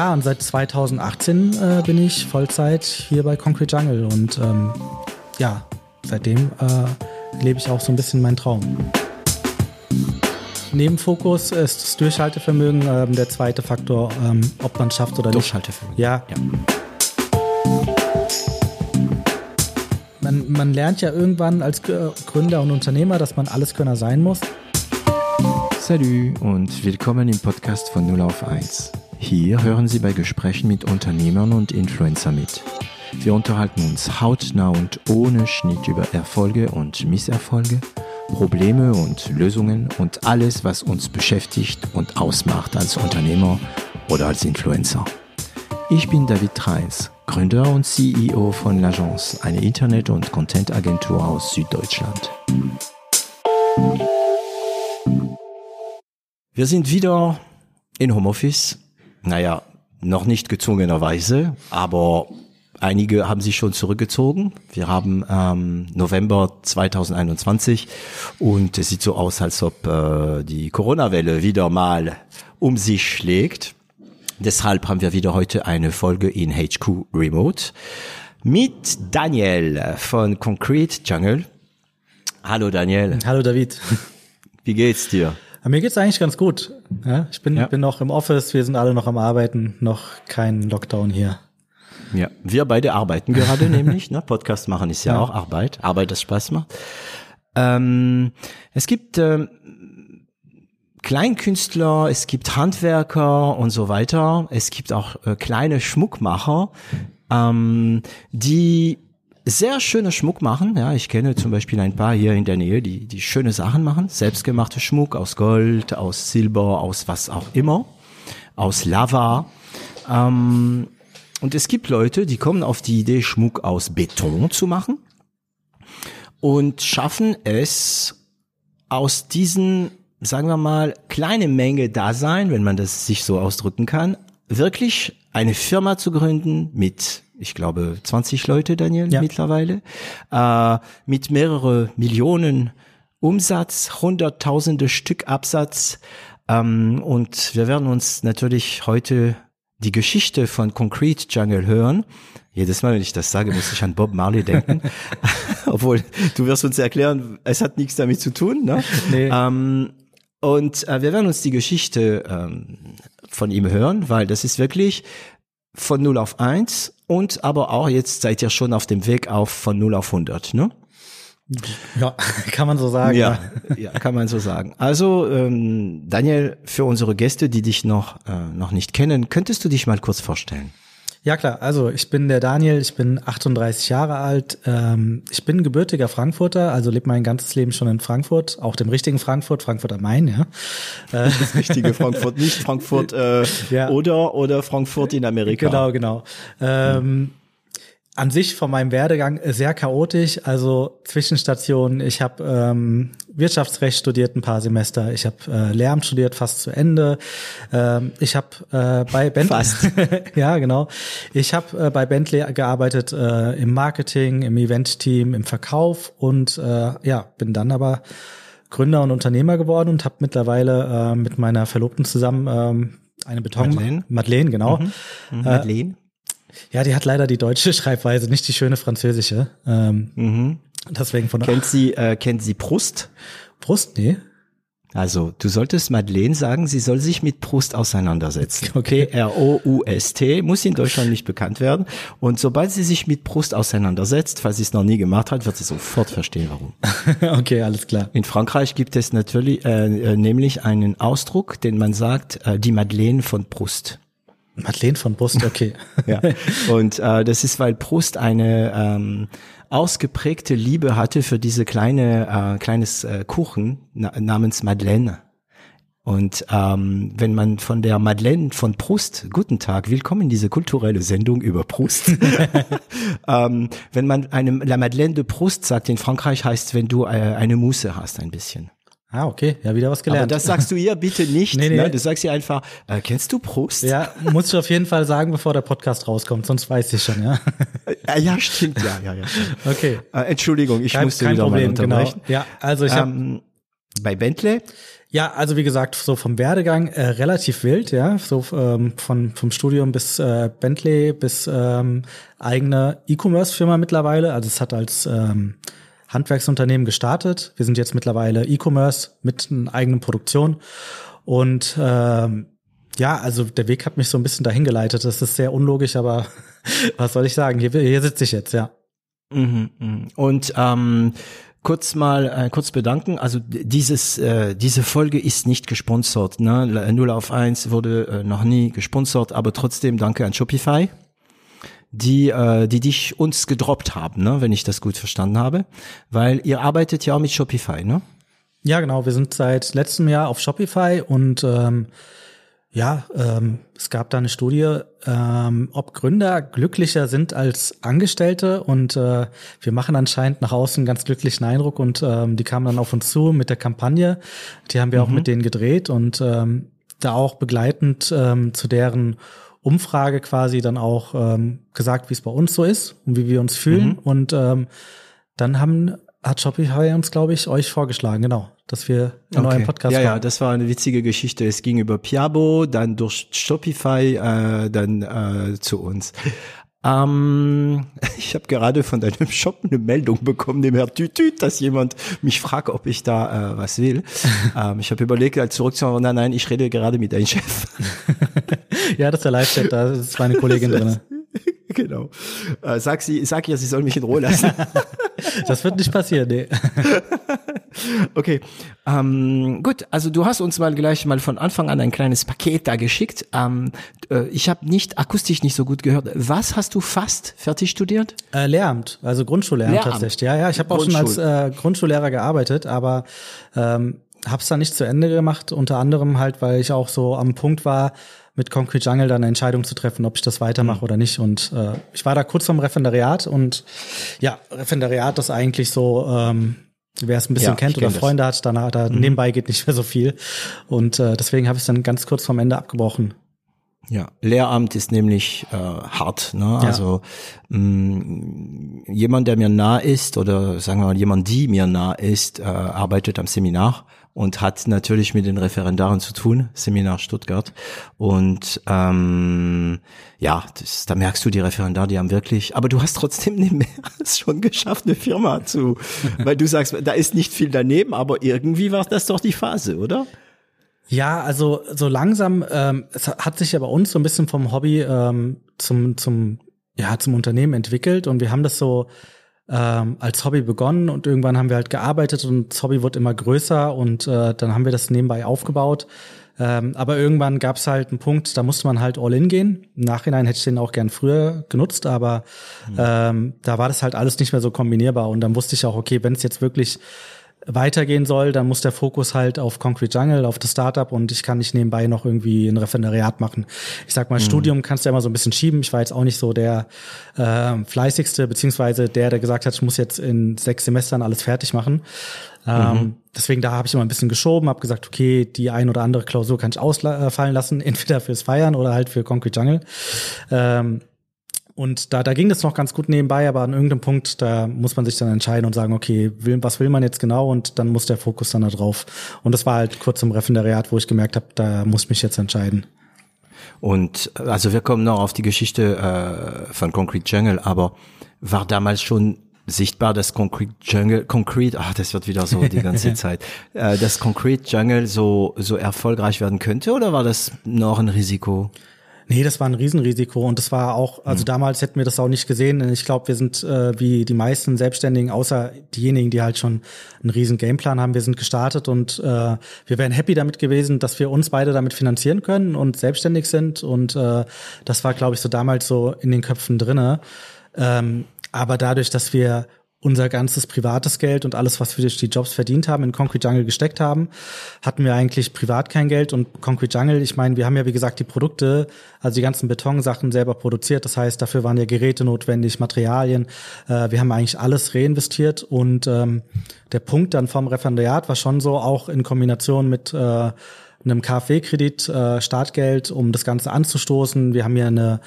Ja, und seit 2018 äh, bin ich Vollzeit hier bei Concrete Jungle und ähm, ja, seitdem äh, lebe ich auch so ein bisschen meinen Traum. Nebenfokus ist das Durchhaltevermögen, ähm, der zweite Faktor, ähm, ob man es schafft oder nicht. Durchhaltevermögen. Ja. Ja. Man, man lernt ja irgendwann als G- Gründer und Unternehmer, dass man Alleskönner sein muss. Salut und willkommen im Podcast von 0 auf 1. Hier hören Sie bei Gesprächen mit Unternehmern und Influencer mit. Wir unterhalten uns hautnah und ohne Schnitt über Erfolge und Misserfolge, Probleme und Lösungen und alles, was uns beschäftigt und ausmacht als Unternehmer oder als Influencer. Ich bin David Treis, Gründer und CEO von L'Agence, eine Internet- und Content-Agentur aus Süddeutschland. Wir sind wieder in Homeoffice. Naja, noch nicht gezwungenerweise, aber einige haben sich schon zurückgezogen. Wir haben ähm, November 2021 und es sieht so aus, als ob äh, die Corona-Welle wieder mal um sich schlägt. Deshalb haben wir wieder heute eine Folge in HQ Remote mit Daniel von Concrete Jungle. Hallo Daniel, Hallo David. wie geht's dir? Aber Mir geht's eigentlich ganz gut. Ja, ich bin, Ja. bin noch im Office, wir sind alle noch am Arbeiten, noch kein Lockdown hier. Ja, wir beide arbeiten gerade nämlich. Ne? Podcast machen ist ja, Ja. auch Arbeit. Arbeit, das Spaß macht. Ähm, es gibt ähm, Kleinkünstler, es gibt Handwerker und so weiter. Es gibt auch äh, kleine Schmuckmacher, ähm, die sehr schöne Schmuck machen. Ja, ich kenne zum Beispiel ein paar hier in der Nähe, die die schöne Sachen machen. Selbstgemachte Schmuck aus Gold, aus Silber, aus was auch immer, aus Lava. Ähm, und es gibt Leute, die kommen auf die Idee, Schmuck aus Beton zu machen und schaffen es aus diesen, sagen wir mal, kleine Menge Dasein, wenn man das sich so ausdrücken kann, wirklich eine Firma zu gründen mit, ich glaube, 20 Leute, Daniel, Ja. mittlerweile, äh, mit mehrere Millionen Umsatz, hunderttausende Stück Absatz. Ähm, und wir werden uns natürlich heute die Geschichte von Concrete Jungle hören. Jedes Mal, wenn ich das sage, muss ich an Bob Marley denken. Obwohl, du wirst uns erklären, es hat nichts damit zu tun. Ne? Nee. Ähm, und äh, wir werden uns die Geschichte ähm, von ihm hören, weil das ist wirklich von 0 auf 1 und aber auch jetzt seid ihr schon auf dem Weg auf von 0 auf 100, ne? Ja, kann man so sagen. Ja, ja, kann man so sagen. Also ähm, Daniel, für unsere Gäste, die dich noch äh, noch nicht kennen, könntest du dich mal kurz vorstellen? Ja klar, also ich bin der Daniel, ich bin 38 Jahre alt, ähm, ich bin gebürtiger Frankfurter, also lebe mein ganzes Leben schon in Frankfurt, auch dem richtigen Frankfurt, Frankfurt am Main, ja. Das richtige Frankfurt, nicht Frankfurt äh, Ja. oder oder Frankfurt in Amerika. Genau, genau. Ähm, an sich von meinem Werdegang sehr chaotisch, also Zwischenstationen. Ich habe ähm, Wirtschaftsrecht studiert ein paar Semester. Ich habe äh, Lehramt studiert fast zu Ende. Ähm, ich habe äh, bei Bentley Fast. ja genau. Ich habe äh, bei Bentley gearbeitet äh, im Marketing, im Event-Team, im Verkauf und äh, ja bin dann aber Gründer und Unternehmer geworden und habe mittlerweile äh, mit meiner Verlobten zusammen ähm, eine Beton Madeleine? Madeleine genau. Mhm, Madeleine. Ja, die hat leider die deutsche Schreibweise, nicht die schöne französische. Ähm, Mhm. Deswegen von Kennt sie äh, kennt sie Brust? Brust, nee. Also, du solltest Madeleine sagen, sie soll sich mit Brust auseinandersetzen. Okay. R-O-U-S-T, muss in Deutschland nicht bekannt werden. Und sobald sie sich mit Brust auseinandersetzt, falls sie es noch nie gemacht hat, wird sie sofort verstehen, warum. okay, alles klar. In Frankreich gibt es natürlich äh, äh, nämlich einen Ausdruck, den man sagt, äh, die Madeleine von Brust. Madeleine von Brust, okay. Ja. Und äh, das ist, weil Proust eine ähm, ausgeprägte Liebe hatte für diese kleine äh, kleines äh, Kuchen na, namens Madeleine. Und ähm, wenn man von der Madeleine von Proust, guten Tag, willkommen in diese kulturelle Sendung über Proust. ähm, wenn man einem La Madeleine de Proust sagt in Frankreich, heißt, wenn du äh, eine Muße hast, ein bisschen. Ah, okay, ja, wieder was Aber gelernt. das sagst du ihr bitte nicht. Nee, nee. Ne? Du sagst ihr einfach, äh, kennst du Proust? ja, muss ich auf jeden Fall sagen, bevor der Podcast rauskommt, sonst weiß ich schon, ja. Äh, ja, stimmt, ja, ja, ja. Okay. Äh, Entschuldigung, ich Kein, musste kein wieder Problem, mal genau. unterbrechen. Ja, also ich habe Ähm, bei Bentley? Ja, also wie gesagt, so vom Werdegang äh, relativ wild, ja, so ähm, von vom Studium bis äh, Bentley bis ähm, eigene E-Commerce-Firma mittlerweile. Also es hat als ähm, Handwerksunternehmen gestartet. Wir sind jetzt mittlerweile E-Commerce mit einer eigenen Produktion und ähm, ja, also der Weg hat mich so ein bisschen dahin geleitet. Das ist sehr unlogisch, aber was soll ich sagen? Hier, hier sitze ich jetzt, ja. Mhm, mhm. Und ähm, kurz mal äh, kurz bedanken. Also dieses äh, diese Folge ist nicht gesponsert. Ne? 0 auf 1 wurde äh, noch nie gesponsert, aber trotzdem danke an Shopify, die äh, die dich uns gedroppt haben, ne? wenn ich das gut verstanden habe, weil ihr arbeitet ja auch mit Shopify, ne? Ja, genau. Wir sind seit letztem Jahr auf Shopify und ähm, ja, ähm, es gab da eine Studie, ähm, ob Gründer glücklicher sind als Angestellte und äh, wir machen anscheinend nach außen einen ganz glücklichen Eindruck und ähm, die kamen dann auf uns zu mit der Kampagne. Die haben wir mhm. auch mit denen gedreht und ähm, da auch begleitend ähm, zu deren Umfrage quasi dann auch ähm, gesagt, wie es bei uns so ist und wie wir uns fühlen. Mhm. Und ähm, dann haben hat Shopify uns, glaube ich, euch vorgeschlagen, genau, dass wir einen okay. neuen Podcast Ja, machen. ja, das war eine witzige Geschichte. Es ging über Piabo, dann durch Shopify, äh, dann äh, zu uns. Ähm, ich habe gerade von deinem Shop eine Meldung bekommen, dem Herr Tütüt, dass jemand mich fragt, ob ich da äh, was will. ähm, ich habe überlegt, als zurückzuhauen, nein, nein, ich rede gerade mit deinem Chef. ja, das ist der Live-Chat, da ist meine Kollegin drin. genau. Äh, sag sie, sag ihr, sie soll mich in Ruhe lassen. das wird nicht passieren, nee. okay. Ähm, gut, also du hast uns mal gleich mal von Anfang an ein kleines Paket da geschickt. Ähm, äh, ich habe nicht akustisch nicht so gut gehört. Was hast du fast fertig studiert? Äh, Lehramt, also Grundschullehramt Lehramt. tatsächlich. Ja, ja, ich habe auch schon als äh, Grundschullehrer gearbeitet, aber ähm, habe es dann nicht zu Ende gemacht. Unter anderem halt, weil ich auch so am Punkt war, mit Concrete Jungle dann eine Entscheidung zu treffen, ob ich das weitermache mhm. oder nicht. Und äh, ich war da kurz vorm Referendariat und ja, Referendariat ist eigentlich so, ähm, wer es ein bisschen ja, kennt oder Freunde das. hat, danach da mhm. nebenbei geht nicht mehr so viel. Und äh, deswegen habe ich es dann ganz kurz vorm Ende abgebrochen. Ja, Lehramt ist nämlich äh, hart. Ne? Ja. Also mh, mm, jemand, der mir nah ist oder sagen wir mal jemand, die mir nah ist, äh, arbeitet am Seminar und hat natürlich mit den Referendaren zu tun, Seminar Stuttgart. Und ähm, ja, das, da merkst du, die Referendare, die haben wirklich, aber du hast trotzdem mehr es schon geschafft, eine Firma zu, weil du sagst, da ist nicht viel daneben, aber irgendwie war das doch die Phase, oder? Ja, also so langsam, ähm, es hat sich ja bei uns so ein bisschen vom Hobby ähm, zum, zum, ja, zum Unternehmen entwickelt und wir haben das so ähm, als Hobby begonnen und irgendwann haben wir halt gearbeitet und das Hobby wurde immer größer und äh, dann haben wir das nebenbei aufgebaut. Ähm, aber irgendwann gab es halt einen Punkt, da musste man halt all in gehen. Im Nachhinein hätte ich den auch gern früher genutzt, aber mhm. ähm, da war das halt alles nicht mehr so kombinierbar. Und dann wusste ich auch, okay, wenn es jetzt wirklich weitergehen soll, dann muss der Fokus halt auf Concrete Jungle, auf das Startup und ich kann nicht nebenbei noch irgendwie ein Referendariat machen. Ich sag mal, mhm. Studium kannst du ja immer so ein bisschen schieben. Ich war jetzt auch nicht so der äh, fleißigste, beziehungsweise der, der gesagt hat, ich muss jetzt in sechs Semestern alles fertig machen. Ähm, mhm. Deswegen da habe ich immer ein bisschen geschoben, habe gesagt, okay, die ein oder andere Klausur kann ich ausfallen lassen, entweder fürs Feiern oder halt für Concrete Jungle. Ähm, und da, da ging das noch ganz gut nebenbei, aber an irgendeinem Punkt, da muss man sich dann entscheiden und sagen, okay, will, was will man jetzt genau? Und dann muss der Fokus dann da drauf. Und das war halt kurz im Referendariat, wo ich gemerkt habe, da muss ich mich jetzt entscheiden. Und also wir kommen noch auf die Geschichte äh, von Concrete Jungle, aber war damals schon sichtbar, dass Concrete Jungle, Concrete, ach, das wird wieder so die ganze Zeit, äh, dass Concrete Jungle so so erfolgreich werden könnte oder war das noch ein Risiko? Nee, das war ein Riesenrisiko und das war auch, also mhm. damals hätten wir das auch nicht gesehen. Ich glaube, wir sind äh, wie die meisten Selbstständigen, außer diejenigen, die halt schon einen riesen Gameplan haben, wir sind gestartet und äh, wir wären happy damit gewesen, dass wir uns beide damit finanzieren können und selbstständig sind und äh, das war, glaube ich, so damals so in den Köpfen drinne. Ähm, aber dadurch, dass wir unser ganzes privates Geld und alles, was wir durch die Jobs verdient haben, in Concrete Jungle gesteckt haben, hatten wir eigentlich privat kein Geld. Und Concrete Jungle, ich meine, wir haben ja wie gesagt die Produkte, also die ganzen Betonsachen selber produziert, das heißt, dafür waren ja Geräte notwendig, Materialien, äh, wir haben eigentlich alles reinvestiert. Und ähm, der Punkt dann vom Referendariat war schon so, auch in Kombination mit äh, einem KfW-Kredit, äh, Startgeld, um das Ganze anzustoßen. Wir haben ja eine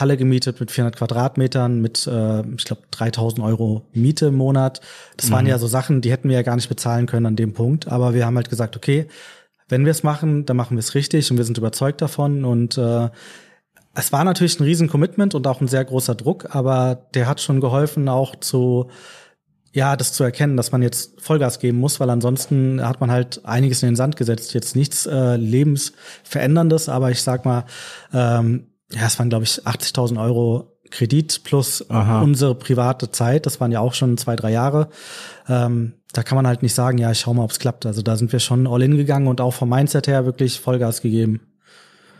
Halle gemietet mit 400 Quadratmetern, mit, äh, ich glaube, 3000 Euro Miete im Monat. Das waren ja so Sachen, die hätten wir ja gar nicht bezahlen können an dem Punkt. Aber wir haben halt gesagt, okay, wenn wir es machen, dann machen wir es richtig und wir sind überzeugt davon. Und äh, es war natürlich ein riesen Commitment und auch ein sehr großer Druck, aber der hat schon geholfen, auch zu ja, das zu erkennen, dass man jetzt Vollgas geben muss, weil ansonsten hat man halt einiges in den Sand gesetzt. Jetzt nichts äh, lebensveränderndes, aber ich sag mal, ähm, ja, es waren glaube ich 80.000 Euro Kredit plus Aha. unsere private Zeit. Das waren ja auch schon zwei, drei Jahre. Ähm, da kann man halt nicht sagen, ja, ich schau mal, ob's klappt. Also da sind wir schon all in gegangen und auch vom Mindset her wirklich Vollgas gegeben.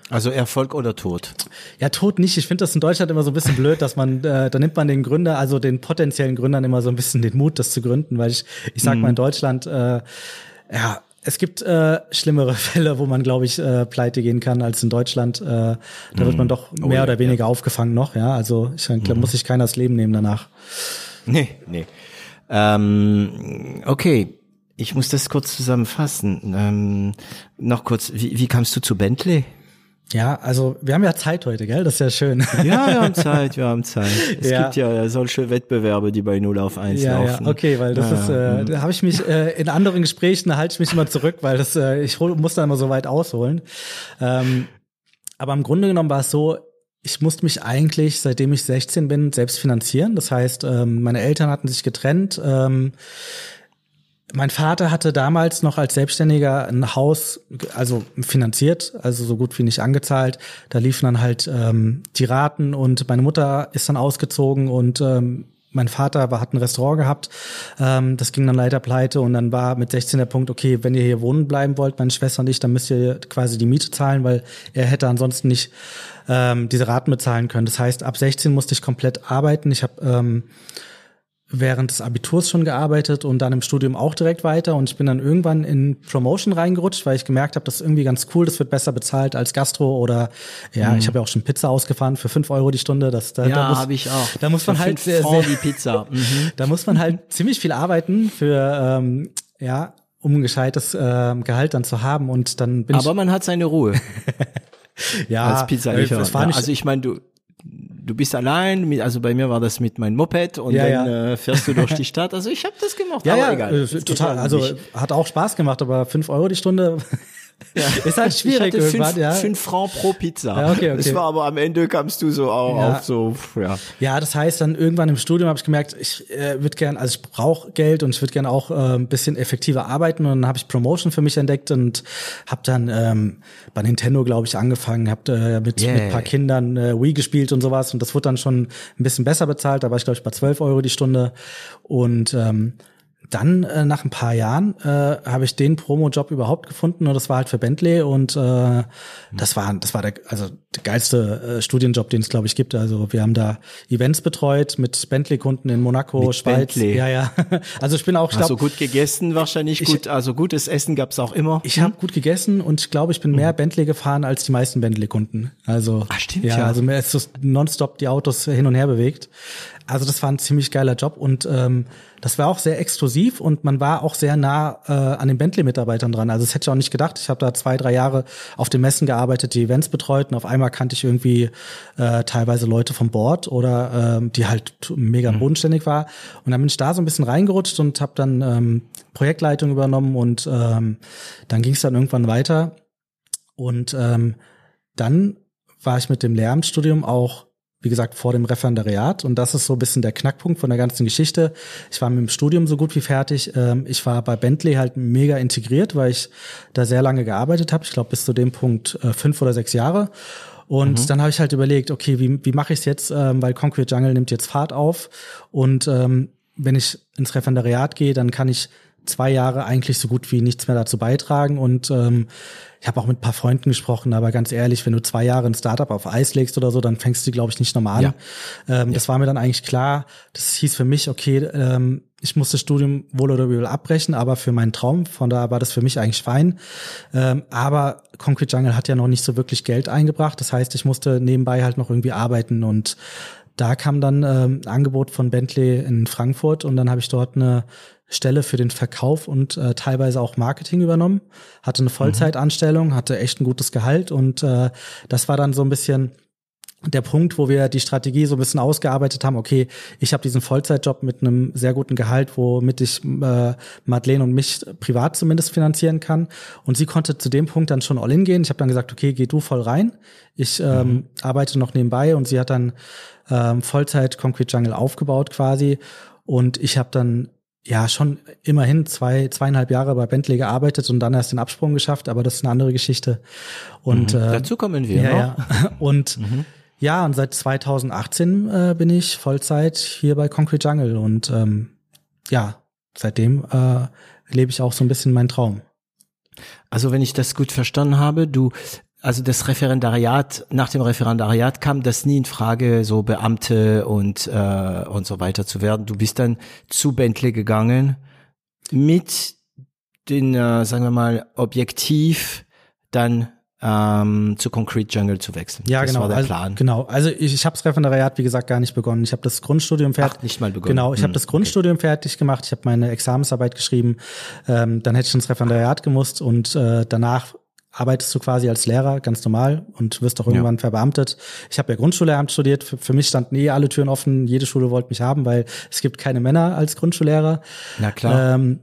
Also Erfolg oder Tod? Ja, Tod nicht. Ich finde das in Deutschland immer so ein bisschen blöd, dass man, äh, da nimmt man den Gründer, also den potenziellen Gründern immer so ein bisschen den Mut, das zu gründen, weil ich, ich sag mal in Deutschland, äh, ja, es gibt äh, schlimmere Fälle, wo man, glaube ich, äh, pleite gehen kann als in Deutschland. Äh, da wird man doch Oh mehr ja, oder weniger aufgefangen noch, ja. Also ich glaube, muss sich keiner das Leben nehmen danach. Nee, nee. Ähm, okay, ich muss das kurz zusammenfassen. Ähm, noch kurz, wie, wie kamst du zu Bentley? Ja, also wir haben ja Zeit heute, gell? Das ist ja schön. Ja, wir haben Zeit, wir haben Zeit. Es Ja. gibt ja solche Wettbewerbe, die bei 0 auf 1 Ja, ja, laufen. okay, weil das Ja, ist, äh, da habe ich mich äh, in anderen Gesprächen, da halte ich mich immer zurück, weil das, äh, ich hol, muss da immer so weit ausholen. Ähm, aber im Grunde genommen war es so, ich musste mich eigentlich, seitdem ich 16 bin, selbst finanzieren. Das heißt, ähm, meine Eltern hatten sich getrennt. Ähm, mein Vater hatte damals noch als Selbstständiger ein Haus, also finanziert, also so gut wie nicht angezahlt. Da liefen dann halt ähm, die Raten und meine Mutter ist dann ausgezogen und ähm, mein Vater war, hat ein Restaurant gehabt, ähm, das ging dann leider pleite und dann war mit 16 der Punkt, okay, wenn ihr hier wohnen bleiben wollt, meine Schwester und ich, dann müsst ihr quasi die Miete zahlen, weil er hätte ansonsten nicht ähm, diese Raten bezahlen können. Das heißt, ab 16 musste ich komplett arbeiten. Ich habe ähm, während des Abiturs schon gearbeitet und dann im Studium auch direkt weiter und ich bin dann irgendwann in Promotion reingerutscht, weil ich gemerkt habe, das ist irgendwie ganz cool, das wird besser bezahlt als Gastro oder ja, ich habe ja auch schon Pizza ausgefahren für fünf Euro die Stunde. Das, da, da Ja, muss, habe ich auch. Da muss man halt sehr, sehr, die Pizza. Mhm. da muss man halt ziemlich viel arbeiten für ähm, ja, um ein gescheites ähm, Gehalt dann zu haben und dann bin Aber man hat seine Ruhe ich ja als es war Ja, also ich meine, du du bist allein, mit- also bei mir war das mit meinem Moped und Ja, dann ja. Äh, fährst du durch die Stadt. Also ich habe das gemacht, Ja, aber ja, egal. äh, total. Also mich. hat auch Spaß gemacht, aber fünf Euro die Stunde ist halt schwierig ich irgendwann, fünf, ja. fünf Franc pro Pizza. Ja, okay, okay. Das war aber am Ende kamst du so auch Ja. auf so, ja. Ja, das heißt dann irgendwann im Studium habe ich gemerkt, ich äh, würde gern, also ich brauche Geld und ich würde gerne auch äh, ein bisschen effektiver arbeiten und dann habe ich Promotion für mich entdeckt und habe dann ähm, bei Nintendo glaube ich angefangen, habe äh, mit, Yeah. mit ein paar Kindern äh, Wii gespielt und sowas und das wurde dann schon ein bisschen besser bezahlt, da war ich glaube ich bei 12 Euro die Stunde und ähm, dann äh, nach ein paar Jahren äh, habe ich den Promo-Job überhaupt gefunden und das war halt für Bentley und äh, das war das war der also der geilste äh, Studienjob, den es glaube ich gibt. Also wir haben da Events betreut mit Bentley-Kunden in Monaco, Mit Schweiz. Bentley. Ja ja. Also ich bin auch ich Hast glaub, du gut gegessen wahrscheinlich Ich- gut, also gutes Essen gab's auch immer. ich habe gut gegessen und ich glaube, ich bin mehr Bentley gefahren als die meisten Bentley-Kunden. Also Ah, stimmt, ja, ja. also mir ist so nonstop die Autos hin und her bewegt. Also das war ein ziemlich geiler Job und ähm, das war auch sehr exklusiv und man war auch sehr nah äh, an den Bentley-Mitarbeitern dran. Also das hätte ich auch nicht gedacht. Ich habe da zwei, drei Jahre auf den Messen gearbeitet, die Events betreut und auf einmal kannte ich irgendwie äh, teilweise Leute vom Board oder ähm, die halt mega bodenständig war. Und dann bin ich da so ein bisschen reingerutscht und habe dann ähm, Projektleitung übernommen und ähm, dann ging es dann irgendwann weiter. Und ähm, dann war ich mit dem Lehramtsstudium auch, wie gesagt, vor dem Referendariat. Und das ist so ein bisschen der Knackpunkt von der ganzen Geschichte. Ich war mit dem Studium so gut wie fertig. Ähm, ich war bei Bentley halt mega integriert, weil ich da sehr lange gearbeitet habe. Ich glaube, bis zu dem Punkt äh, fünf oder sechs Jahre. Und dann habe ich halt überlegt, okay, wie, wie mache ich es jetzt, ähm, weil Concrete Jungle nimmt jetzt Fahrt auf. Und ähm, wenn ich ins Referendariat gehe, dann kann ich zwei Jahre eigentlich so gut wie nichts mehr dazu beitragen. Und ähm, ich habe auch mit ein paar Freunden gesprochen, aber ganz ehrlich, wenn du zwei Jahre ein Startup auf Eis legst oder so, dann fängst du, glaube ich, nicht nochmal an. Ähm, Das war mir dann eigentlich klar. Das hieß für mich, okay, ähm, ich muss das Studium wohl oder übel abbrechen, aber für meinen Traum, von daher war das für mich eigentlich fein. Ähm, aber Concrete Jungle hat ja noch nicht so wirklich Geld eingebracht. Das heißt, ich musste nebenbei halt noch irgendwie arbeiten und da kam dann ähm, ein Angebot von Bentley in Frankfurt und dann habe ich dort eine Stelle für den Verkauf und äh, teilweise auch Marketing übernommen, hatte eine Vollzeitanstellung, hatte echt ein gutes Gehalt und äh, das war dann so ein bisschen der Punkt, wo wir die Strategie so ein bisschen ausgearbeitet haben, okay, ich habe diesen Vollzeitjob mit einem sehr guten Gehalt, womit ich äh, Madeleine und mich privat zumindest finanzieren kann. Und sie konnte zu dem Punkt dann schon all in gehen. Ich habe dann gesagt, okay, geh du voll rein. Ich ähm, mhm. arbeite noch nebenbei und sie hat dann ähm, Vollzeit Concrete Jungle aufgebaut quasi. Und ich habe dann ja schon immerhin zwei, zweieinhalb Jahre bei Bentley gearbeitet und dann erst den Absprung geschafft, aber das ist eine andere Geschichte. Und mhm. äh, dazu kommen wir. Ja, noch. ja. Und mhm. ja, und seit 2018 äh, bin ich Vollzeit hier bei Concrete Jungle und ähm, ja, seitdem äh, lebe ich auch so ein bisschen meinen Traum. Also wenn ich das gut verstanden habe, du also das Referendariat, nach dem Referendariat kam das nie in Frage, so Beamte und, äh, und so weiter zu werden. Du bist dann zu Bentley gegangen mit den, äh, sagen wir mal, objektiv dann ähm, zu Concrete Jungle zu wechseln. Ja, das genau. war der also, Plan. Genau. Also ich, ich habe das Referendariat, wie gesagt, gar nicht begonnen. Ich habe das Grundstudium fertig. Ach, nicht mal begonnen. Genau, ich hm, habe das Grundstudium okay. fertig gemacht. Ich habe meine Examensarbeit geschrieben. Ähm, dann hätte ich ins Referendariat gemusst und äh, danach arbeitest du quasi als Lehrer ganz normal und wirst auch irgendwann ja. verbeamtet. Ich habe ja Grundschullehramt studiert. Für, für, mich standen eh alle Türen offen. Jede Schule wollte mich haben, weil es gibt keine Männer als Grundschullehrer. Na klar. Ähm,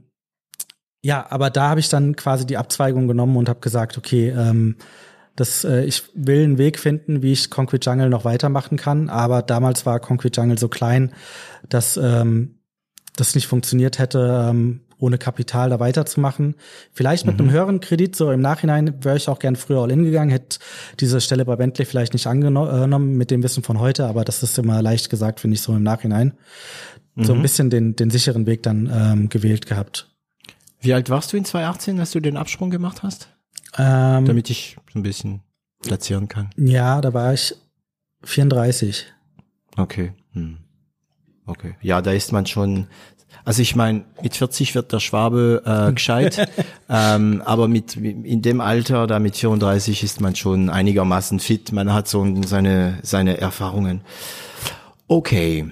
ja, aber da habe ich dann quasi die Abzweigung genommen und habe gesagt, okay, ähm, das, äh, ich will einen Weg finden, wie ich Concrete Jungle noch weitermachen kann. Aber damals war Concrete Jungle so klein, dass ähm, das nicht funktioniert hätte, ähm, ohne Kapital da weiterzumachen. Vielleicht mit mhm. einem höheren Kredit, so im Nachhinein wäre ich auch gern früher all in gegangen, hätte diese Stelle bei Bentley vielleicht nicht angenommen mit dem Wissen von heute, aber das ist immer leicht gesagt, finde ich, so im Nachhinein. Mhm. So ein mhm. bisschen den, den sicheren Weg dann ähm, gewählt gehabt. Wie alt warst du in 2018, als du den Absprung gemacht hast? Ähm, Damit ich so ein bisschen platzieren kann. Ja, da war ich 34. Okay. Hm. Okay. Ja, da ist man schon also ich meine, mit 40 wird der Schwabe äh, gescheit, ähm, aber mit in dem Alter, da mit 34 ist man schon einigermaßen fit. Man hat so seine seine Erfahrungen. Okay,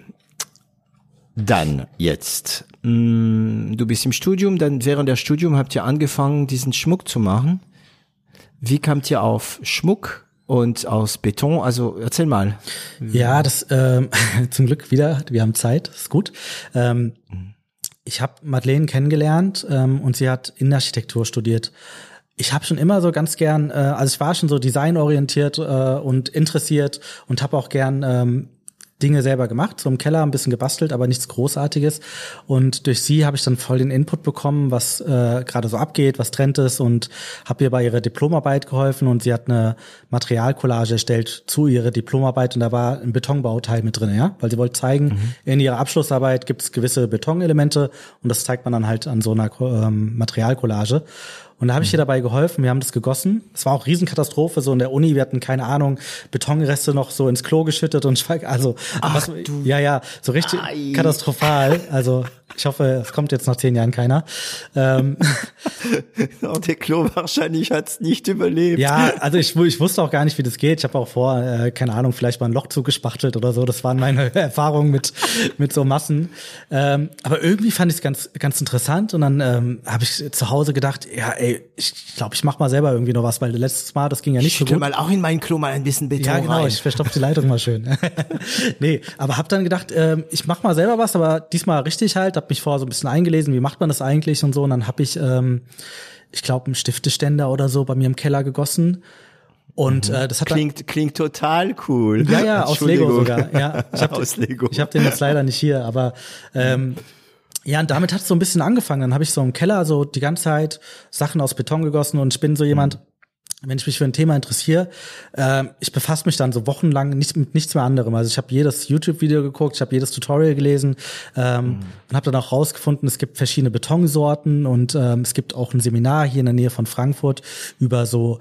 dann jetzt. Mm, du bist im Studium, dann während der Studium habt ihr angefangen, diesen Schmuck zu machen. Wie kamt ihr auf Schmuck und aus Beton? Also erzähl mal. Ja, das ähm, zum Glück wieder. Wir haben Zeit, ist gut. Ähm, mhm ich habe Madeleine kennengelernt ähm, und sie hat Innenarchitektur studiert. Ich habe schon immer so ganz gern, äh, also ich war schon so designorientiert äh, und interessiert und habe auch gern ähm, Dinge selber gemacht, so im Keller ein bisschen gebastelt, aber nichts Großartiges. Und durch sie habe ich dann voll den Input bekommen, was äh, gerade so abgeht, was Trend ist und habe ihr bei ihrer Diplomarbeit geholfen und sie hat eine Materialcollage erstellt zu ihrer Diplomarbeit und da war ein Betonbauteil mit drin, ja, weil sie wollte zeigen, mhm. in ihrer Abschlussarbeit gibt es gewisse Betonelemente und das zeigt man dann halt an so einer ähm, Materialcollage. Und da habe ich ihr dabei geholfen. Wir haben das gegossen. Es war auch Riesenkatastrophe. So in der Uni, wir hatten keine Ahnung, Betonreste noch so ins Klo geschüttet und also Ach, was, du. ja, ja, so richtig Ei. katastrophal. Also ich hoffe, es kommt jetzt nach zehn Jahren keiner. Ähm, der Klo wahrscheinlich hat's nicht überlebt. Ja, also ich, ich wusste auch gar nicht, wie das geht. Ich habe auch vor, äh, keine Ahnung, vielleicht mal ein Loch zugespachtelt oder so. Das waren meine Erfahrungen mit mit so Massen. Ähm, aber irgendwie fand ich es ganz ganz interessant und dann ähm, habe ich zu Hause gedacht, ja, ey, ich glaube, ich mach mal selber irgendwie noch was, weil letztes Mal, das ging ja nicht ich so gut. mal auch in mein Klo mal ein bisschen Beton Ja, genau, rein. ich verstopfe die Leitung mal schön. nee, aber hab dann gedacht, ähm, ich mach mal selber was, aber diesmal richtig halt habe mich vorher so ein bisschen eingelesen, wie macht man das eigentlich und so. Und dann habe ich, ähm, ich glaube, einen Stifteständer oder so bei mir im Keller gegossen. Und mhm. äh, das hat klingt dann, klingt total cool. Ja, ja, aus Lego sogar. Ja, ich hab, aus Lego. Ich habe den jetzt leider nicht hier, aber ähm, ja, und damit hat es so ein bisschen angefangen. Dann habe ich so im Keller so die ganze Zeit Sachen aus Beton gegossen und ich bin so jemand, mhm wenn ich mich für ein Thema interessiere, äh, ich befasse mich dann so wochenlang nicht mit nichts mehr anderem. Also ich habe jedes YouTube-Video geguckt, ich habe jedes Tutorial gelesen ähm, mhm. und habe dann auch rausgefunden, es gibt verschiedene Betonsorten und ähm, es gibt auch ein Seminar hier in der Nähe von Frankfurt über so,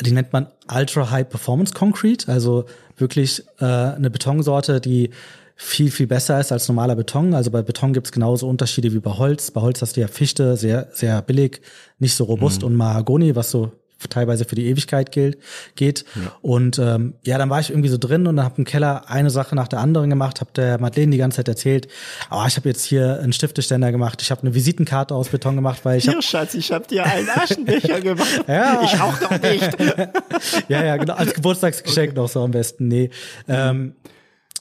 die nennt man Ultra High Performance Concrete, also wirklich äh, eine Betonsorte, die viel, viel besser ist als normaler Beton. Also bei Beton gibt's genauso Unterschiede wie bei Holz. Bei Holz hast du ja Fichte, sehr, sehr billig, nicht so robust mhm. und Mahagoni, was so teilweise für die Ewigkeit gilt, geht. Ja. Und ähm, ja, dann war ich irgendwie so drin und habe im Keller eine Sache nach der anderen gemacht, habe der Madeleine die ganze Zeit erzählt, oh, ich habe jetzt hier einen Stifteständer gemacht, ich habe eine Visitenkarte aus Beton gemacht, weil ich Hier, hab, Schatz, ich habe dir einen Aschenbecher gemacht. ja. Ich auch doch nicht. ja, ja, genau, als Geburtstagsgeschenk okay. noch so am besten. Nee. Ähm,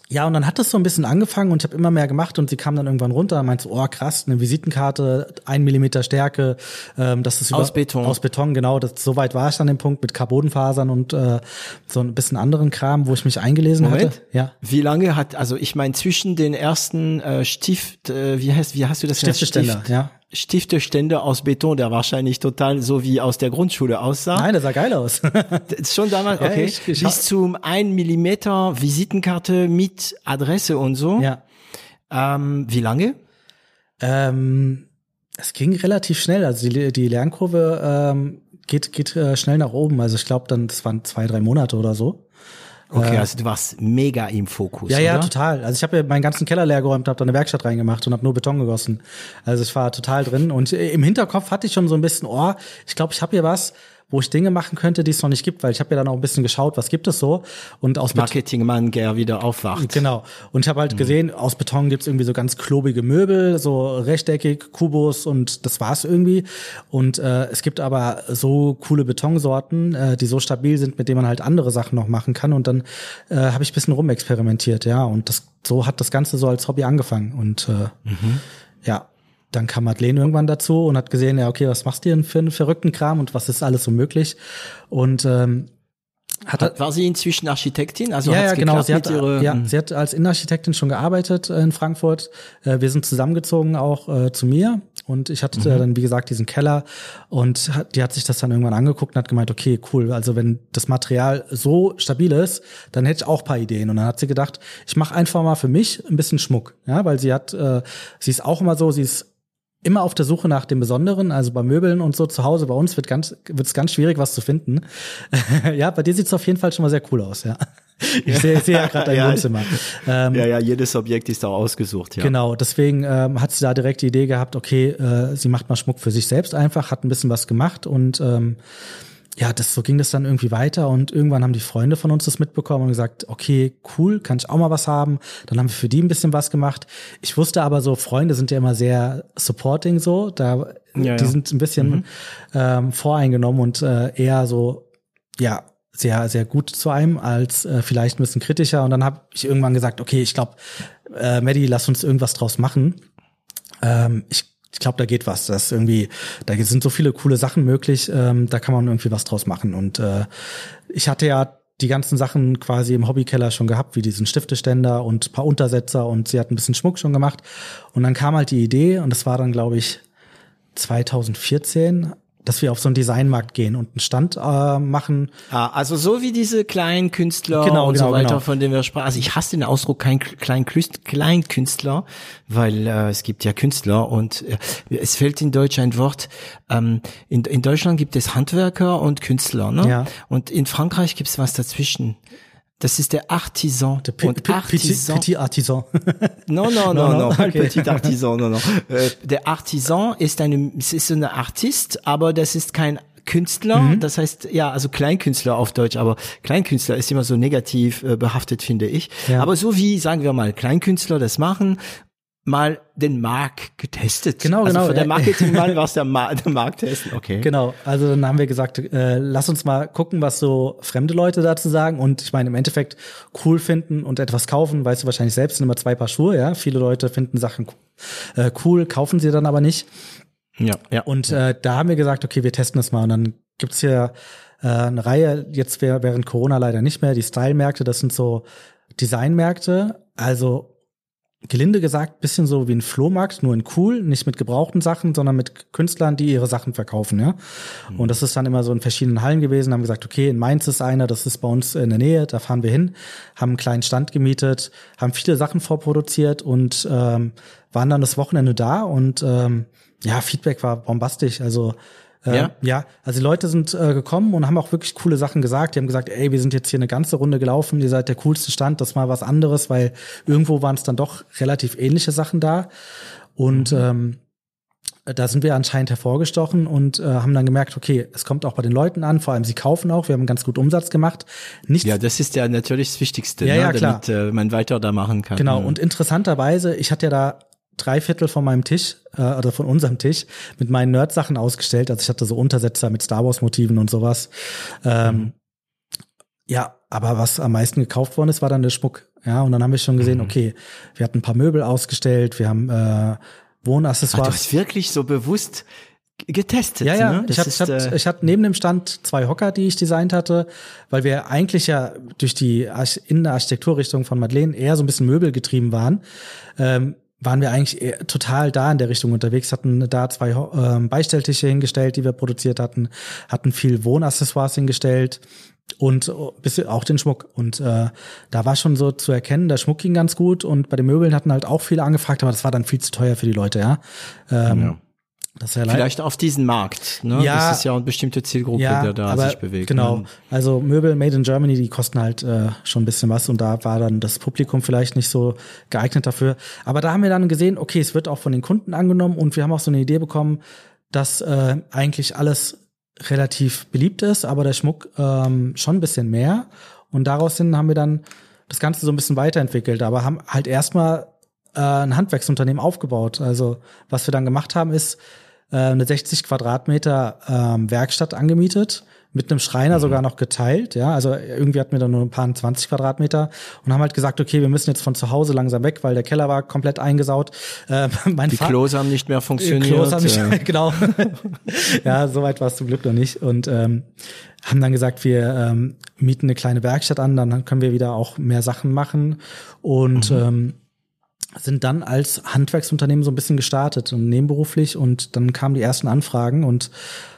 ja, und dann hat das so ein bisschen angefangen und ich habe immer mehr gemacht und sie kam dann irgendwann runter und meinte oh krass, eine Visitenkarte, ein Millimeter Stärke, ähm, das ist über, aus Beton. Aus Beton, genau. Das, so weit war ich dann dem Punkt mit Carbonfasern und äh, so ein bisschen anderen Kram, wo ich mich eingelesen Moment. hatte. Ja. Wie lange hat, also ich meine zwischen den ersten äh, Stift, äh, wie heißt, wie hast du das? Stifteständer, Stift, ja. Stiftestände aus Beton, der wahrscheinlich total so wie aus der Grundschule aussah. Nein, der sah geil aus. schon damals, okay. Ja, ich, ich Bis zum 1 Millimeter Visitenkarte mit Adresse und so. Ja. Ähm, wie lange? Ähm, es ging relativ schnell. Also die, die Lernkurve ähm, geht, geht äh, schnell nach oben. Also ich glaube dann, das waren zwei, drei Monate oder so. Okay, äh, also du warst mega im Fokus. Ja, oder? ja, total. Also ich habe ja meinen ganzen Keller leer geräumt, habe da eine Werkstatt reingemacht und habe nur Beton gegossen. Also ich war total drin und im Hinterkopf hatte ich schon so ein bisschen, oh, ich glaube, ich habe hier was, wo ich Dinge machen könnte, die es noch nicht gibt, weil ich habe ja dann auch ein bisschen geschaut, was gibt es so und aus Marketingmann, der wieder aufwacht. Genau. Und ich habe halt mhm. gesehen, aus Beton gibt's irgendwie so ganz klobige Möbel, so rechteckig, Kubus und das war's irgendwie. Und äh, es gibt aber so coole Betonsorten, äh, die so stabil sind, mit denen man halt andere Sachen noch machen kann. Und dann äh, habe ich bisschen rumexperimentiert, ja. Und das so hat das Ganze so als Hobby angefangen. Und äh, mhm. ja, dann kam Madeleine irgendwann dazu und hat gesehen, ja, okay, was machst du denn für einen verrückten Kram und was ist alles so möglich? Und ähm, hat, hat, war sie inzwischen Architektin? Also ja, ja genau. Sie hat, ja, hm. sie hat als Innenarchitektin schon gearbeitet äh, in Frankfurt. Äh, wir sind zusammengezogen auch äh, zu mir und ich hatte mhm. dann, wie gesagt, diesen Keller und hat, die hat sich das dann irgendwann angeguckt und hat gemeint, okay, cool, also wenn das Material so stabil ist, dann hätte ich auch paar Ideen. Und dann hat sie gedacht, ich mache einfach mal für mich ein bisschen Schmuck, ja, weil sie hat, äh, sie ist auch immer so, sie ist immer auf der Suche nach dem Besonderen, also bei Möbeln und so zu Hause bei uns wird ganz wird es ganz schwierig was zu finden. ja, bei dir sieht es auf jeden Fall schon mal sehr cool aus, ja. Ich sehe seh ja gerade dein ja, Wohnzimmer. Ähm, ja, ja, jedes Objekt ist auch ausgesucht, ja. Genau, deswegen ähm, hat sie da direkt die Idee gehabt, okay, äh, sie macht mal Schmuck für sich selbst einfach, hat ein bisschen was gemacht und ähm, ja, das, so ging das dann irgendwie weiter und irgendwann haben die Freunde von uns das mitbekommen und gesagt, okay, cool, kann ich auch mal was haben. Dann haben wir für die ein bisschen was gemacht. Ich wusste aber so, Freunde sind ja immer sehr supporting so, da, ja, die ja. sind ein bisschen mhm. ähm, voreingenommen und äh, eher so, ja, sehr, sehr gut zu einem als äh, vielleicht ein bisschen kritischer. Und dann habe ich irgendwann gesagt, okay, ich glaube, äh, Maddie, lass uns irgendwas draus machen. Ähm, ich ich glaube, da geht was. Das ist irgendwie, da sind so viele coole Sachen möglich, ähm, da kann man irgendwie was draus machen. Und äh, ich hatte ja die ganzen Sachen quasi im Hobbykeller schon gehabt, wie diesen Stifteständer und paar Untersetzer und sie hat ein bisschen Schmuck schon gemacht. Und dann kam halt die Idee und das war dann, glaube ich, 2014 dass wir auf so einen Designmarkt gehen und einen Stand äh, machen. Ah, also so wie diese kleinen Künstler genau, und genau, so weiter, genau. von denen wir sprachen. Also ich hasse den Ausdruck kein klein Kleinkünstler, weil äh, es gibt ja Künstler und äh, es fällt in Deutsch ein Wort. Ähm, in, in Deutschland gibt es Handwerker und Künstler, ne? Ja. Und in Frankreich gibt es was dazwischen. Das ist der Artisan. Der P und Artisan. Petit, Artisan. non, non, non, non, okay. Petit Artisan, non, non. Äh, der Artisan ist eine, es ist eine Artist, aber das ist kein Künstler, mhm. das heißt, ja, also Kleinkünstler auf Deutsch, aber Kleinkünstler ist immer so negativ äh, behaftet, finde ich. Ja. Aber so wie, sagen wir mal, Kleinkünstler das machen mal den Markt getestet. Genau, also genau. Der Marketingmann war es der, Ma der Markt testen, okay. Genau, also dann haben wir gesagt, äh, lass uns mal gucken, was so fremde Leute dazu sagen und ich meine im Endeffekt cool finden und etwas kaufen, weißt du wahrscheinlich selbst, sind immer zwei Paar Schuhe, ja. Viele Leute finden Sachen äh, cool, kaufen sie dann aber nicht. Ja, ja. Und äh, da haben wir gesagt, okay, wir testen das mal und dann gibt's hier äh, eine Reihe, jetzt während Corona leider nicht mehr, die Style-Märkte, das sind so Designmärkte, also gelinde gesagt, bisschen so wie ein Flohmarkt, nur in cool, nicht mit gebrauchten Sachen, sondern mit Künstlern, die ihre Sachen verkaufen, ja. Mhm. Und das ist dann immer so in verschiedenen Hallen gewesen, haben gesagt, okay, in Mainz ist einer, das ist bei uns in der Nähe, da fahren wir hin, haben einen kleinen Stand gemietet, haben viele Sachen vorproduziert und ähm, waren dann das Wochenende da und ähm, ja, Feedback war bombastisch. Also ja? ja, also die Leute sind äh, gekommen und haben auch wirklich coole Sachen gesagt. Die haben gesagt, ey, wir sind jetzt hier eine ganze Runde gelaufen, ihr seid der coolste Stand, das mal was anderes, weil irgendwo waren es dann doch relativ ähnliche Sachen da. Und mhm. ähm, da sind wir anscheinend hervorgestochen und äh, haben dann gemerkt, okay, es kommt auch bei den Leuten an, vor allem sie kaufen auch, wir haben ganz gut Umsatz gemacht. Nicht ja, das ist ja natürlich das Wichtigste, ja, ne? ja, damit äh, man weiter da machen kann. Genau, und interessanterweise, ich hatte ja da drei Viertel von meinem Tisch äh, oder von unserem Tisch mit meinen Nerd-Sachen ausgestellt. Also ich hatte so Untersetzer mit Star Wars-Motiven und sowas. Ähm, mhm. Ja, aber was am meisten gekauft worden ist, war dann der Schmuck. Ja, und dann haben wir schon gesehen, mhm. okay, wir hatten ein paar Möbel ausgestellt, wir haben äh, Wohnaccessoires. Ach, du hast wirklich so bewusst getestet. Ja, ja. Ne? Ich, hatte, ich, hatte, ich hatte neben dem Stand zwei Hocker, die ich designt hatte, weil wir eigentlich ja durch die Arch Innenarchitekturrichtung von Madeleine eher so ein bisschen Möbel getrieben waren. Ähm, waren wir eigentlich total da in der Richtung unterwegs, hatten da zwei ähm, Beistelltische hingestellt, die wir produziert hatten, hatten viel Wohnaccessoires hingestellt und bisschen auch den Schmuck. Und äh, da war schon so zu erkennen, der Schmuck ging ganz gut und bei den Möbeln hatten halt auch viele angefragt, aber das war dann viel zu teuer für die Leute, ja. Ähm, ja. Das ist ja Vielleicht auf diesen Markt, ne? Ja, das ist ja eine bestimmte Zielgruppe, ja, der da aber sich bewegt. Genau. Ne? Also Möbel made in Germany, die kosten halt äh, schon ein bisschen was und da war dann das Publikum vielleicht nicht so geeignet dafür. Aber da haben wir dann gesehen, okay, es wird auch von den Kunden angenommen und wir haben auch so eine Idee bekommen, dass äh, eigentlich alles relativ beliebt ist, aber der Schmuck ähm, schon ein bisschen mehr. Und daraus hin haben wir dann das Ganze so ein bisschen weiterentwickelt, aber haben halt erstmal äh, ein Handwerksunternehmen aufgebaut. Also was wir dann gemacht haben, ist, äh, eine 60 Quadratmeter ähm, Werkstatt angemietet, mit einem Schreiner mhm. sogar noch geteilt, ja, also irgendwie hatten wir dann nur ein paar 20 Quadratmeter und haben halt gesagt, okay, wir müssen jetzt von zu Hause langsam weg, weil der Keller war komplett eingesaut. Äh, mein Die Klos haben nicht mehr funktioniert. Die Klos haben nicht, ja. genau. ja, soweit war es zum Glück noch nicht und ähm, haben dann gesagt, wir ähm, mieten eine kleine Werkstatt an, dann können wir wieder auch mehr Sachen machen und mhm. ähm, sind dann als Handwerksunternehmen so ein bisschen gestartet und nebenberuflich und dann kamen die ersten Anfragen und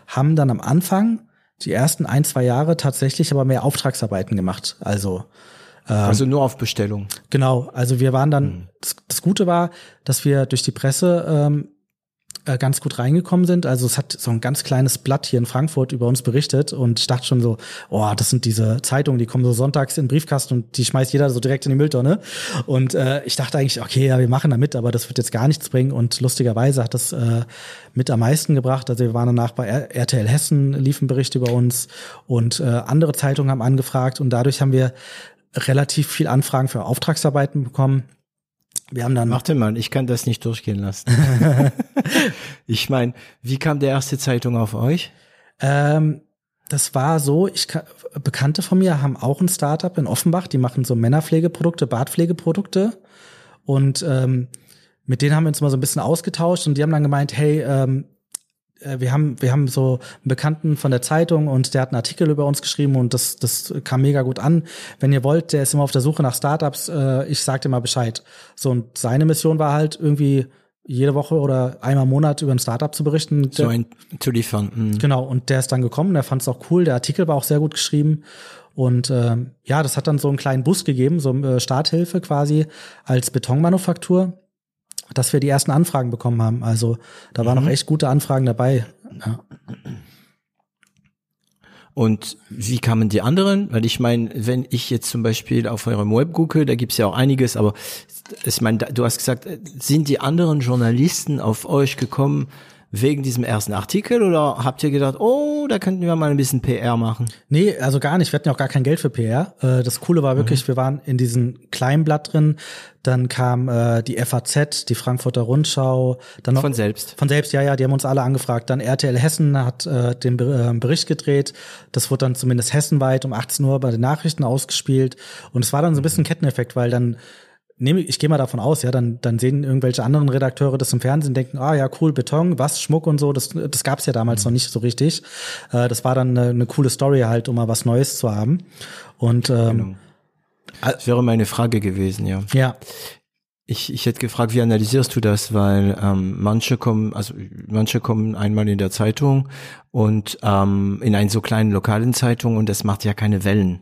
haben dann am Anfang die ersten ein, zwei Jahre tatsächlich aber mehr Auftragsarbeiten gemacht. Also ähm, also nur auf Bestellung. Genau, also wir waren dann, mhm. das, das, Gute war, dass wir durch die Presse ähm, äh, ganz gut reingekommen sind. Also es hat so ein ganz kleines Blatt hier in Frankfurt über uns berichtet und ich dachte schon so, oh, das sind diese Zeitungen, die kommen so sonntags in den Briefkasten und die schmeißt jeder so direkt in die Mülltonne. Und äh, ich dachte eigentlich, okay, ja, wir machen da mit, aber das wird jetzt gar nichts bringen. Und lustigerweise hat das äh, mit am meisten gebracht. Also wir waren danach bei RTL Hessen, liefen Berichte über uns und äh, andere Zeitungen haben angefragt und dadurch haben wir relativ viel Anfragen für Auftragsarbeiten bekommen wir haben dann. Warte mal, ich kann das nicht durchgehen lassen. ich meine, wie kam der erste Zeitung auf euch? Ähm, das war so, ich Bekannte von mir haben auch ein Startup in Offenbach, die machen so Männerpflegeprodukte, Bartpflegeprodukte. Und ähm, mit denen haben wir uns mal so ein bisschen ausgetauscht und die haben dann gemeint, hey, ähm, äh, wir haben, wir haben so einen Bekannten von der Zeitung und der hat einen Artikel über uns geschrieben und das, das kam mega gut an. Wenn ihr wollt, der ist immer auf der Suche nach Startups, äh, ich sag dir mal Bescheid. So, und seine Mission war halt irgendwie jede Woche oder einmal im Monat über ein Startup zu berichten. So ein zu liefern. Mhm. Genau, und der ist dann gekommen, der fand es auch cool, der Artikel war auch sehr gut geschrieben. Und äh, ja, das hat dann so einen kleinen Bus gegeben, so äh, Starthilfe quasi als Betonmanufaktur dass wir die ersten Anfragen bekommen haben. Also da waren mhm. noch echt gute Anfragen dabei. Ja. Und wie kamen die anderen? Weil ich meine, wenn ich jetzt zum Beispiel auf eurem Web gucke, da gibt's ja auch einiges, aber ich meine, du hast gesagt, sind die anderen Journalisten auf euch gekommen, wegen diesem ersten Artikel oder habt ihr gedacht, oh, da könnten wir mal ein bisschen PR machen? Nee, also gar nicht. Wir hatten ja auch gar kein Geld für PR. Äh, das Coole war wirklich, mhm. wir waren in diesem kleinen Blatt drin. Dann kam äh, die FAZ, die Frankfurter Rundschau. Dann noch, von selbst. Von selbst, ja, ja, die haben uns alle angefragt. Dann RTL Hessen hat äh, den äh, Bericht gedreht. Das wurde dann zumindest hessenweit um 18 Uhr bei den Nachrichten ausgespielt. Und es war dann so ein bisschen Ketteneffekt, weil dann nehme ich gehe mal davon aus, ja, dann dann sehen irgendwelche anderen Redakteure das im Fernsehen, denken, ah ja, cool, Beton, was Schmuck und so, das das gab's ja damals mhm. noch nicht so richtig. Äh, das war dann eine, eine, coole Story halt, um mal was Neues zu haben. Und ähm, genau. Das wäre meine Frage gewesen, ja. Ja. Ich, ich hätte gefragt, wie analysierst du das? Weil ähm, manche kommen, also manche kommen einmal in der Zeitung und ähm, in einen so kleinen lokalen Zeitung und das macht ja keine Wellen.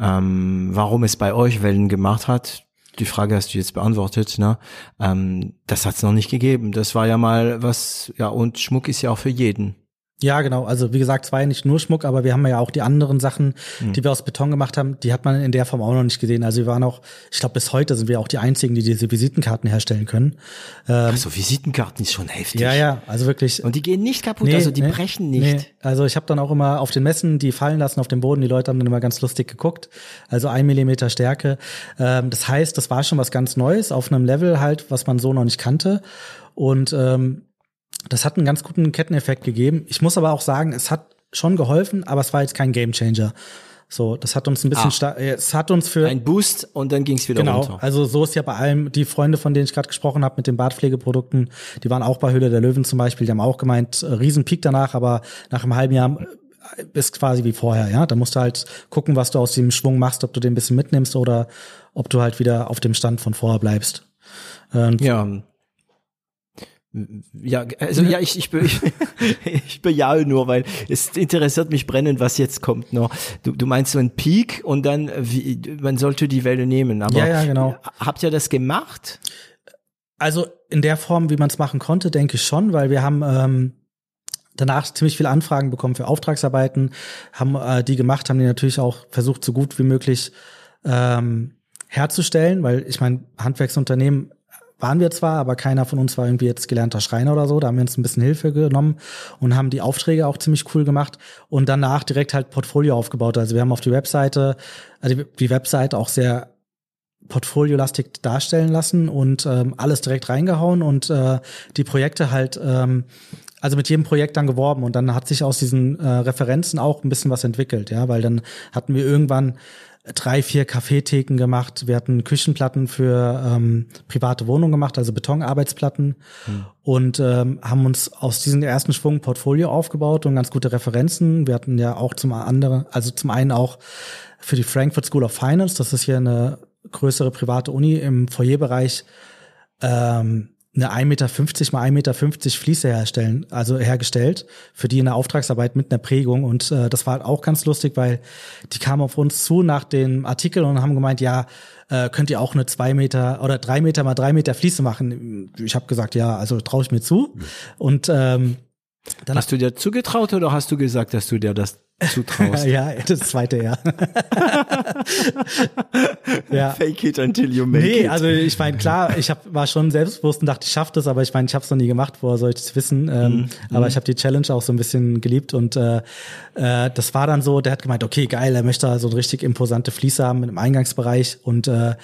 Ähm, warum es bei euch Wellen gemacht hat, die Frage hast du jetzt beantwortet, ne? Ähm, das hat es noch nicht gegeben. Das war ja mal was, ja, und Schmuck ist ja auch für jeden. Ja, genau. Also wie gesagt, es war ja nicht nur Schmuck, aber wir haben ja auch die anderen Sachen, mhm. die wir aus Beton gemacht haben, die hat man in der Form auch noch nicht gesehen. Also wir waren auch, ich glaube, bis heute sind wir auch die einzigen, die diese Visitenkarten herstellen können. Ähm, also Visitenkarten ist schon heftig. Ja, ja, also wirklich. Und die gehen nicht kaputt, nee, also die nee, brechen nicht. Nee. Also ich habe dann auch immer auf den Messen die fallen lassen auf dem Boden. Die Leute haben dann immer ganz lustig geguckt. Also ein Millimeter Stärke. Ähm, das heißt, das war schon was ganz Neues auf einem Level halt, was man so noch nicht kannte. Und ähm, das hat einen ganz guten Ketteneffekt gegeben. Ich muss aber auch sagen, es hat schon geholfen, aber es war jetzt kein Gamechanger. So, das hat uns ein bisschen ah, es hat uns für ein Boost und dann ging es wieder genau, runter. Also so ist ja bei allem die Freunde, von denen ich gerade gesprochen habe mit den Bartpflegeprodukten, die waren auch bei Höhle der Löwen zum Beispiel, die haben auch gemeint, äh, Riesenpeak danach, aber nach einem halben Jahr äh, ist quasi wie vorher, ja. Da musst du halt gucken, was du aus dem Schwung machst, ob du den ein bisschen mitnimmst oder ob du halt wieder auf dem Stand von vorher bleibst. Und ja, ja, also ja, ich, ich, ich, ich bejahe nur, weil es interessiert mich brennend, was jetzt kommt noch. Du, du meinst so ein Peak und dann, wie, man sollte die Welle nehmen. Aber ja, ja, genau. Habt ihr das gemacht? Also in der Form, wie man es machen konnte, denke ich schon, weil wir haben ähm, danach ziemlich viele Anfragen bekommen für Auftragsarbeiten, haben äh, die gemacht, haben die natürlich auch versucht, so gut wie möglich ähm, herzustellen, weil ich meine, Handwerksunternehmen waren wir zwar, aber keiner von uns war irgendwie jetzt gelernter Schreiner oder so. Da haben wir uns ein bisschen Hilfe genommen und haben die Aufträge auch ziemlich cool gemacht und danach direkt halt Portfolio aufgebaut. Also wir haben auf die Webseite, also die Webseite auch sehr portfoliolastig darstellen lassen und ähm, alles direkt reingehauen und äh, die Projekte halt ähm, also mit jedem Projekt dann geworben und dann hat sich aus diesen äh, Referenzen auch ein bisschen was entwickelt, ja, weil dann hatten wir irgendwann drei, vier Kaffeetheken gemacht. Wir hatten Küchenplatten für ähm, private Wohnungen gemacht, also Betonarbeitsplatten hm. und ähm, haben uns aus diesem ersten Schwung Portfolio aufgebaut und ganz gute Referenzen. Wir hatten ja auch zum anderen, also zum einen auch für die Frankfurt School of Finance, das ist hier eine größere private Uni im Foyerbereich, ähm, eine 1,50 Meter mal 1,50 Meter Fliese herstellen, also hergestellt, für die in der Auftragsarbeit mit einer Prägung. Und äh, das war auch ganz lustig, weil die kamen auf uns zu nach dem Artikel und haben gemeint, ja, äh, könnt ihr auch eine zwei Meter oder drei Meter mal drei Meter Fliese machen? Ich habe gesagt, ja, also traue ich mir zu. Und ähm, dann hast du dir zugetraut oder hast du gesagt, dass du dir das zutraust. ja, das zweite, ja. ja. Fake it until you make nee, it. also ich meine, klar, ich hab, war schon selbstbewusst und dachte, ich schaff das, aber ich meine, ich habe es noch nie gemacht, woher soll ich das wissen? Ähm, mhm. Aber mhm. ich habe die Challenge auch so ein bisschen geliebt und äh, äh, das war dann so, der hat gemeint, okay, geil, er möchte so eine richtig imposante Fliese haben im Eingangsbereich und äh,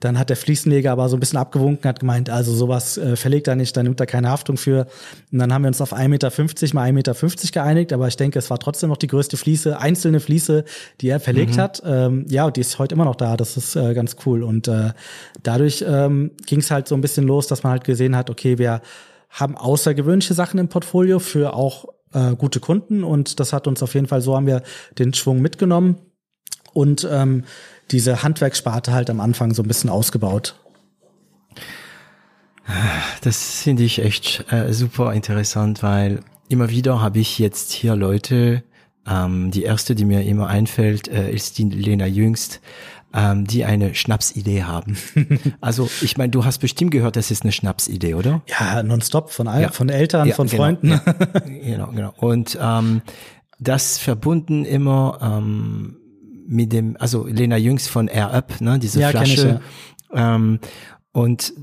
dann hat der Fliesenleger aber so ein bisschen abgewunken, hat gemeint, also sowas äh, verlegt er nicht, da nimmt er keine Haftung für. Und dann haben wir uns auf 1,50 Meter mal 1,50 Meter geeinigt, aber ich denke, es war trotzdem noch die größte Fliese, einzelne Fliese, die er verlegt mhm. hat. Ähm, ja, und die ist heute immer noch da. Das ist äh, ganz cool. Und äh, dadurch ähm, ging es halt so ein bisschen los, dass man halt gesehen hat, okay, wir haben außergewöhnliche Sachen im Portfolio für auch äh, gute Kunden. Und das hat uns auf jeden Fall, so haben wir den Schwung mitgenommen und ähm, diese Handwerkssparte halt am Anfang so ein bisschen ausgebaut. Das finde ich echt äh, super interessant, weil immer wieder habe ich jetzt hier Leute, ähm, die erste, die mir immer einfällt, äh, ist die Lena Jüngst, ähm, die eine Schnapsidee haben. also ich meine, du hast bestimmt gehört, das ist eine Schnapsidee, oder? Ja, nonstop von allen, ja. von Eltern, ja, von genau, Freunden. Ja. genau, genau. Und ähm, das verbunden immer ähm, mit dem, also Lena Jüngst von Air Up, ne, diese Flasche. Ich, ähm, und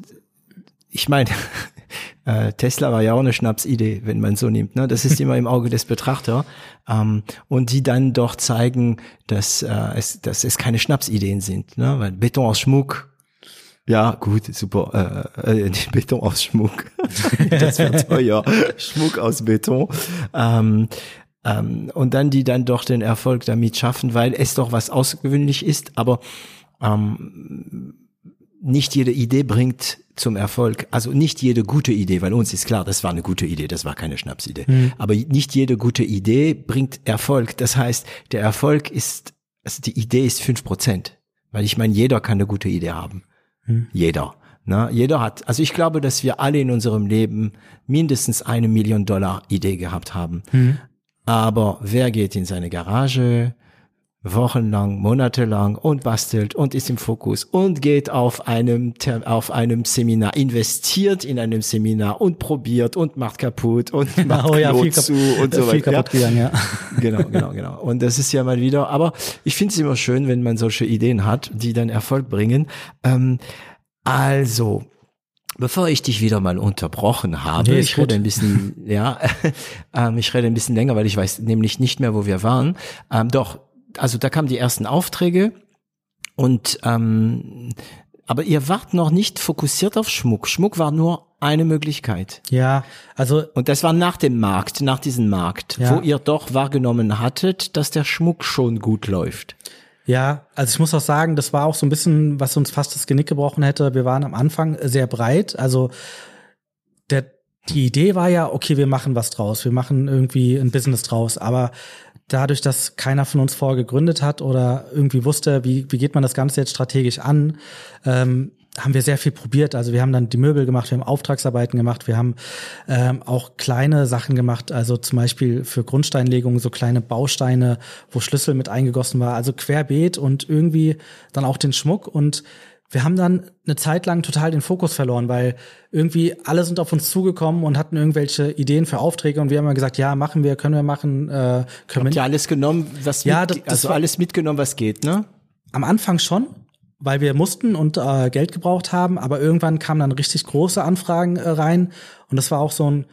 ich meine, äh, Tesla war ja auch eine Schnapsidee, wenn man so nimmt. Ne? Das ist immer im Auge des Betrachter. Ähm, und die dann doch zeigen, dass, äh, es, dass es keine Schnapsideen sind. Ne? Weil Beton aus Schmuck, ja, gut, super. Äh, äh, Beton aus Schmuck. das wird teuer. Schmuck aus Beton. Ähm, ähm, und dann die dann doch den Erfolg damit schaffen, weil es doch was außergewöhnlich ist, aber ähm, nicht jede Idee bringt zum Erfolg. Also nicht jede gute Idee, weil uns ist klar, das war eine gute Idee, das war keine Schnapsidee. Mhm. Aber nicht jede gute Idee bringt Erfolg. Das heißt, der Erfolg ist, also die Idee ist fünf Prozent. Weil ich meine, jeder kann eine gute Idee haben. Mhm. Jeder. Na, jeder hat, also ich glaube, dass wir alle in unserem Leben mindestens eine Million Dollar Idee gehabt haben. Mhm. Aber wer geht in seine Garage, wochenlang, monatelang und bastelt und ist im Fokus und geht auf einem, auf einem Seminar, investiert in einem Seminar und probiert und macht kaputt und macht oh ja, viel zu und so viel weiter. kaputt gegangen, ja. Genau, genau, genau. Und das ist ja mal wieder, aber ich finde es immer schön, wenn man solche Ideen hat, die dann Erfolg bringen. Ähm, also, Bevor ich dich wieder mal unterbrochen habe, Nee, ich rede ein bisschen, ja, ähm, ich rede ein bisschen länger, weil ich weiß nämlich nicht mehr, wo wir waren. Ähm, doch, also da kamen die ersten Aufträge und ähm, aber ihr wart noch nicht fokussiert auf Schmuck. Schmuck war nur eine Möglichkeit. Ja, also Und das war nach dem Markt, nach diesem Markt, Ja. wo ihr doch wahrgenommen hattet, dass der Schmuck schon gut läuft. Ja, also ich muss auch sagen, das war auch so ein bisschen, was uns fast das Genick gebrochen hätte. Wir waren am Anfang sehr breit. Also der, die Idee war ja, okay, wir machen was draus, wir machen irgendwie ein Business draus. Aber dadurch, dass keiner von uns vorher gegründet hat oder irgendwie wusste, wie, wie geht man das Ganze jetzt strategisch an, ähm, haben wir sehr viel probiert. Also wir haben dann die Möbel gemacht, wir haben Auftragsarbeiten gemacht, wir haben ähm, auch kleine Sachen gemacht, also zum Beispiel für Grundsteinlegungen so kleine Bausteine, wo Schlüssel mit eingegossen war, also querbeet und irgendwie dann auch den Schmuck. Und wir haben dann eine Zeit lang total den Fokus verloren, weil irgendwie alle sind auf uns zugekommen und hatten irgendwelche Ideen für Aufträge und wir haben immer gesagt, ja, machen wir, können wir machen, äh, können Habt wir ihr alles genommen, was Ja, mit, das- das also war- alles mitgenommen, was geht, ne? Am Anfang schon, weil wir mussten und äh, Geld gebraucht haben, aber irgendwann kamen dann richtig große Anfragen äh, rein und das war auch so ein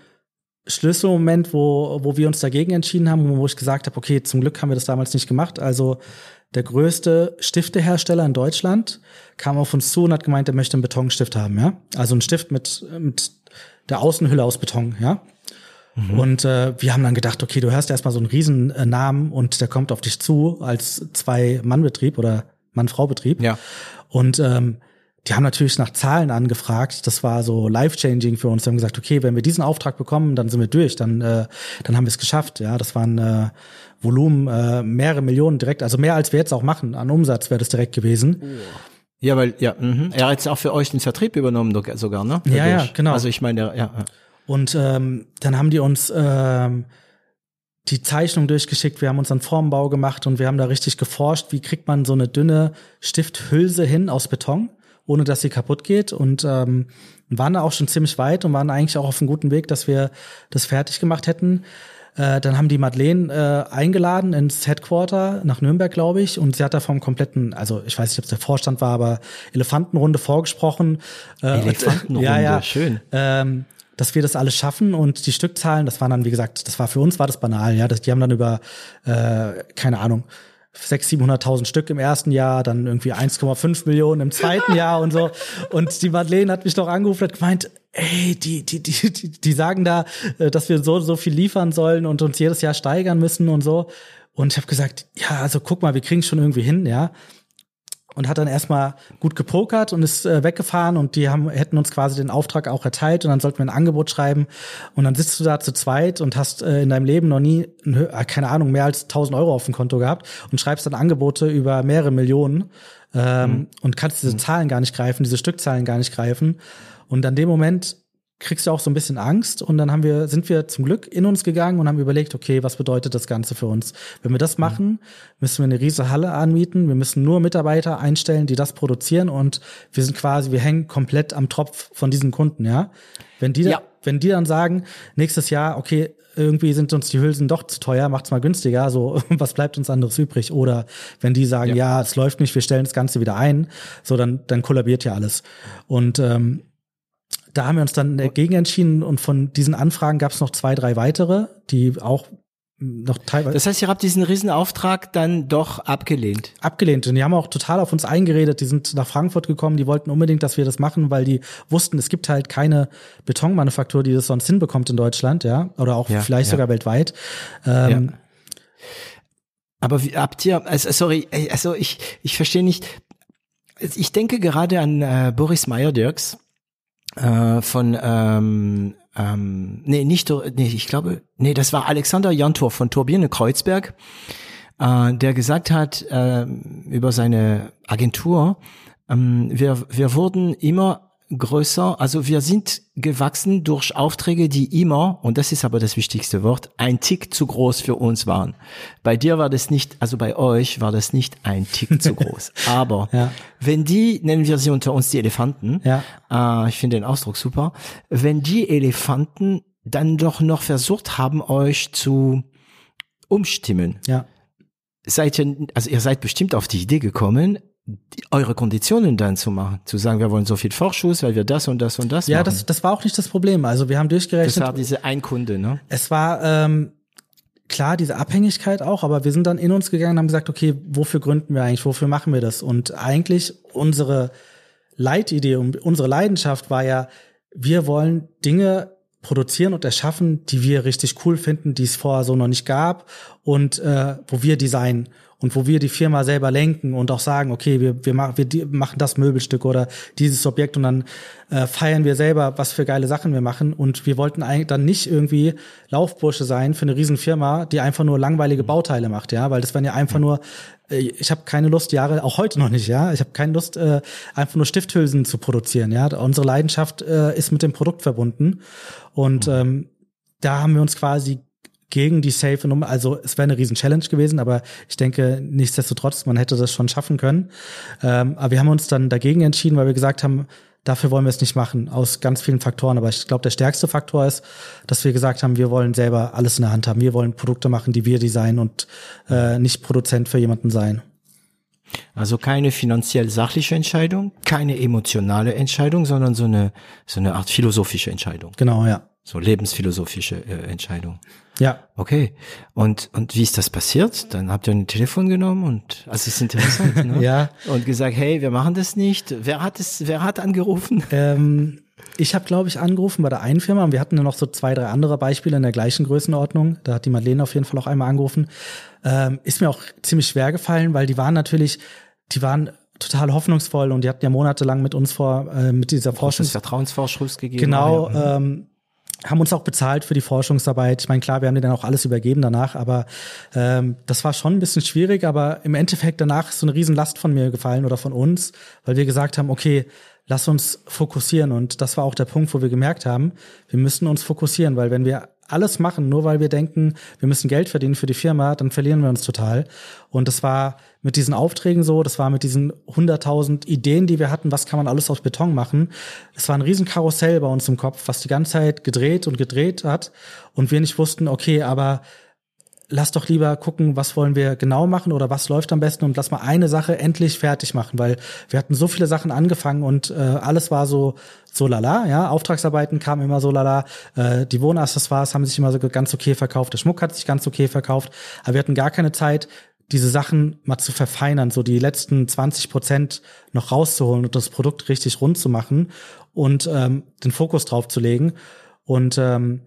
Schlüsselmoment, wo, wo wir uns dagegen entschieden haben, wo ich gesagt habe, okay, zum Glück haben wir das damals nicht gemacht. Also der größte Stiftehersteller in Deutschland kam auf uns zu und hat gemeint, er möchte einen Betonstift haben, ja. Also einen Stift mit, mit der Außenhülle aus Beton, ja. Und äh, wir haben dann gedacht, okay, du hörst erstmal so einen riesen äh, Namen und der kommt auf dich zu als Zwei-Mann-Betrieb oder Mann-Frau-Betrieb. Ja. Und ähm, die haben natürlich nach Zahlen angefragt. Das war so life-changing für uns. Wir haben gesagt, okay, wenn wir diesen Auftrag bekommen, dann sind wir durch. Dann, äh, dann haben wir es geschafft. Ja, das waren äh, Volumen äh, mehrere Millionen direkt, also mehr als wir jetzt auch machen an Umsatz wäre das direkt gewesen. Ja, weil, ja, mhm. er hat jetzt auch für euch den Vertrieb übernommen sogar, ne? Ja, ja, Dadurch. genau. Also ich meine, ja, ja. Und ähm, dann haben die uns ähm, die Zeichnung durchgeschickt, wir haben unseren Formbau gemacht und wir haben da richtig geforscht, wie kriegt man so eine dünne Stifthülse hin aus Beton, ohne dass sie kaputt geht. Und ähm, waren da auch schon ziemlich weit und waren eigentlich auch auf einem guten Weg, dass wir das fertig gemacht hätten. Äh, dann haben die Madeleine äh, eingeladen ins Headquarter nach Nürnberg, glaube ich, und sie hat da vom kompletten, also ich weiß nicht, ob es der Vorstand war, aber Elefantenrunde vorgesprochen. Äh, Elefantenrunde, ja, ja, schön. ähm, dass wir das alles schaffen und die Stückzahlen, das waren dann, wie gesagt, das war für uns war das banal, ja, das, die haben dann über, äh, keine Ahnung, 600.000, 700.000 Stück im ersten Jahr, dann irgendwie 1,5 Millionen im zweiten Jahr und so. Und die Madeleine hat mich doch angerufen und hat gemeint, ey, die, die, die, die, die sagen da, äh, dass wir so, so viel liefern sollen und uns jedes Jahr steigern müssen und so. Und ich habe gesagt, ja, also guck mal, wir kriegen schon irgendwie hin, ja. Und hat dann erstmal gut gepokert und ist äh, weggefahren und die haben hätten uns quasi den Auftrag auch erteilt und dann sollten wir ein Angebot schreiben. Und dann sitzt du da zu zweit und hast äh, in deinem Leben noch nie äh, keine Ahnung mehr als 1000 Euro auf dem Konto gehabt und schreibst dann Angebote über mehrere Millionen ähm, und kannst diese Zahlen gar nicht greifen, diese Stückzahlen gar nicht greifen und an dem Moment kriegst du auch so ein bisschen Angst und dann haben wir sind wir zum Glück in uns gegangen und haben überlegt, okay, was bedeutet das Ganze für uns? Wenn wir das machen, müssen wir eine riesige Halle anmieten, wir müssen nur Mitarbeiter einstellen, die das produzieren und wir sind quasi, wir hängen komplett am Tropf von diesen Kunden, ja? Wenn die Ja. wenn die dann sagen, nächstes Jahr, okay, irgendwie sind uns die Hülsen doch zu teuer, macht's mal günstiger, so was bleibt uns anderes übrig? Oder wenn die sagen, Ja. ja, es läuft nicht, wir stellen das Ganze wieder ein, so dann dann kollabiert ja alles. Und ähm, da haben wir uns dann dagegen entschieden und von diesen Anfragen gab es noch zwei, drei weitere, die auch noch teilweise Das heißt, ihr habt diesen Riesenauftrag dann doch abgelehnt. abgelehnt. Und die haben auch total auf uns eingeredet. Die sind nach Frankfurt gekommen, die wollten unbedingt, dass wir das machen, weil die wussten, es gibt halt keine Betonmanufaktur, die das sonst hinbekommt in Deutschland, ja, oder auch Ja, vielleicht ja. sogar weltweit. Ähm, Aber wie habt ihr, also, sorry, also ich, ich verstehe nicht, ich denke gerade an äh, Boris Meyer-Dirks äh, von, ähm, ähm, nee, nicht, nee, ich glaube, nee, das war Alexander Jantor von Turbine Kreuzberg, äh, der gesagt hat äh, über seine Agentur, ähm, wir, wir wurden immer größer. Also wir sind gewachsen durch Aufträge, die immer, und das ist aber das wichtigste Wort, ein Tick zu groß für uns waren. Bei dir war das nicht, also bei euch war das nicht ein Tick zu groß. Aber Ja. wenn die, nennen wir sie unter uns die Elefanten, Ja. äh, ich finde den Ausdruck super, wenn die Elefanten dann doch noch versucht haben, euch zu umstimmen, Ja. seid ihr, also ihr seid bestimmt auf die Idee gekommen, eure Konditionen dann zu machen, zu sagen, wir wollen so viel Vorschuss, weil wir das und das und das Ja, machen. das, das war auch nicht das Problem. Also wir haben das durchgerechnet, war diese ein Kunde, ne? es war ähm, klar diese Abhängigkeit auch, aber wir sind dann in uns gegangen und haben gesagt, okay, wofür gründen wir eigentlich, wofür machen wir das? Und eigentlich unsere Leitidee und unsere Leidenschaft war ja, wir wollen Dinge produzieren und erschaffen, die wir richtig cool finden, die es vorher so noch nicht gab und äh, wo wir designen und wo wir die Firma selber lenken und auch sagen, okay, wir, wir, machen, wir machen das Möbelstück oder dieses Objekt und dann äh, feiern wir selber, was für geile Sachen wir machen und wir wollten eigentlich dann nicht irgendwie Laufbursche sein für eine riesen Firma, die einfach nur langweilige Bauteile macht, ja, weil das wären ja einfach nur äh, ich habe keine Lust, Jahre, auch heute noch nicht, ja. Ich habe keine Lust, äh, einfach nur Stifthülsen zu produzieren, ja. Unsere Leidenschaft äh, ist mit dem Produkt verbunden. Und ähm, da haben wir uns quasi gegen die safe Nummer, also es wäre eine riesen Challenge gewesen, aber ich denke, nichtsdestotrotz, man hätte das schon schaffen können. Ähm, aber wir haben uns dann dagegen entschieden, weil wir gesagt haben, dafür wollen wir es nicht machen, aus ganz vielen Faktoren. Aber ich glaube, der stärkste Faktor ist, dass wir gesagt haben, wir wollen selber alles in der Hand haben. Wir wollen Produkte machen, die wir designen und äh, nicht Produzent für jemanden sein. Also keine finanziell sachliche Entscheidung, keine emotionale Entscheidung, sondern so eine so eine Art philosophische Entscheidung, Genau, ja. so lebensphilosophische äh, Entscheidung. Ja, Okay. Und und wie ist das passiert? Dann habt ihr ein Telefon genommen und also es ist interessant, ne? Ja. Und gesagt, hey, wir machen das nicht. Wer hat es? Wer hat angerufen? Ähm, ich habe, glaube ich, angerufen bei der einen Firma und wir hatten ja noch so zwei, drei andere Beispiele in der gleichen Größenordnung. Da hat die Madeleine auf jeden Fall auch einmal angerufen. Ähm, ist mir auch ziemlich schwer gefallen, weil die waren natürlich, die waren total hoffnungsvoll und die hatten ja monatelang mit uns vor, äh, mit dieser Das Forschungs... Vertrauensvorschuss gegeben. Genau, Ja. ähm, haben uns auch bezahlt für die Forschungsarbeit. Ich meine, klar, wir haben denen dann auch alles übergeben danach, aber ähm, das war schon ein bisschen schwierig, aber im Endeffekt danach ist so eine Riesenlast von mir gefallen oder von uns, weil wir gesagt haben, okay, lass uns fokussieren. Und das war auch der Punkt, wo wir gemerkt haben, wir müssen uns fokussieren, weil wenn wir alles machen, nur weil wir denken, wir müssen Geld verdienen für die Firma, dann verlieren wir uns total. Und das war mit diesen Aufträgen so, das war mit diesen 100.000 Ideen, die wir hatten, was kann man alles aus Beton machen. Es war ein riesen bei uns im Kopf, was die ganze Zeit gedreht und gedreht hat und wir nicht wussten, okay, aber lass doch lieber gucken, was wollen wir genau machen oder was läuft am besten und lass mal eine Sache endlich fertig machen, weil wir hatten so viele Sachen angefangen und äh, alles war so so lala, ja, Auftragsarbeiten kamen immer so lala, äh, die Wohnaccessoires haben sich immer so ganz okay verkauft, der Schmuck hat sich ganz okay verkauft, aber wir hatten gar keine Zeit, diese Sachen mal zu verfeinern, so die letzten 20 Prozent noch rauszuholen und das Produkt richtig rund zu machen und ähm, den Fokus drauf zu legen. Und ähm,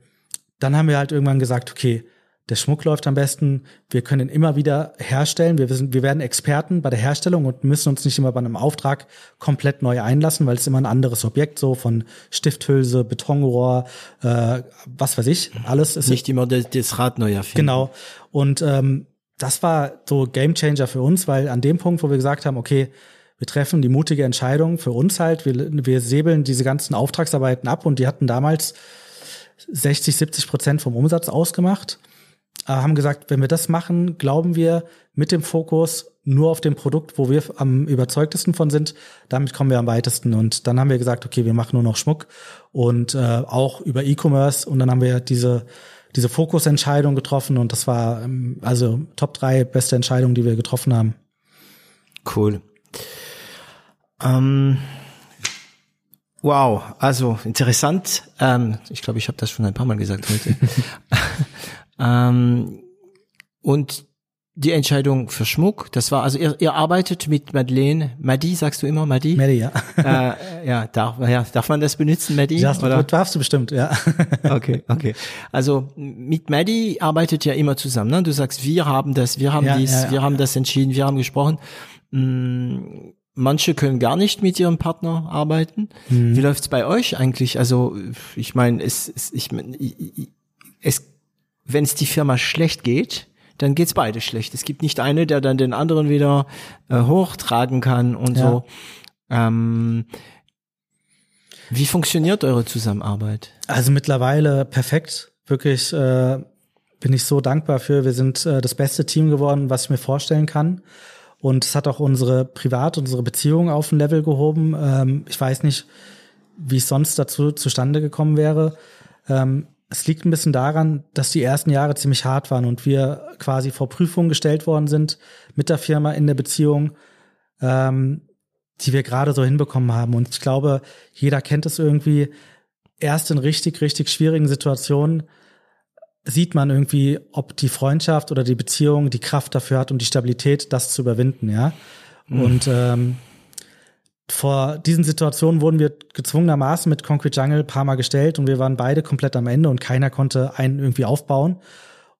dann haben wir halt irgendwann gesagt, okay, der Schmuck läuft am besten, wir können ihn immer wieder herstellen, wir, wissen, wir werden Experten bei der Herstellung und müssen uns nicht immer bei einem Auftrag komplett neu einlassen, weil es immer ein anderes Objekt so von Stifthülse, Betonrohr, äh, was weiß ich, alles ist Nicht immer das, das Rad neu erfinden. Genau. Und ähm, das war so Game Changer für uns, weil an dem Punkt, wo wir gesagt haben, okay, wir treffen die mutige Entscheidung für uns halt, wir, wir säbeln diese ganzen Auftragsarbeiten ab und die hatten damals 60, 70 Prozent vom Umsatz ausgemacht. Aber haben gesagt, wenn wir das machen, glauben wir mit dem Fokus nur auf dem Produkt, wo wir am überzeugtesten von sind, damit kommen wir am weitesten. Und dann haben wir gesagt, okay, wir machen nur noch Schmuck und äh, auch über E-Commerce. Und dann haben wir diese diese Fokusentscheidung getroffen und das war ähm, also Top drei beste Entscheidung, die wir getroffen haben. Cool. Ähm, wow, also interessant. Ähm, ich glaube, ich habe das schon ein paar Mal gesagt heute. ähm, und die Entscheidung für Schmuck, das war, also ihr, ihr arbeitet mit Madeleine, Madi, sagst du immer, Madi? Medi, ja. äh, ja, darf, ja, darf man das benutzen, Madi? Das oder? darfst du bestimmt, ja. Okay, okay. Also mit Maddie arbeitet ja immer zusammen. Ne? Du sagst, wir haben das, wir haben Ja, dies, ja, ja. wir haben das entschieden, wir haben gesprochen. Mm, Manche können gar nicht mit ihrem Partner arbeiten. Mhm. Wie läuft's bei euch eigentlich? Also ich meine, es, es, ich mein, i- i- es, wenn es die Firma schlecht geht, dann geht's beide schlecht. Es gibt nicht eine, der dann den anderen wieder äh, hochtragen kann und Ja. so. Ähm, Wie funktioniert eure Zusammenarbeit? Also mittlerweile perfekt. Wirklich äh, bin ich so dankbar für. Wir sind äh, das beste Team geworden, was ich mir vorstellen kann. Und es hat auch unsere Privat, unsere Beziehung auf ein Level gehoben. Ähm, ich weiß nicht, wie es sonst dazu zustande gekommen wäre. Ähm, es liegt ein bisschen daran, dass die ersten Jahre ziemlich hart waren und wir quasi vor Prüfungen gestellt worden sind mit der Firma in der Beziehung, ähm, die wir gerade so hinbekommen haben. Und ich glaube, jeder kennt es irgendwie. Erst in richtig, richtig schwierigen Situationen sieht man irgendwie, ob die Freundschaft oder die Beziehung die Kraft dafür hat und die Stabilität, das zu überwinden, ja. Mhm. Und ähm, vor diesen Situationen wurden wir gezwungenermaßen mit Concrete Jungle paar Mal gestellt und wir waren beide komplett am Ende und keiner konnte einen irgendwie aufbauen.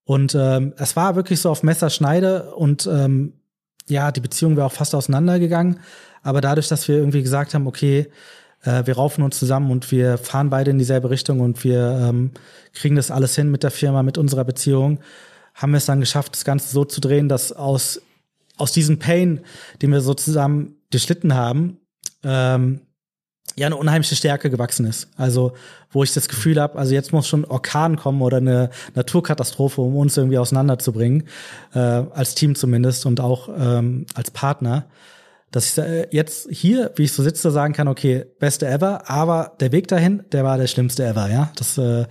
Und ähm, es war wirklich so auf Messerschneide und ähm, ja, die Beziehung wäre auch fast auseinandergegangen. Aber dadurch, dass wir irgendwie gesagt haben, okay, äh, wir raufen uns zusammen und wir fahren beide in dieselbe Richtung und wir ähm, kriegen das alles hin mit der Firma, mit unserer Beziehung, haben wir es dann geschafft, das Ganze so zu drehen, dass aus, aus diesem Pain, den wir so zusammen durchlitten haben, ähm, ja eine unheimliche Stärke gewachsen ist. Also wo ich das Gefühl habe, also jetzt muss schon Orkan kommen oder eine Naturkatastrophe, um uns irgendwie auseinanderzubringen, äh, als Team zumindest und auch ähm, als Partner dass ich äh, jetzt hier, wie ich so sitze, sagen kann, okay, beste ever, aber der Weg dahin, der war der schlimmste ever, ja. Das äh, mhm.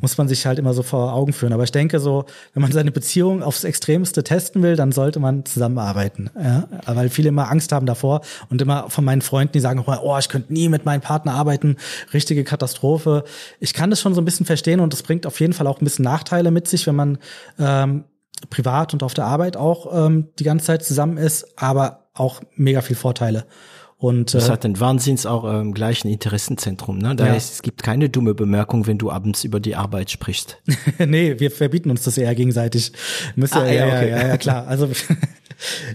muss man sich halt immer so vor Augen führen. Aber ich denke so, wenn man seine Beziehung aufs Extremste testen will, dann sollte man zusammenarbeiten, ja. Weil viele immer Angst haben davor und immer von meinen Freunden, die sagen, oh, ich könnte nie mit meinem Partner arbeiten, richtige Katastrophe. Ich kann das schon so ein bisschen verstehen und das bringt auf jeden Fall auch ein bisschen Nachteile mit sich, wenn man ähm, privat und auf der Arbeit auch ähm, die ganze Zeit zusammen ist, aber auch mega viel Vorteile. Und, das äh, hat ein Wahnsinns auch im gleichen Interessenzentrum. Ne? Da ja. heißt, es gibt keine dumme Bemerkung, wenn du abends über die Arbeit sprichst. nee, wir verbieten uns das eher gegenseitig. Müsste, ah, ja, ja, okay. ja, ja, klar. Also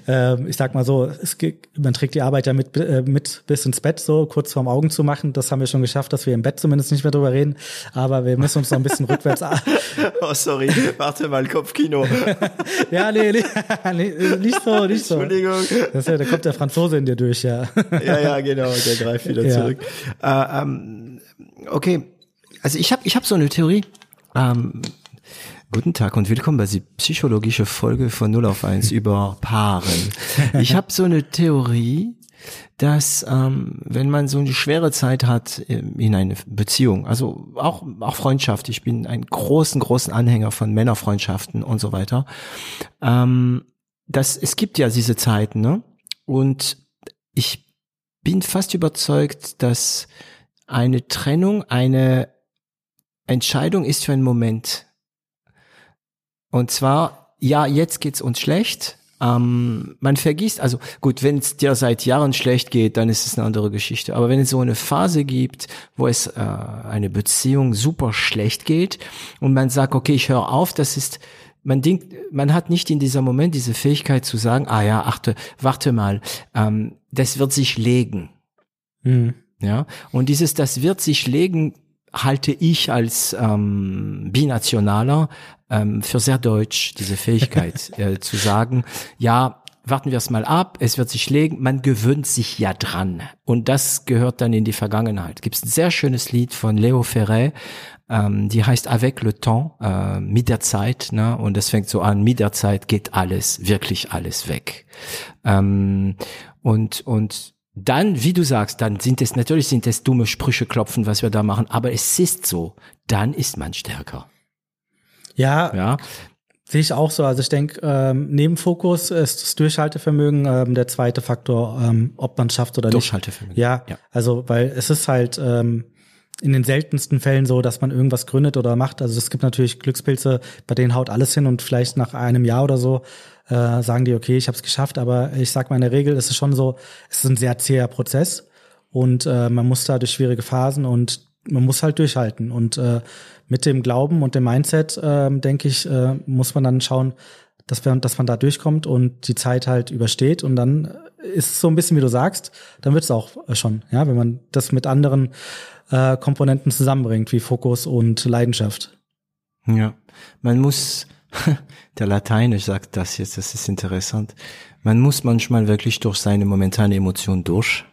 ähm, ich sag mal so, es man trägt die Arbeit ja mit, äh, mit bis ins Bett, so kurz vorm Augen zu machen. Das haben wir schon geschafft, dass wir im Bett zumindest nicht mehr drüber reden. Aber wir müssen uns noch ein bisschen rückwärts. oh, sorry, warte mal, Kopfkino. ja, nee, nee, nee, nicht so, nicht so. Entschuldigung. Das ja, da kommt der Franzose in dir durch, ja. ja, ja, genau, der greift wieder ja. zurück. Äh, ähm, okay, also ich habe ich hab so eine Theorie. Ähm, Guten Tag und willkommen bei die psychologische Folge von 0 auf 1 über Paaren. Ich habe so eine Theorie, dass ähm, wenn man so eine schwere Zeit hat in eine Beziehung, also auch auch Freundschaft, ich bin ein großen großen Anhänger von Männerfreundschaften und so weiter, ähm, dass es gibt ja diese Zeiten, ne? Und ich bin fast überzeugt, dass eine Trennung eine Entscheidung ist für einen Moment und zwar, ja, jetzt geht's uns schlecht. Ähm, man vergisst, also gut, wenn es dir seit Jahren schlecht geht, dann ist es eine andere Geschichte. Aber wenn es so eine Phase gibt, wo es äh, eine Beziehung super schlecht geht und man sagt, okay, ich höre auf, das ist man denkt, man hat nicht in dieser Moment diese Fähigkeit zu sagen, ah ja, achte, warte mal, ähm, das wird sich legen. Mhm. Ja, und dieses, das wird sich legen, halte ich als ähm, Binationaler ähm, für sehr deutsch, diese Fähigkeit äh, zu sagen, ja, warten wir es mal ab, es wird sich legen, man gewöhnt sich ja dran. Und das gehört dann in die Vergangenheit. Gibt es ein sehr schönes Lied von Leo Ferret, ähm, die heißt Avec le temps, äh, mit der Zeit, ne? und das fängt so an, mit der Zeit geht alles, wirklich alles weg. Ähm, und, und dann, wie du sagst, dann sind es, natürlich sind es dumme Sprüche klopfen, was wir da machen, aber es ist so, dann ist man stärker. Ja, ja. Sehe ich auch so. Also ich denke, ähm, Nebenfokus ist das Durchhaltevermögen ähm, der zweite Faktor, ähm, ob man schafft oder nicht. Durchhaltevermögen. Ja, ja, also weil es ist halt ähm, in den seltensten Fällen so, dass man irgendwas gründet oder macht. Also es gibt natürlich Glückspilze, bei denen haut alles hin und vielleicht nach einem Jahr oder so äh, sagen die, okay, ich habe es geschafft. Aber ich sag mal in der Regel ist es schon so, es ist ein sehr zäher Prozess und äh, man muss da durch schwierige Phasen und man muss halt durchhalten. Und äh, mit dem Glauben und dem Mindset, äh, denke ich, äh, muss man dann schauen, dass, wir, dass man da durchkommt und die Zeit halt übersteht. Und dann ist es so ein bisschen, wie du sagst, dann wird es auch schon, ja, wenn man das mit anderen äh, Komponenten zusammenbringt, wie Fokus und Leidenschaft. Ja, man muss, der Lateinisch sagt das jetzt, das ist interessant. Man muss manchmal wirklich durch seine momentane Emotion durch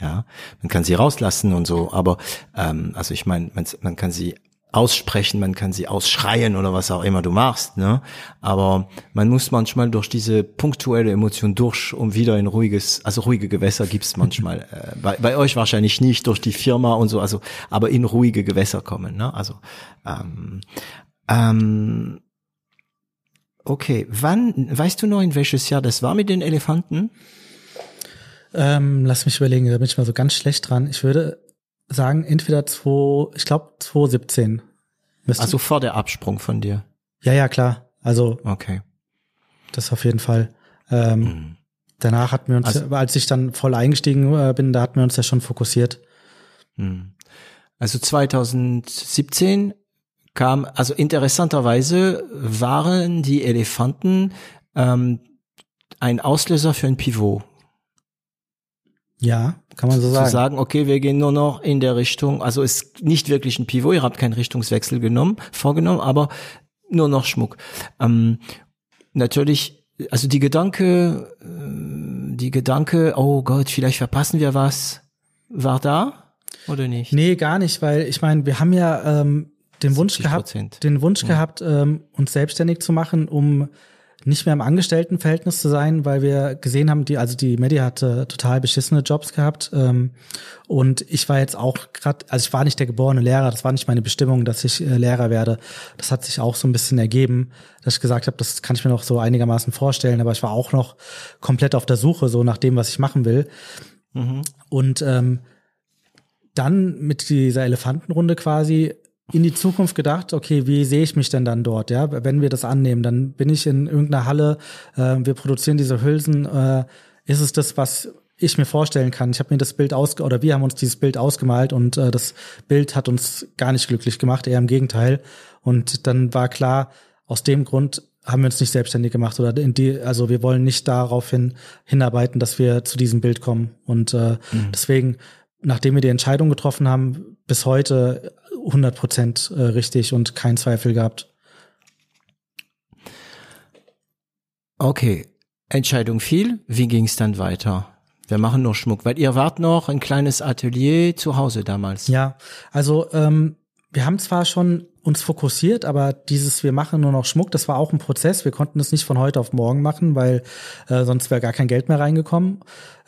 Ja, man kann sie rauslassen und so, aber ähm, also ich meine, man, man kann sie aussprechen, man kann sie ausschreien oder was auch immer du machst, ne? Aber man muss manchmal durch diese punktuelle Emotion durch, um wieder in ruhiges, also ruhige Gewässer gibt's manchmal. äh, bei, bei euch wahrscheinlich nicht durch die Firma und so, also aber in ruhige Gewässer kommen, ne? Also ähm, ähm, okay, wann weißt du noch in welches Jahr das war mit den Elefanten? Ähm, lass mich überlegen, da bin ich mal so ganz schlecht dran. Ich würde sagen, entweder zwei, ich glaube 2017. Müsste. Also vor der Absprung von dir. Ja, ja, klar. Also Okay. das auf jeden Fall. Ähm, Mhm. Danach hatten wir uns, Also- als ich dann voll eingestiegen äh, bin, da hatten wir uns ja schon fokussiert. Hm. Also 2017 kam, also interessanterweise waren die Elefanten ähm, ein Auslöser für ein Pivot. Ja, kann man so Zu sagen. sagen, okay, wir gehen nur noch in der Richtung, also ist nicht wirklich ein Pivot, ihr habt keinen Richtungswechsel genommen, vorgenommen, aber nur noch Schmuck. Ähm, natürlich, also die Gedanke, äh, die Gedanke, oh Gott, vielleicht verpassen wir was, war da oder nicht? Nee, gar nicht, weil ich meine, wir haben ja ähm, den Wunsch 70%. gehabt, den Wunsch gehabt, ähm, uns selbstständig zu machen, um nicht mehr im Angestelltenverhältnis zu sein, weil wir gesehen haben, die, also die Medi hatte total beschissene Jobs gehabt. Ähm, und ich war jetzt auch gerade, also ich war nicht der geborene Lehrer, das war nicht meine Bestimmung, dass ich äh, Lehrer werde. Das hat sich auch so ein bisschen ergeben, dass ich gesagt habe, das kann ich mir noch so einigermaßen vorstellen, aber ich war auch noch komplett auf der Suche, so nach dem, was ich machen will. Und ähm, dann mit dieser Elefantenrunde quasi in die Zukunft gedacht, okay, wie sehe ich mich denn dann dort, ja, wenn wir das annehmen, dann bin ich in irgendeiner Halle, äh, wir produzieren diese Hülsen, äh, ist es das, was ich mir vorstellen kann. Ich habe mir das Bild aus oder wir haben uns dieses Bild ausgemalt und äh, das Bild hat uns gar nicht glücklich gemacht, eher im Gegenteil. Und dann war klar, aus dem Grund haben wir uns nicht selbstständig gemacht oder in die, also wir wollen nicht darauf hin, hinarbeiten, dass wir zu diesem Bild kommen. Und äh, deswegen, nachdem wir die Entscheidung getroffen haben, bis heute 100 Prozent äh, richtig und kein Zweifel gehabt. Okay, Entscheidung fiel. Wie ging es dann weiter? Wir machen nur Schmuck, weil ihr wart noch ein kleines Atelier zu Hause damals. Ja, also ähm, wir haben zwar schon uns fokussiert, aber dieses wir machen nur noch Schmuck, das war auch ein Prozess. Wir konnten das nicht von heute auf morgen machen, weil äh, sonst wäre gar kein Geld mehr reingekommen.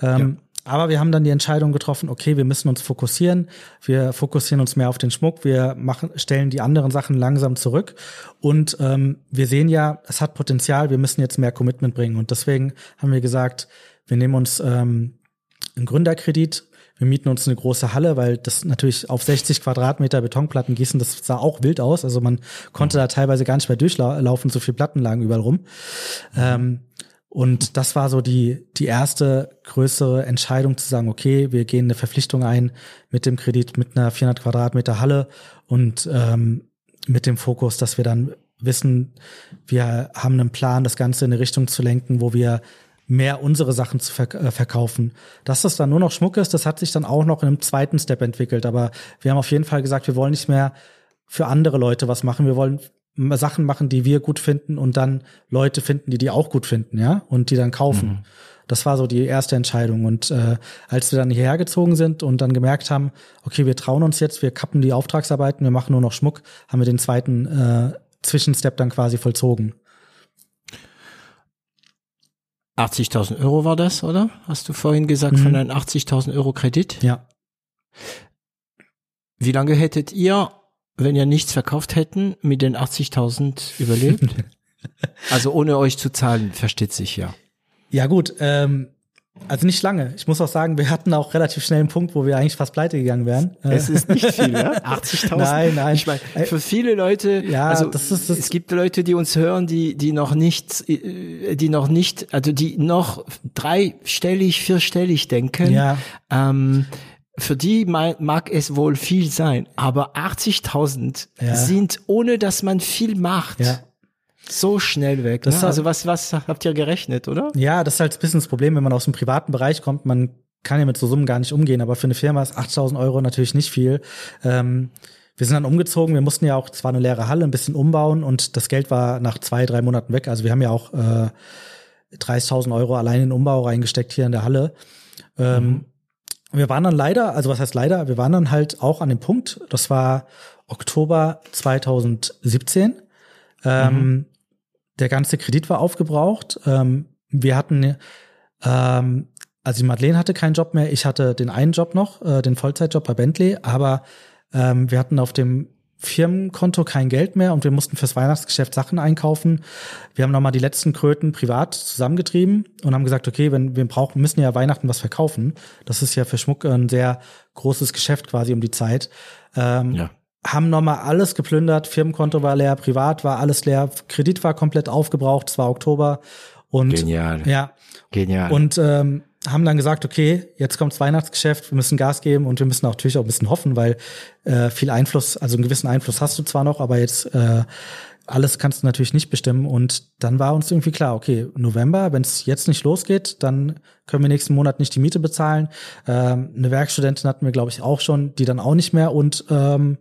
Ähm, Aber wir haben dann die Entscheidung getroffen, okay, wir müssen uns fokussieren. Wir fokussieren uns mehr auf den Schmuck. Wir machen, stellen die anderen Sachen langsam zurück. Und ähm, wir sehen ja, es hat Potenzial. Wir müssen jetzt mehr Commitment bringen. Und deswegen haben wir gesagt, wir nehmen uns ähm, einen Gründerkredit. Wir mieten uns eine große Halle, weil das natürlich auf 60 Quadratmeter Betonplatten gießen, das sah auch wild aus. Also man konnte da teilweise gar nicht mehr durchlaufen, so viele Platten lagen überall rum. Ähm, und das war so die, die erste größere Entscheidung zu sagen, okay, wir gehen eine Verpflichtung ein mit dem Kredit, mit einer 400 Quadratmeter Halle und ähm, mit dem Fokus, dass wir dann wissen, wir haben einen Plan, das Ganze in eine Richtung zu lenken, wo wir mehr unsere Sachen zu verk äh, verkaufen. Dass das dann nur noch Schmuck ist, das hat sich dann auch noch in einem zweiten Step entwickelt. Aber wir haben auf jeden Fall gesagt, wir wollen nicht mehr für andere Leute was machen. Wir wollen Sachen machen, die wir gut finden und dann Leute finden, die die auch gut finden, ja, und die dann kaufen. Mhm. Das war so die erste Entscheidung. Und äh, als wir dann hierher gezogen sind und dann gemerkt haben, okay, wir trauen uns jetzt, wir kappen die Auftragsarbeiten, wir machen nur noch Schmuck, haben wir den zweiten äh, Zwischenstep dann quasi vollzogen. 80.000 Euro war das, oder? Hast du vorhin gesagt, von einem 80.000 Euro Kredit? Ja. Wie lange hättet ihr, wenn ihr nichts verkauft hätten, mit den 80.000 überlebt? also ohne euch zu zahlen, versteht sich ja. Ja, gut, ähm, also nicht lange. Ich muss auch sagen, wir hatten auch relativ schnell einen Punkt, wo wir eigentlich fast pleite gegangen wären. Es ist nicht viel, ja? 80.000? Nein, nein. Ich meine, für viele Leute, Ja, also das ist- das- es gibt Leute, die uns hören, die, die noch nicht, äh, die noch nicht, also die noch dreistellig, vierstellig denken. Ja. Ähm, für die mag, es wohl viel sein, aber 80.000 Ja. sind, ohne dass man viel macht, Ja. so schnell weg. Ne? hat- Also was, was habt ihr gerechnet, oder? Ja, das ist halt ein bisschen das Problem, wenn man aus dem privaten Bereich kommt. Man kann ja mit so Summen gar nicht umgehen, aber für eine Firma ist 8000 Euro natürlich nicht viel. Ähm, wir sind dann umgezogen. Wir mussten ja auch zwar eine leere Halle ein bisschen umbauen und das Geld war nach zwei, drei Monaten weg. Also wir haben ja auch äh, 30.000 Euro allein in den Umbau reingesteckt hier in der Halle. Ähm, wir waren dann leider, also was heißt leider, wir waren dann halt auch an dem Punkt, das war Oktober 2017. Ähm, mhm. Der ganze Kredit war aufgebraucht. Ähm, wir hatten, ähm, also die Madeleine hatte keinen Job mehr, ich hatte den einen Job noch, äh, den Vollzeitjob bei Bentley, aber ähm, wir hatten auf dem Firmenkonto kein Geld mehr und wir mussten fürs Weihnachtsgeschäft Sachen einkaufen. Wir haben nochmal die letzten Kröten privat zusammengetrieben und haben gesagt, okay, wenn wir brauchen, müssen ja Weihnachten was verkaufen. Das ist ja für Schmuck ein sehr großes Geschäft quasi um die Zeit. Ähm, ja. Haben nochmal alles geplündert, Firmenkonto war leer, privat war alles leer, Kredit war komplett aufgebraucht, es war Oktober. Und, Genial. Ja. Genial. Und ähm, haben dann gesagt, okay, jetzt kommt's Weihnachtsgeschäft, wir müssen Gas geben und wir müssen natürlich auch ein bisschen hoffen, weil äh, viel Einfluss, also einen gewissen Einfluss hast du zwar noch, aber jetzt äh, alles kannst du natürlich nicht bestimmen. Und dann war uns irgendwie klar, okay, November, wenn es jetzt nicht losgeht, dann können wir nächsten Monat nicht die Miete bezahlen. Ähm, eine Werkstudentin hatten wir, glaube ich, auch schon, die dann auch nicht mehr. Und ähm,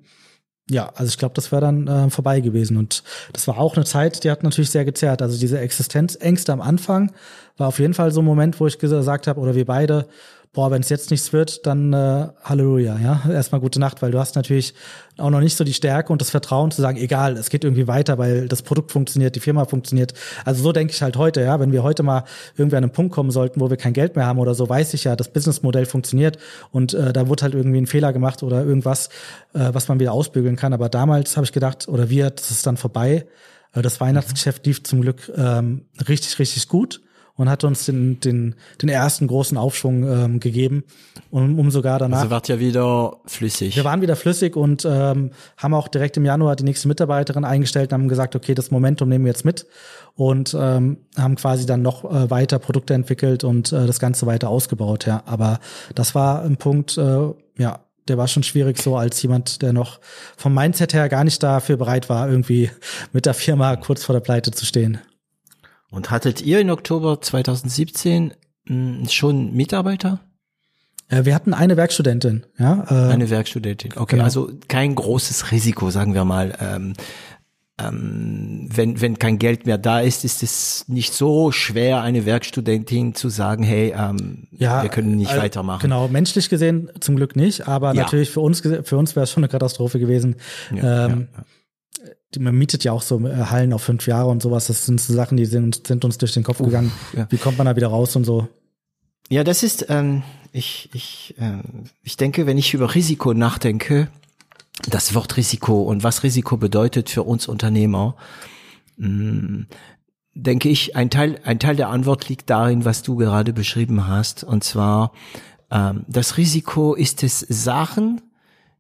ja, also ich glaube, das wäre dann äh, vorbei gewesen. Und das war auch eine Zeit, die hat natürlich sehr gezerrt. Also diese Existenzängste am Anfang war auf jeden Fall so ein Moment, wo ich gesagt habe, oder wir beide, boah, wenn es jetzt nichts wird, dann äh, Halleluja, ja. Erstmal gute Nacht, weil du hast natürlich auch noch nicht so die Stärke und das Vertrauen zu sagen, egal, es geht irgendwie weiter, weil das Produkt funktioniert, die Firma funktioniert. Also so denke ich halt heute, ja. Wenn wir heute mal irgendwie an einen Punkt kommen sollten, wo wir kein Geld mehr haben oder so, weiß ich ja, das Businessmodell funktioniert und äh, da wurde halt irgendwie ein Fehler gemacht oder irgendwas, äh, was man wieder ausbügeln kann. Aber damals habe ich gedacht, oder wir, das ist dann vorbei. Äh, das Weihnachtsgeschäft lief zum Glück ähm, richtig, richtig gut und hat uns den, den, den ersten großen Aufschwung ähm, gegeben. Und um sogar danach. Also wart ja wieder flüssig. Wir waren wieder flüssig und ähm, haben auch direkt im Januar die nächste Mitarbeiterin eingestellt und haben gesagt, okay, das Momentum nehmen wir jetzt mit und ähm, haben quasi dann noch äh, weiter Produkte entwickelt und äh, das Ganze weiter ausgebaut, ja. Aber das war ein Punkt, äh, ja, der war schon schwierig so als jemand, der noch vom Mindset her gar nicht dafür bereit war, irgendwie mit der Firma kurz vor der Pleite zu stehen. Und hattet ihr in Oktober 2017 hm, schon Mitarbeiter? Äh, wir hatten eine Werkstudentin, ja. Äh, eine Werkstudentin, okay. Genau. Also kein großes Risiko, sagen wir mal. Ähm, ähm, wenn, wenn kein Geld mehr da ist, ist es nicht so schwer, eine Werkstudentin zu sagen, hey, ähm, ja, wir können nicht also, weitermachen. Genau, menschlich gesehen zum Glück nicht, aber ja. natürlich für uns, für uns wäre es schon eine Katastrophe gewesen. Ja, ähm, ja, man mietet ja auch so äh, Hallen auf fünf Jahre und sowas. Das sind so Sachen, die sind, sind uns durch den Kopf gegangen. ja. Wie kommt man da wieder raus und so? Ja, das ist, ähm, ich, ich, äh, ich denke, wenn ich über Risiko nachdenke, das Wort Risiko und was Risiko bedeutet für uns Unternehmer, mh, mm, denke ich, ein Teil, ein Teil der Antwort liegt darin, was du gerade beschrieben hast. Und zwar, ähm, das Risiko ist es, Sachen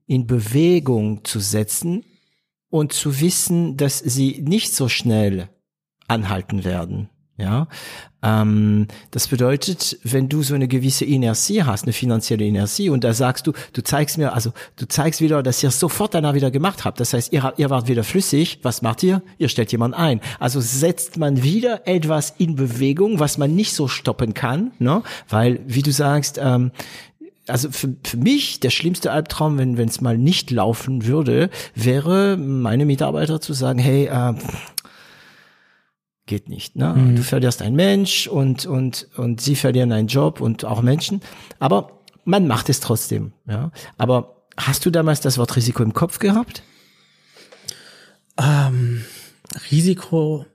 in Bewegung zu setzen, und zu wissen, dass sie nicht so schnell anhalten werden. Ja, ähm, das bedeutet, wenn du so eine gewisse Inertie hast, eine finanzielle Inertie, und da sagst du, du zeigst mir, also du zeigst wieder, dass ihr sofort danach wieder gemacht habt. Das heißt, ihr, ihr wart wieder flüssig. Was macht ihr? Ihr stellt jemand ein. Also setzt man wieder etwas in Bewegung, was man nicht so stoppen kann, ne? Weil, wie du sagst, ähm, also für, für mich der schlimmste Albtraum, wenn wenn es mal nicht laufen würde, wäre meine Mitarbeiter zu sagen, hey, äh, geht nicht. Ne? Mhm. Du verlierst einen Mensch und und und sie verlieren einen Job und auch Menschen, aber man macht es trotzdem. Ja, aber hast du damals das Wort Risiko im Kopf gehabt? Ähm, Risiko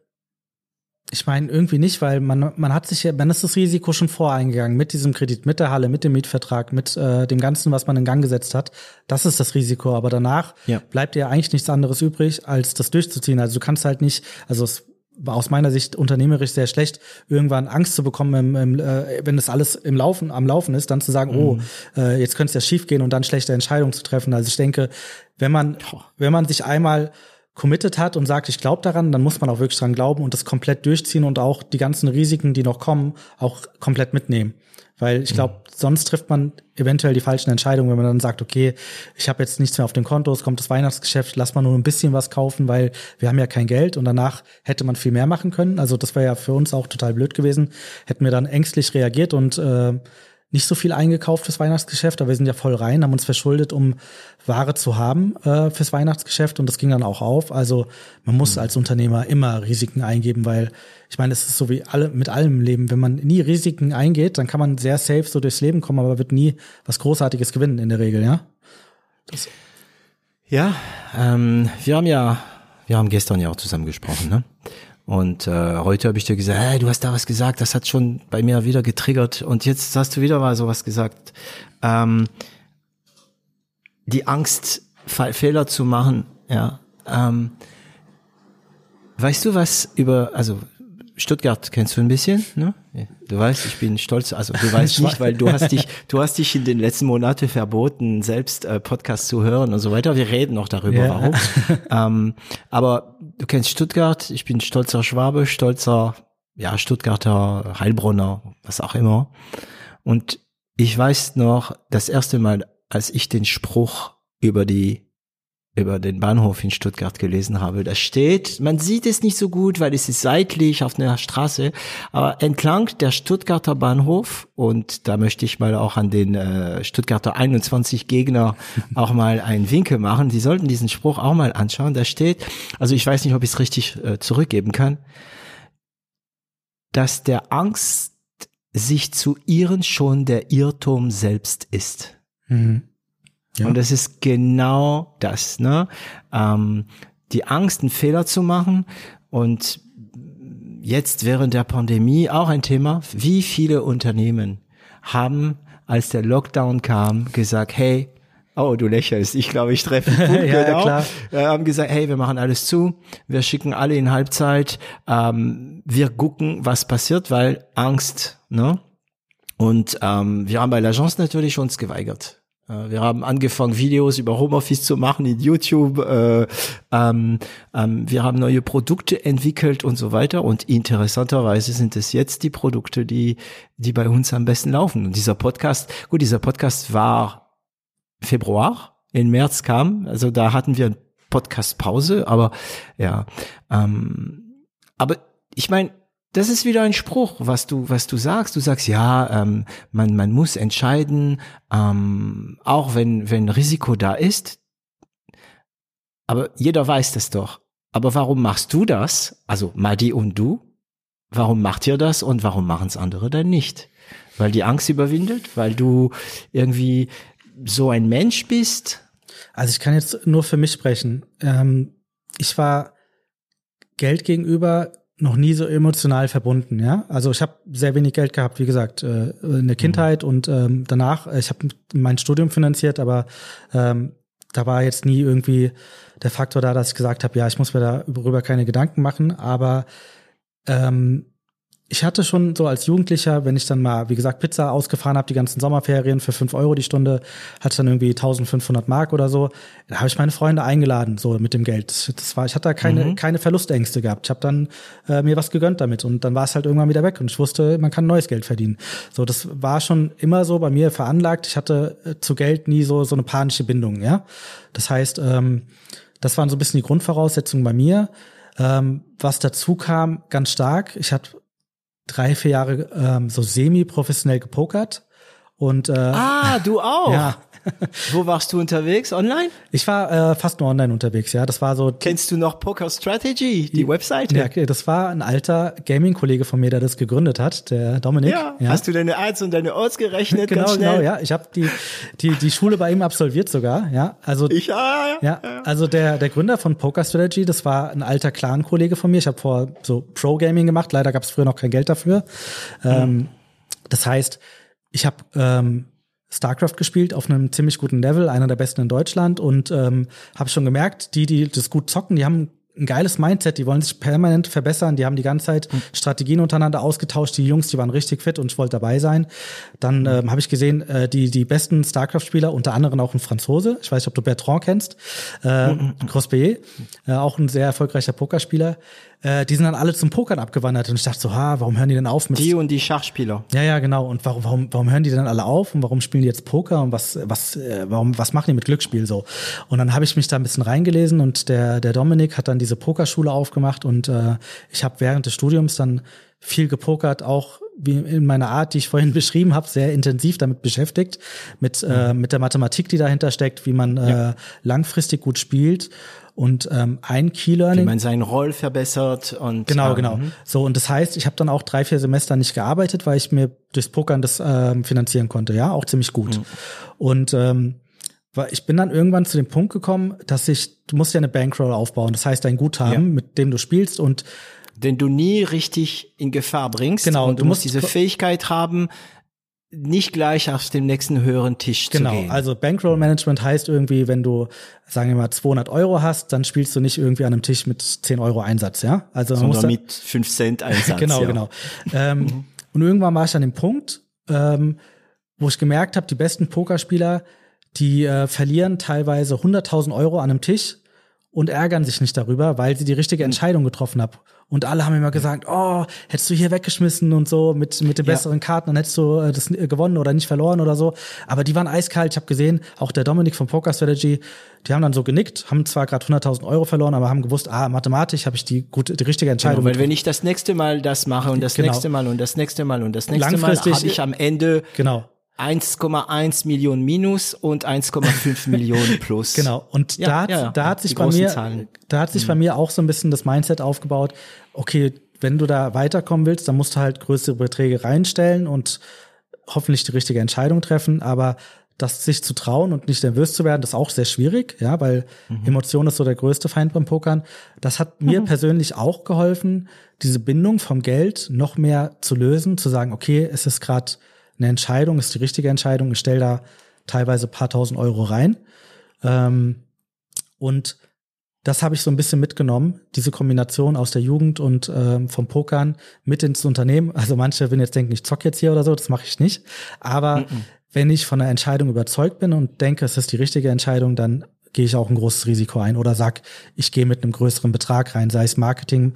ich meine, irgendwie nicht, weil man, man hat sich ja, man ist das Risiko schon voreingegangen mit diesem Kredit, mit der Halle, mit dem Mietvertrag, mit äh, dem Ganzen, was man in Gang gesetzt hat. Das ist das Risiko. Aber danach ja. bleibt ja eigentlich nichts anderes übrig, als das durchzuziehen. Also du kannst halt nicht, also es war aus meiner Sicht unternehmerisch sehr schlecht, irgendwann Angst zu bekommen, im, im, äh, wenn das alles im Laufen, am Laufen ist, dann zu sagen, oh, mhm. oh, äh, jetzt könnte es ja schief gehen und dann schlechte Entscheidungen zu treffen. Also ich denke, wenn man, wenn man sich einmal committed hat und sagt, ich glaube daran, dann muss man auch wirklich dran glauben und das komplett durchziehen und auch die ganzen Risiken, die noch kommen, auch komplett mitnehmen. Weil ich glaube, mhm. sonst trifft man eventuell die falschen Entscheidungen, wenn man dann sagt, okay, ich habe jetzt nichts mehr auf dem Konto, es kommt das Weihnachtsgeschäft, lass mal nur ein bisschen was kaufen, weil wir haben ja kein Geld und danach hätte man viel mehr machen können. Also das wäre ja für uns auch total blöd gewesen. Hätten wir dann ängstlich reagiert und äh, nicht so viel eingekauft fürs Weihnachtsgeschäft, aber wir sind ja voll rein, haben uns verschuldet, um Ware zu haben äh, fürs Weihnachtsgeschäft und das ging dann auch auf. Also man muss mhm. als Unternehmer immer Risiken eingeben, weil ich meine, es ist so wie alle mit allem im Leben. Wenn man nie Risiken eingeht, dann kann man sehr safe so durchs Leben kommen, aber wird nie was Großartiges gewinnen in der Regel, ja. Das ja, ähm, wir haben ja, wir haben gestern ja auch zusammen gesprochen, ne? Und äh, heute habe ich dir gesagt, hey, du hast da was gesagt, das hat schon bei mir wieder getriggert. Und jetzt hast du wieder mal sowas gesagt. Ähm, die Angst, Fehler zu machen, ja. Ähm, weißt du was über, also Stuttgart kennst du ein bisschen, ne? Du weißt, ich bin stolz, also du weißt nicht, weil du hast dich, du hast dich in den letzten Monaten verboten, selbst äh, Podcasts zu hören und so weiter. Wir reden noch darüber, yeah. warum. ähm, aber du kennst Stuttgart, ich bin stolzer Schwabe, stolzer, ja, Stuttgarter, Heilbronner, was auch immer. Und ich weiß noch, das erste Mal, als ich den Spruch über die über den Bahnhof in Stuttgart gelesen habe. Da steht, man sieht es nicht so gut, weil es ist seitlich auf einer Straße, aber entlang der Stuttgarter Bahnhof und da möchte ich mal auch an den äh, Stuttgarter 21 Gegner auch mal einen Winkel machen. Die sollten diesen Spruch auch mal anschauen. Da steht, also ich weiß nicht, ob ich es richtig äh, zurückgeben kann, dass der Angst sich zu ihren schon der Irrtum selbst ist. Mhm. Ja. Und das ist genau das, ne? Ähm, die Angst, einen Fehler zu machen und jetzt während der Pandemie auch ein Thema. Wie viele Unternehmen haben, als der Lockdown kam, gesagt, hey, oh, du lächelst, ich glaube, ich treffe ja, genau. Klar. Wir haben gesagt, hey, wir machen alles zu, wir schicken alle in Halbzeit, ähm, wir gucken, was passiert, weil Angst, ne? Und ähm, wir haben bei l'Agence natürlich uns geweigert. Äh, wir haben angefangen, Videos über Homeoffice zu machen in YouTube. Äh, ähm, ähm, wir haben neue Produkte entwickelt und so weiter. Und interessanterweise sind es jetzt die Produkte, die, die bei uns am besten laufen. Und dieser Podcast, gut, dieser Podcast war Februar. In März kam, also da hatten wir Podcast-Pause, aber ja, ähm, aber ich meine, das ist wieder ein Spruch, was du, was du sagst. Du sagst, ja, ähm, man, man muss entscheiden, ähm, auch wenn, wenn Risiko da ist. Aber jeder weiß das doch. Aber warum machst du das? Also Madi und du? Warum macht ihr das und warum machen es andere dann nicht? Weil die Angst überwindet? Weil du irgendwie so ein Mensch bist? Also ich kann jetzt nur für mich sprechen. Ähm, ich war Geld gegenüber noch nie so emotional verbunden, ja. Also ich habe sehr wenig Geld gehabt, wie gesagt, äh, in der Kindheit mhm. und ähm, danach. Äh, ich habe mein Studium finanziert, aber ähm, da war jetzt nie irgendwie der Faktor da, dass ich gesagt habe, ja, ich muss mir darüber keine Gedanken machen. Aber ähm, ich hatte schon so als Jugendlicher, wenn ich dann mal, wie gesagt, Pizza ausgefahren habe, die ganzen Sommerferien für fünf Euro die Stunde, hatte dann irgendwie 1500 Mark oder so, da habe ich meine Freunde eingeladen, so mit dem Geld. Das war, ich hatte da keine, mhm. keine Verlustängste gehabt. Ich habe dann äh, mir was gegönnt damit und dann war es halt irgendwann wieder weg und ich wusste, man kann neues Geld verdienen. So, das war schon immer so bei mir veranlagt. Ich hatte äh, zu Geld nie so, so eine panische Bindung, ja. Das heißt, ähm, das waren so ein bisschen die Grundvoraussetzungen bei mir. Ähm, was dazu kam, ganz stark, ich hatte drei, vier Jahre ähm, so semi-professionell gepokert. Und, äh, ah, du auch? Ja. Wo warst du unterwegs? Online? Ich war äh, fast nur online unterwegs, ja. Das war so. Kennst du noch Poker Strategy, die Webseite? Ja, das war ein alter Gaming-Kollege von mir, der das gegründet hat, der Dominik. Ja. ja. Hast du deine Ads und deine Odds gerechnet? genau, genau, ja. Ich habe die, die die Schule bei ihm absolviert sogar, ja. Also ich ja, ja. ja. Also der der Gründer von Poker Strategy, das war ein alter Clan-Kollege von mir. Ich habe vor so Pro Gaming gemacht. Leider gab es früher noch kein Geld dafür. Mhm. Ähm, das heißt, ich habe ähm, StarCraft gespielt auf einem ziemlich guten Level, einer der besten in Deutschland und ähm, habe schon gemerkt, die, die das gut zocken, die haben ein geiles Mindset, die wollen sich permanent verbessern, die haben die ganze Zeit mhm. Strategien untereinander ausgetauscht, die Jungs, die waren richtig fit und ich wollte dabei sein. Dann ähm, habe ich gesehen, äh, die die besten StarCraft-Spieler, unter anderem auch ein Franzose, ich weiß nicht, ob du Bertrand kennst, äh, mhm. Crosbier, äh, auch ein sehr erfolgreicher Pokerspieler, äh, die sind dann alle zum Pokern abgewandert und ich dachte so, ha, warum hören die denn auf mit Die und die Schachspieler. Ja, ja, genau. Und warum, warum, warum hören die denn alle auf und warum spielen die jetzt Poker und was, was, äh, warum, was machen die mit Glücksspiel so? Und dann habe ich mich da ein bisschen reingelesen und der, der Dominik hat dann diese Pokerschule aufgemacht und äh, ich habe während des Studiums dann viel gepokert, auch wie in meiner Art, die ich vorhin beschrieben habe, sehr intensiv damit beschäftigt, mit, mhm. äh, mit der Mathematik, die dahinter steckt, wie man ja. äh, langfristig gut spielt. Und ähm, ein Key Learning. Wie man seinen Roll verbessert und genau, ähm, genau. Mhm. So und das heißt, ich habe dann auch drei, vier Semester nicht gearbeitet, weil ich mir durchs Pokern das ähm, finanzieren konnte. Ja, auch ziemlich gut. Mhm. Und ähm, ich bin dann irgendwann zu dem Punkt gekommen, dass ich, du musst ja eine Bankroll aufbauen. Das heißt, ein Guthaben, ja. mit dem du spielst und den du nie richtig in Gefahr bringst. Genau. Und du, du musst diese Fähigkeit haben, nicht gleich auf dem nächsten höheren Tisch genau, zu gehen. Genau, also Bankroll Management heißt irgendwie, wenn du, sagen wir mal, 200 Euro hast, dann spielst du nicht irgendwie an einem Tisch mit 10 Euro Einsatz, ja? Also man Sondern mit 5 Cent Einsatz. genau, ja. genau. Ähm, mhm. Und irgendwann war ich an dem Punkt, ähm, wo ich gemerkt habe, die besten Pokerspieler, die äh, verlieren teilweise 100.000 Euro an einem Tisch und ärgern sich nicht darüber, weil sie die richtige mhm. Entscheidung getroffen haben. Und alle haben immer gesagt, oh, hättest du hier weggeschmissen und so mit, mit den besseren ja. Karten, dann hättest du äh, das gewonnen oder nicht verloren oder so. Aber die waren eiskalt. Ich habe gesehen, auch der Dominik von Poker Strategy, die haben dann so genickt, haben zwar gerade 100.000 Euro verloren, aber haben gewusst, ah, mathematisch habe ich die gute, die richtige Entscheidung. Genau, weil wenn ich das nächste Mal das mache und das genau. nächste Mal und das nächste Mal und das nächste Mal, habe ich am Ende genau 1,1 Millionen minus und 1,5 Millionen plus. Genau. Und ja, da, hat, ja, da hat sich bei mir, Zahlen. da hat sich mhm. bei mir auch so ein bisschen das Mindset aufgebaut. Okay, wenn du da weiterkommen willst, dann musst du halt größere Beträge reinstellen und hoffentlich die richtige Entscheidung treffen. Aber das sich zu trauen und nicht nervös zu werden, das ist auch sehr schwierig, ja, weil mhm. Emotion ist so der größte Feind beim Pokern. Das hat mir mhm. persönlich auch geholfen, diese Bindung vom Geld noch mehr zu lösen, zu sagen, okay, es ist gerade eine Entscheidung, ist die richtige Entscheidung. Ich stelle da teilweise paar tausend Euro rein. Ähm, und das habe ich so ein bisschen mitgenommen, diese Kombination aus der Jugend und ähm, vom Pokern mit ins Unternehmen. Also manche würden jetzt denken, ich zock jetzt hier oder so, das mache ich nicht. Aber mm -mm. wenn ich von der Entscheidung überzeugt bin und denke, es ist die richtige Entscheidung, dann gehe ich auch ein großes Risiko ein oder sag, ich gehe mit einem größeren Betrag rein, sei es Marketing,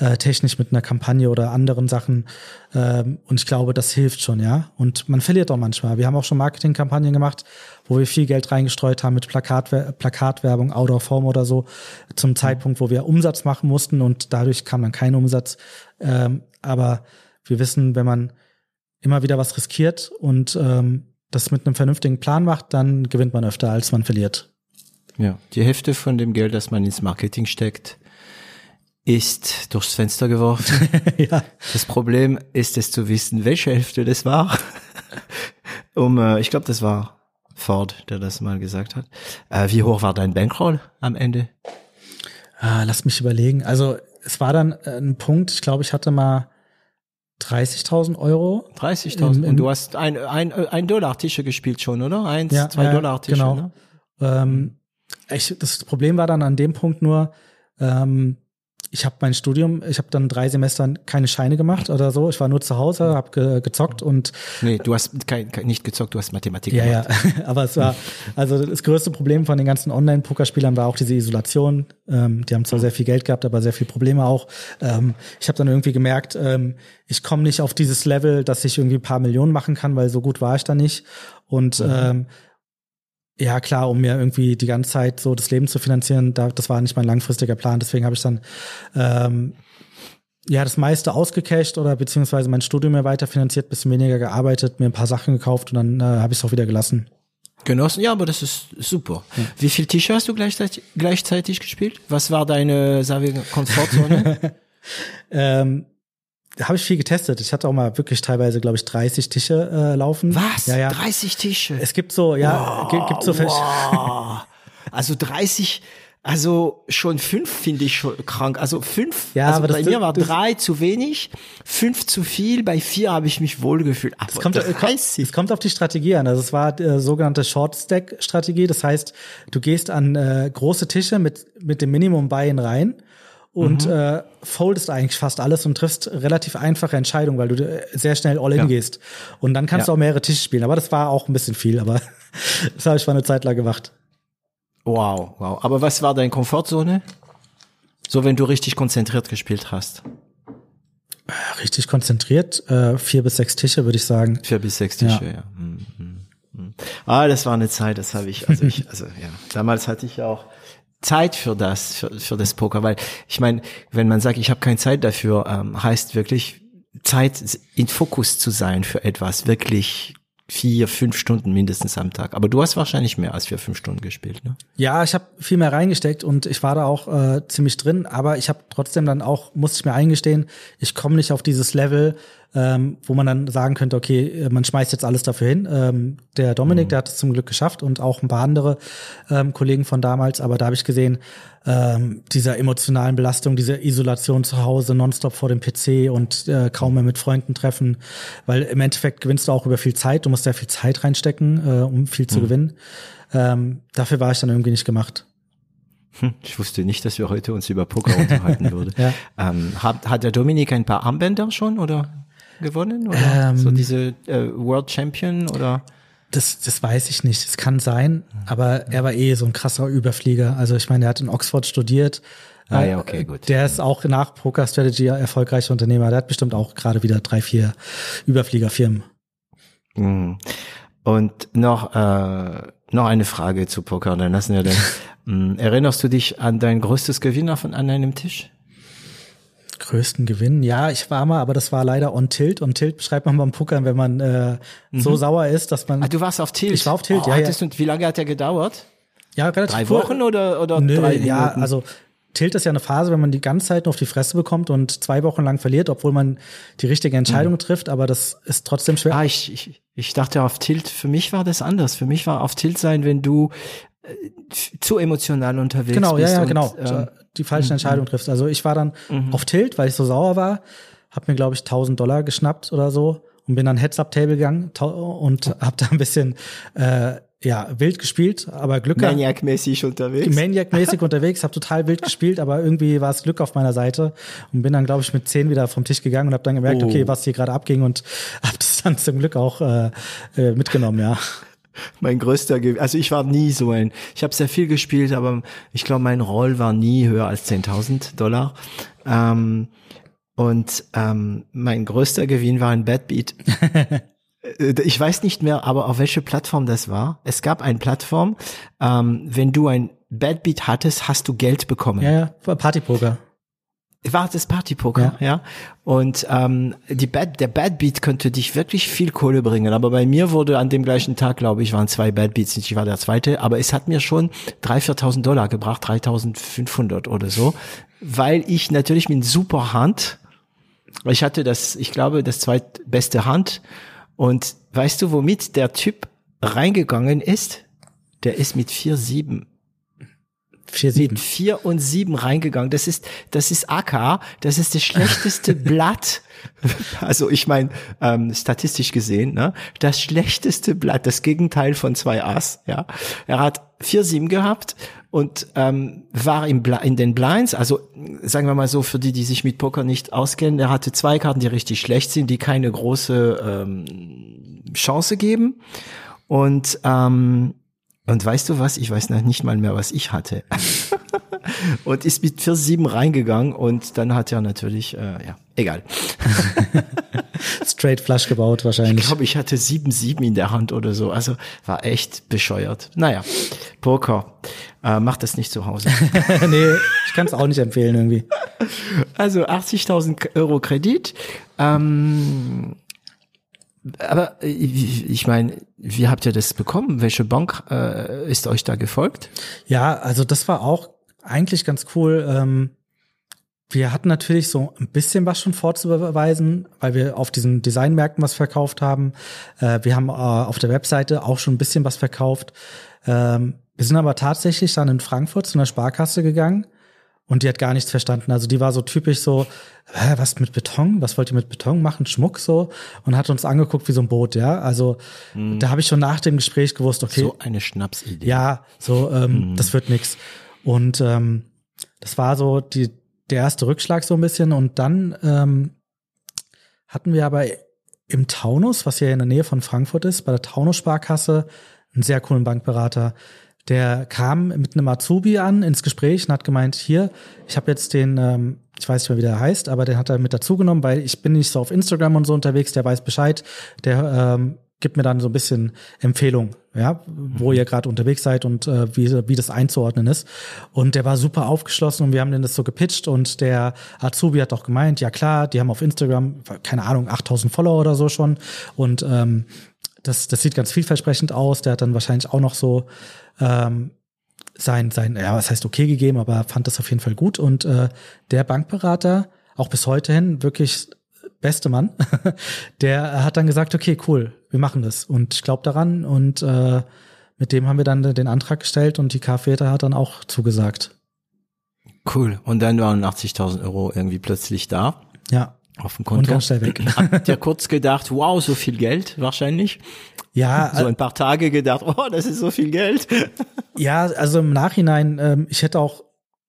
äh, technisch mit einer Kampagne oder anderen Sachen. Ähm, und ich glaube, das hilft schon, ja. Und man verliert auch manchmal. Wir haben auch schon Marketingkampagnen gemacht, wo wir viel Geld reingestreut haben mit Plakat, Plakatwerbung, Outdoor-Form oder so, zum Zeitpunkt, wo wir Umsatz machen mussten und dadurch kam dann kein Umsatz. Ähm, aber wir wissen, wenn man immer wieder was riskiert und ähm, das mit einem vernünftigen Plan macht, dann gewinnt man öfter, als man verliert. Ja, die Hälfte von dem Geld, das man ins Marketing steckt, ist durchs Fenster geworfen. ja. Das Problem ist es zu wissen, welche Hälfte das war. um, äh, ich glaube, das war Ford, der das mal gesagt hat. Äh, wie hoch war dein Bankroll am Ende? Ah, lass mich überlegen. Also es war dann äh, ein Punkt, ich glaube, ich hatte mal 30.000 Euro. 30.000. Und du hast ein, ein, ein Dollar Tische gespielt schon, oder? Eins, ja, zwei Dollar Tische. Genau. Ne? Ähm, ich, das Problem war dann an dem Punkt nur, ähm, ich habe mein Studium, ich habe dann drei Semester keine Scheine gemacht oder so. Ich war nur zu Hause, habe ge gezockt und nee, du hast kein, nicht gezockt, du hast Mathematik ja, gemacht. Ja, aber es war also das größte Problem von den ganzen Online-Pokerspielern war auch diese Isolation. Ähm, die haben zwar sehr viel Geld gehabt, aber sehr viele Probleme auch. Ähm, ich habe dann irgendwie gemerkt, ähm, ich komme nicht auf dieses Level, dass ich irgendwie ein paar Millionen machen kann, weil so gut war ich da nicht. Und mhm. ähm, ja, klar, um mir irgendwie die ganze Zeit so das Leben zu finanzieren, da, das war nicht mein langfristiger Plan. Deswegen habe ich dann ähm, ja das meiste ausgecasht oder beziehungsweise mein Studium mehr weiterfinanziert, bisschen weniger gearbeitet, mir ein paar Sachen gekauft und dann äh, habe ich es auch wieder gelassen. Genossen, ja, aber das ist super. Ja. Wie viel Tische hast du gleichzeitig, gleichzeitig gespielt? Was war deine, sagen wir, Komfortzone? ähm, habe ich viel getestet. Ich hatte auch mal wirklich teilweise, glaube ich, 30 Tische äh, laufen. Was? Ja, ja. 30 Tische? Es gibt so, ja, wow, gibt so wow. Also 30, also schon fünf finde ich schon krank. Also fünf, ja, also aber bei mir war drei zu wenig, fünf zu viel, bei vier habe ich mich wohl gefühlt. Aber es kommt, 30. es kommt auf die Strategie an. Also es war äh, sogenannte Short Stack Strategie. Das heißt, du gehst an äh, große Tische mit, mit dem Minimum Buy-in rein und mhm. äh, foldest eigentlich fast alles und triffst relativ einfache Entscheidungen, weil du äh, sehr schnell all in ja. gehst. Und dann kannst ja. du auch mehrere Tische spielen. Aber das war auch ein bisschen viel, aber das habe ich mal eine Zeit lang gemacht. Wow, wow. Aber was war deine Komfortzone? So, wenn du richtig konzentriert gespielt hast. Äh, richtig konzentriert, äh, vier bis sechs Tische, würde ich sagen. Vier bis sechs Tische, ja. ja. Hm, hm, hm. Ah, das war eine Zeit, das habe ich, also ich, also ja, damals hatte ich auch Zeit für das, für, für das Poker, weil ich meine, wenn man sagt, ich habe keine Zeit dafür, ähm, heißt wirklich, Zeit in Fokus zu sein für etwas wirklich vier, fünf Stunden mindestens am Tag. Aber du hast wahrscheinlich mehr als vier, fünf Stunden gespielt, ne? Ja, ich habe viel mehr reingesteckt und ich war da auch äh, ziemlich drin, aber ich habe trotzdem dann auch, musste ich mir eingestehen, ich komme nicht auf dieses Level, ähm, wo man dann sagen könnte, okay, man schmeißt jetzt alles dafür hin. Ähm, der Dominik, mhm. der hat es zum Glück geschafft und auch ein paar andere ähm, Kollegen von damals, aber da habe ich gesehen, ähm, dieser emotionalen Belastung, diese Isolation zu Hause, nonstop vor dem PC und äh, kaum mehr mit Freunden treffen, weil im Endeffekt gewinnst du auch über viel Zeit, du musst sehr viel Zeit reinstecken, äh, um viel zu mhm. gewinnen. Ähm, dafür war ich dann irgendwie nicht gemacht. Hm, ich wusste nicht, dass wir heute uns über Poker unterhalten würden. ja. ähm, hat, hat der Dominik ein paar Armbänder schon oder? Gewonnen? Oder ähm, so diese äh, World Champion oder? Das, das weiß ich nicht. Es kann sein, aber er war eh so ein krasser Überflieger. Also ich meine, er hat in Oxford studiert. Ah ja, okay, gut. Der ist auch nach Poker Strategy erfolgreicher Unternehmer. Der hat bestimmt auch gerade wieder drei, vier Überfliegerfirmen. Mhm. Und noch, äh, noch eine Frage zu Poker. Dann lassen wir dann. Hm, erinnerst du dich an dein größtes Gewinner von an einem Tisch? Größten Gewinn? Ja, ich war mal, aber das war leider on Tilt. On Tilt beschreibt man beim Pokern, wenn man äh, mhm. so sauer ist, dass man. Ah, du warst auf Tilt. Ich war auf Tilt, oh, ja, ja. Und wie lange hat der gedauert? Ja, relativ Drei Wochen oder oder Nö, drei Minuten? Ja, also Tilt ist ja eine Phase, wenn man die ganze Zeit nur auf die Fresse bekommt und zwei Wochen lang verliert, obwohl man die richtige Entscheidung mhm. trifft, aber das ist trotzdem schwer. Ah, ich, ich, ich dachte auf Tilt, für mich war das anders. Für mich war auf Tilt sein, wenn du äh, zu emotional unterwegs genau, bist. Genau, ja, ja, genau. Ähm, die falschen mhm. Entscheidungen triffst. Also ich war dann mhm. auf Tilt, weil ich so sauer war, habe mir glaube ich 1000 Dollar geschnappt oder so und bin dann Heads Up Table gegangen und habe da ein bisschen äh, ja wild gespielt, aber Glück Maniac-mäßig unterwegs. Maniac-mäßig unterwegs, habe total wild gespielt, aber irgendwie war es Glück auf meiner Seite und bin dann glaube ich mit 10 wieder vom Tisch gegangen und habe dann gemerkt, oh. okay, was hier gerade abging und habe das dann zum Glück auch äh, äh mitgenommen, ja mein größter Gewinn. Also ich war nie so ein, ich habe sehr viel gespielt, aber ich glaube, mein Roll war nie höher als 10.000 Dollar. Ähm, und ähm, mein größter Gewinn war ein Bad Beat. Ich weiß nicht mehr, aber auf welche Plattform das war. Es gab eine Plattform, ähm, wenn du ein Bad Beat hattest, hast du Geld bekommen. Ja, ja, Partypoker war das Partypoker, ja. ja. Und ähm, die Bad, der Bad Beat könnte dich wirklich viel Kohle bringen. Aber bei mir wurde an dem gleichen Tag, glaube ich, waren zwei Bad Beats, ich war der zweite, aber es hat mir schon 3.000, 4.000 Dollar gebracht, 3.500 oder so, weil ich natürlich mit super Hand, ich hatte das, ich glaube, das zweitbeste Hand. Und weißt du, womit der Typ reingegangen ist? Der ist mit 4,7 Vier, sieben. Mit vier und sieben reingegangen. Das ist, das ist AK, das ist das schlechteste Blatt. Also ich meine, ähm, statistisch gesehen, ne, das schlechteste Blatt, das Gegenteil von zwei Ass. Ja, er hat vier sieben gehabt und ähm, war im in den Blinds. Also sagen wir mal so für die, die sich mit Poker nicht auskennen, er hatte zwei Karten, die richtig schlecht sind, die keine große ähm, Chance geben und ähm, und weißt du was? Ich weiß noch nicht mal mehr, was ich hatte. und ist mit 4-7 reingegangen und dann hat er natürlich, äh, ja, egal. Straight Flush gebaut wahrscheinlich. Ich glaube, ich hatte 7-7 in der Hand oder so. Also war echt bescheuert. Naja, Poker. Äh, macht das nicht zu Hause. nee, ich kann es auch nicht empfehlen irgendwie. Also 80.000 Euro Kredit. Ähm, aber äh, ich meine, wie habt ihr das bekommen? Welche Bank äh, ist euch da gefolgt? Ja, also das war auch eigentlich ganz cool. Ähm, wir hatten natürlich so ein bisschen was schon vorzubeweisen, weil wir auf diesen Designmärkten was verkauft haben. Äh, wir haben äh, auf der Webseite auch schon ein bisschen was verkauft. Ähm, wir sind aber tatsächlich dann in Frankfurt zu einer Sparkasse gegangen und die hat gar nichts verstanden. Also die war so typisch so, Hä, was mit Beton? Was wollt ihr mit Beton machen? Schmuck so? Und hat uns angeguckt wie so ein Boot, ja. Also mhm. da habe ich schon nach dem Gespräch gewusst, okay. So eine Schnapsidee. Ja, so, ähm, mhm. das wird nix. Und ähm, das war so die, der erste Rückschlag so ein bisschen. Und dann ähm, hatten wir aber im Taunus, was ja in der Nähe von Frankfurt ist, bei der Taunus Sparkasse, einen sehr coolen Bankberater, der kam mit einem Azubi an ins Gespräch und hat gemeint, hier, ich habe jetzt den, ähm, ich weiß nicht mehr, wie der heißt, aber den hat er mit dazugenommen, weil ich bin nicht so auf Instagram und so unterwegs, der weiß Bescheid, der ähm, gibt mir dann so ein bisschen Empfehlung, ja, wo ihr gerade unterwegs seid und äh, wie, wie das einzuordnen ist. Und der war super aufgeschlossen und wir haben den das so gepitcht und der Azubi hat auch gemeint, ja klar, die haben auf Instagram, keine Ahnung, 8000 Follower oder so schon und ähm, das, das sieht ganz vielversprechend aus. Der hat dann wahrscheinlich auch noch so ähm, sein, sein, ja, was heißt okay gegeben, aber fand das auf jeden Fall gut. Und äh, der Bankberater, auch bis heute hin, wirklich beste Mann, der hat dann gesagt, okay, cool, wir machen das. Und ich glaube daran und äh, mit dem haben wir dann den Antrag gestellt und die KfW hat dann auch zugesagt. Cool. Und dann waren 80.000 Euro irgendwie plötzlich da. Ja. Auf dem Konto. Und ganz schnell weg. Habt ihr kurz gedacht, wow, so viel Geld wahrscheinlich? Ja. So ein paar Tage gedacht, oh, das ist so viel Geld. Ja, also im Nachhinein, ähm, ich hätte auch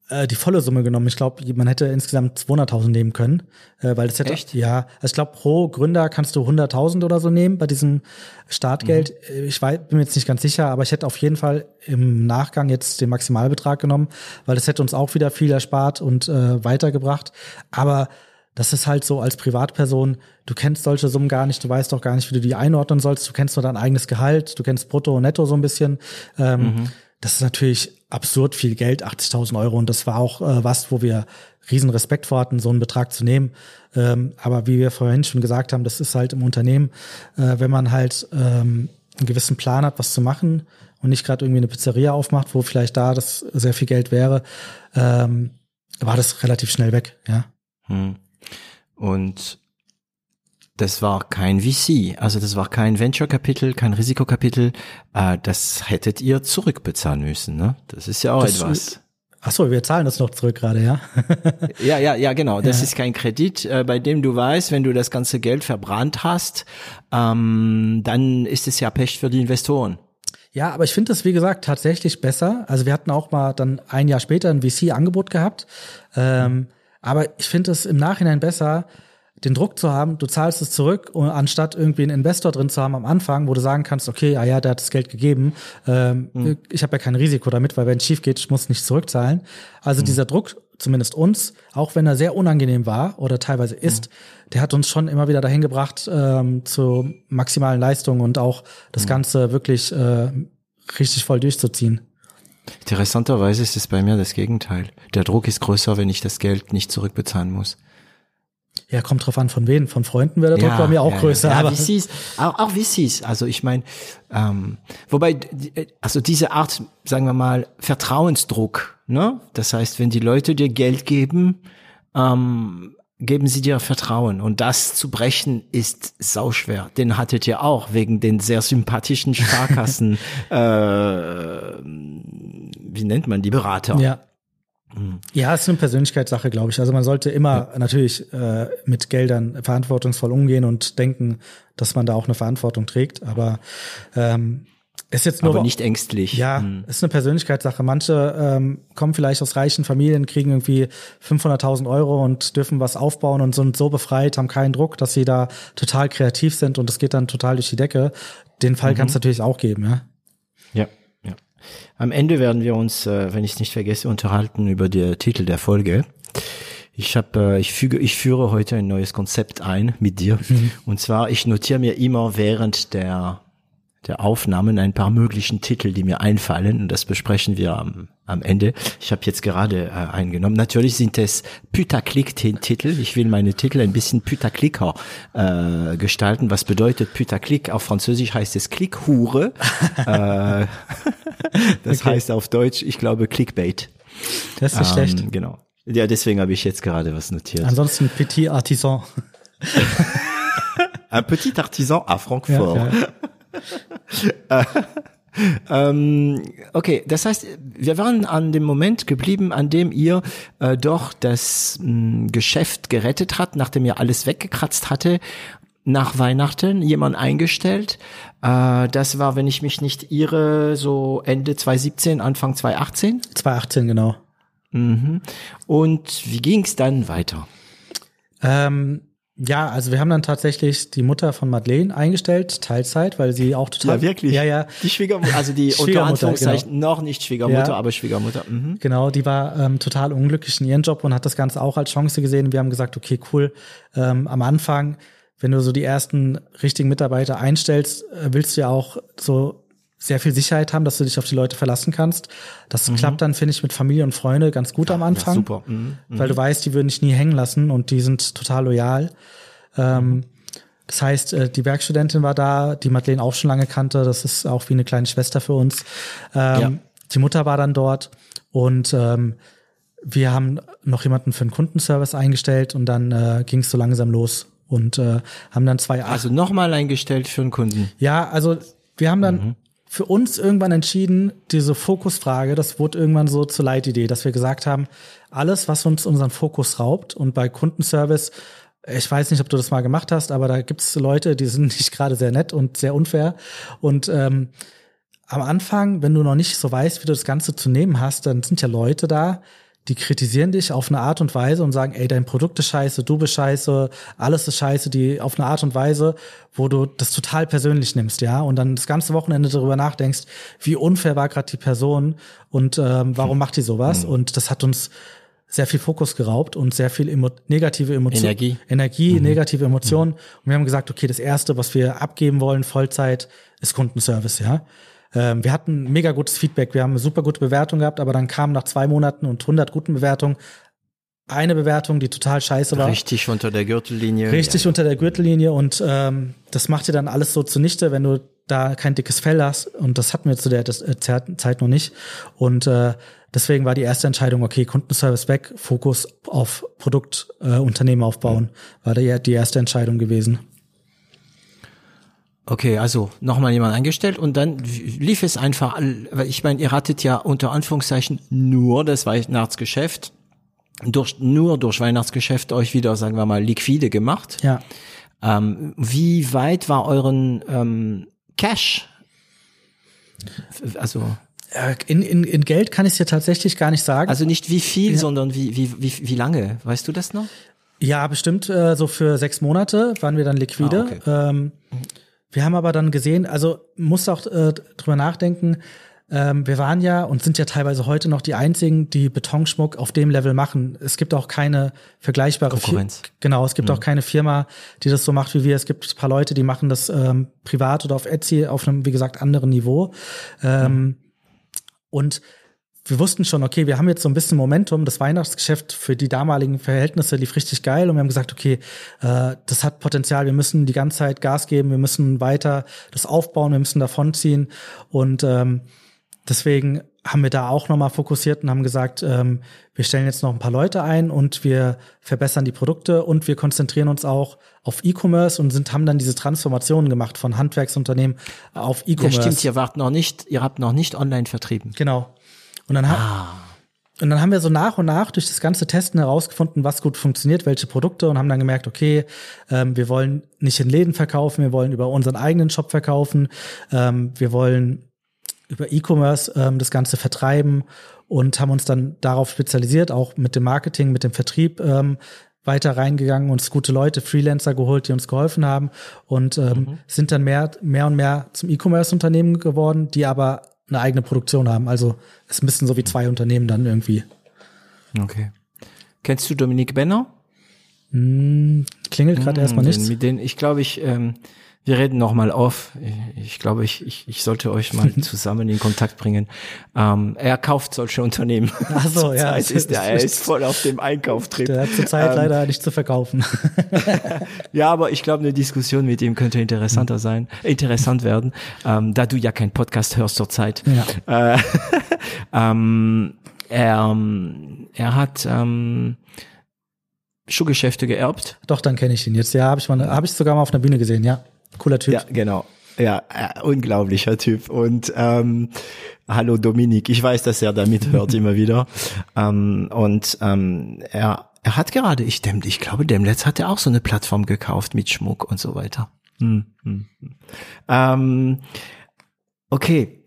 äh, die volle Summe genommen. Ich glaube, man hätte insgesamt 200.000 nehmen können, äh, weil das hätte Echt? ja, also ich glaube pro Gründer kannst du 100.000 oder so nehmen bei diesem Startgeld. Mhm. Ich weiß, bin mir jetzt nicht ganz sicher, aber ich hätte auf jeden Fall im Nachgang jetzt den Maximalbetrag genommen, weil das hätte uns auch wieder viel erspart und äh, weitergebracht. Aber das ist halt so als Privatperson, du kennst solche Summen gar nicht, du weißt auch gar nicht, wie du die einordnen sollst, du kennst nur dein eigenes Gehalt, du kennst Brutto und Netto so ein bisschen. Ähm, Mhm. Das ist natürlich absurd viel Geld, 80.000 Euro. Und das war auch äh, was, wo wir riesen Respekt vor hatten, so einen Betrag zu nehmen. Ähm, aber wie wir vorhin schon gesagt haben, das ist halt im Unternehmen, äh, wenn man halt ähm, einen gewissen Plan hat, was zu machen und nicht gerade irgendwie eine Pizzeria aufmacht, wo vielleicht da das sehr viel Geld wäre, ähm, war das relativ schnell weg, ja. Hm. Und das war kein VC, also das war kein Venture-Kapitel, kein Risikokapitel. Äh, das hättet ihr zurückbezahlen müssen, ne? Das ist ja auch Das- etwas. Ach so, wir zahlen das noch zurück gerade, ja. Ja, ja, ja, genau. Das Ja. ist kein Kredit, äh, bei dem du weißt, wenn du das ganze Geld verbrannt hast, ähm, dann ist es ja Pech für die Investoren. Ja, aber ich finde das, wie gesagt, tatsächlich besser. Also wir hatten auch mal dann ein Jahr später ein VC-Angebot gehabt. Ähm, aber ich finde es im Nachhinein besser, den Druck zu haben, du zahlst es zurück, anstatt irgendwie einen Investor drin zu haben am Anfang, wo du sagen kannst, okay, ah ja, der hat das Geld gegeben, ähm, ich habe ja kein Risiko damit, weil wenn es schief geht, ich muss nicht zurückzahlen. Also dieser Druck, zumindest uns, auch wenn er sehr unangenehm war oder teilweise ist, der hat uns schon immer wieder dahin gebracht ähm, zu maximalen Leistungen und auch das Ganze wirklich äh, richtig voll durchzuziehen. Interessanterweise ist es bei mir das Gegenteil. Der Druck ist größer, wenn ich das Geld nicht zurückbezahlen muss. Ja, kommt drauf an, von wen. Von Freunden wäre der Druck bei mir auch größer. Ja, aber VCs, auch, auch VCs. Also ich meine, ähm, wobei, also diese Art, sagen wir mal, Vertrauensdruck, ne? Das heißt, wenn die Leute dir Geld geben, ähm, geben sie dir Vertrauen. Und das zu brechen ist sauschwer. Den hattet ihr auch wegen den sehr sympathischen Sparkassen, äh, wie nennt man die Berater? ja. Ja, es ist eine Persönlichkeitssache, glaube ich. Also man sollte immer natürlich äh, mit Geldern verantwortungsvoll umgehen und denken, dass man da auch eine Verantwortung trägt. Aber ähm, ist jetzt nur Aber nicht ängstlich. Ja, Hm. ist eine Persönlichkeitssache. Manche ähm, kommen vielleicht aus reichen Familien, kriegen irgendwie 500.000 Euro und dürfen was aufbauen und sind so befreit, haben keinen Druck, dass sie da total kreativ sind und es geht dann total durch die Decke. Den Fall kann es natürlich auch geben, ja. Ja, ja. Am Ende werden wir uns, äh, wenn ich es nicht vergesse, unterhalten über den Titel der Folge. Ich habe, äh, ich füge, ich führe heute ein neues Konzept ein mit dir. Und zwar, ich notiere mir immer während der der Aufnahmen ein paar möglichen Titel, die mir einfallen und das besprechen wir am, am Ende. Ich habe jetzt gerade äh, eingenommen. Natürlich sind es Putaclic-Titel. Ich will meine Titel ein bisschen Putaclicker äh, gestalten. Was bedeutet Putaclic? Auf Französisch heißt es Klickhure. äh, das Okay. heißt auf Deutsch, ich glaube, Clickbait. Das ist nicht schlecht. Ähm, Genau. Ja, deswegen habe ich jetzt gerade was notiert. Ansonsten Petit Artisan. Un petit artisan à Francfort. Ja. Ähm, okay, das heißt, wir waren an dem Moment geblieben, an dem ihr äh, doch das mh, Geschäft gerettet habt, nachdem ihr alles weggekratzt hatte. Nach Weihnachten jemand eingestellt. Äh, das war, wenn ich mich nicht irre, so Ende 2017, Anfang 2018. 2018, genau. Mhm. Und wie ging's dann weiter? Ähm, ja, also wir haben dann tatsächlich die Mutter von Madeleine eingestellt, Teilzeit, weil sie auch total. Ja, ja. Die Schwiegermutter, also die unter Schwiegermutter, Anführungszeichen noch nicht Schwiegermutter, Ja. aber Schwiegermutter. Mhm. Genau, die war ähm, total unglücklich in ihrem Job und hat das Ganze auch als Chance gesehen. Wir haben gesagt, okay, cool. Ähm, am Anfang wenn du so die ersten richtigen Mitarbeiter einstellst, äh, willst du ja auch so sehr viel Sicherheit haben, dass du dich auf die Leute verlassen kannst. Das klappt dann, finde ich, mit Familie und Freunde ganz gut am Anfang. super. Mhm. Weil du weißt, die würden dich nie hängen lassen und die sind total loyal. Ähm, das heißt, äh, die Werkstudentin war da, die Madeleine auch schon lange kannte. Das ist auch wie eine kleine Schwester für uns. Ähm, Ja. Die Mutter war dann dort und ähm, wir haben noch jemanden für den Kundenservice eingestellt und dann äh, ging es so langsam los und äh, haben dann zwei Also nochmal eingestellt für einen Kunden. ja, also wir haben dann Mhm. Für uns irgendwann entschieden, diese Fokusfrage, das wurde irgendwann so zur Leitidee, dass wir gesagt haben, alles, was uns unseren Fokus raubt und bei Kundenservice, ich weiß nicht, ob du das mal gemacht hast, aber da gibt es Leute, die sind nicht gerade sehr nett und sehr unfair. Und ähm, am Anfang, wenn du noch nicht so weißt, wie du das Ganze zu nehmen hast, dann sind ja Leute da, die kritisieren dich auf eine Art und Weise und sagen, ey, dein Produkt ist scheiße, du bist scheiße, alles ist scheiße, die auf eine Art und Weise, wo du das total persönlich nimmst, ja, und dann das ganze Wochenende darüber nachdenkst, wie unfair war gerade die Person und ähm, warum macht die sowas? Und das hat uns sehr viel Fokus geraubt und sehr viel emo negative Emotionen. Energie. Energie, negative Emotionen. Und wir haben gesagt, okay, das erste, was wir abgeben wollen, Vollzeit, ist Kundenservice, ja. Ähm, wir hatten mega gutes Feedback, wir haben eine super gute Bewertung gehabt, aber dann kam nach zwei Monaten und 100 guten Bewertungen eine Bewertung, die total scheiße war. Richtig unter der Gürtellinie. Richtig unter der Gürtellinie und ähm, das macht dir dann alles so zunichte, wenn du da kein dickes Fell hast und das hatten wir zu der äh, Zeit noch nicht und äh, deswegen war die erste Entscheidung, okay, Kundenservice weg, Fokus auf Produktunternehmen äh, Unternehmen aufbauen, war die, die erste Entscheidung gewesen. Okay, also nochmal jemand eingestellt und dann lief es einfach, weil ich meine, ihr hattet ja unter Anführungszeichen nur das Weihnachtsgeschäft, durch, nur durch Weihnachtsgeschäft euch wieder, sagen wir mal, liquide gemacht. Ja. Ähm, wie weit war euren ähm, Cash? Also, Äh, In, in, in Geld kann ich es dir tatsächlich gar nicht sagen. also nicht wie viel, sondern wie, wie, wie, wie lange? Weißt du das noch? Ja, bestimmt äh, so für sechs Monate waren wir dann liquide. Ah, okay. ähm, wir haben aber dann gesehen, also muss auch äh, drüber nachdenken, ähm, wir waren ja und sind ja teilweise heute noch die einzigen, die Betonschmuck auf dem Level machen. Es gibt auch keine vergleichbare Konkurrenz. Genau, es gibt auch keine Firma, die das so macht wie wir. Es gibt ein paar Leute, die machen das ähm, privat oder auf Etsy auf einem, wie gesagt, anderen Niveau. Ähm, Und wir wussten schon, okay, wir haben jetzt so ein bisschen Momentum. Das Weihnachtsgeschäft für die damaligen Verhältnisse lief richtig geil und wir haben gesagt, okay, äh, das hat Potenzial. Wir müssen die ganze Zeit Gas geben. Wir müssen weiter das aufbauen. Wir müssen davonziehen und ähm, deswegen haben wir da auch nochmal fokussiert und haben gesagt, ähm, wir stellen jetzt noch ein paar Leute ein und wir verbessern die Produkte und wir konzentrieren uns auch auf E-Commerce und sind, haben dann diese Transformationen gemacht von Handwerksunternehmen auf Ja, E-Commerce. stimmt, ihr wart noch nicht, ihr habt noch nicht online vertrieben. Genau. Und dann, ha und dann haben wir so nach und nach durch das ganze Testen herausgefunden, was gut funktioniert, welche Produkte und haben dann gemerkt, okay, ähm, wir wollen nicht in Läden verkaufen, wir wollen über unseren eigenen Shop verkaufen, ähm, wir wollen über E-Commerce ähm, das Ganze vertreiben und haben uns dann darauf spezialisiert, auch mit dem Marketing, mit dem Vertrieb ähm, weiter reingegangen, uns gute Leute, Freelancer geholt, die uns geholfen haben und ähm, sind dann mehr, mehr und mehr zum E-Commerce-Unternehmen geworden, die aber eine eigene Produktion haben. Also es bisschen so wie zwei Unternehmen dann irgendwie. Okay. Kennst du Dominik Benner? Klingelt gerade erstmal Den- nichts. Mit denen, ich glaube, ich, ähm, wir reden noch mal auf. Ich, ich glaube, ich, ich, ich sollte euch mal zusammen in Kontakt bringen. Ähm, er kauft solche Unternehmen. Ach so, ja. Ist er, er ist voll auf dem Einkauftrip. Der hat zurzeit Ähm, leider nicht zu verkaufen. Ja, aber ich glaube, eine Diskussion mit ihm könnte interessanter Mhm. sein, interessant werden, ähm, da du ja keinen Podcast hörst zurzeit. Ja. Äh, ähm, er, er hat ähm, Schuhgeschäfte geerbt. Doch, dann kenne ich ihn jetzt. Ja, habe ich mal, habe ich sogar mal auf einer Bühne gesehen. Ja, cooler Typ. Ja, genau. Ja, äh, unglaublicher Typ. Und ähm, hallo Dominik, ich weiß, dass er da mithört immer wieder. Ähm, und ähm, er, er hat gerade, ich, dem, ich glaube, Demletz hat er auch so eine Plattform gekauft mit Schmuck und so weiter. Hm, hm, hm. Ähm, okay,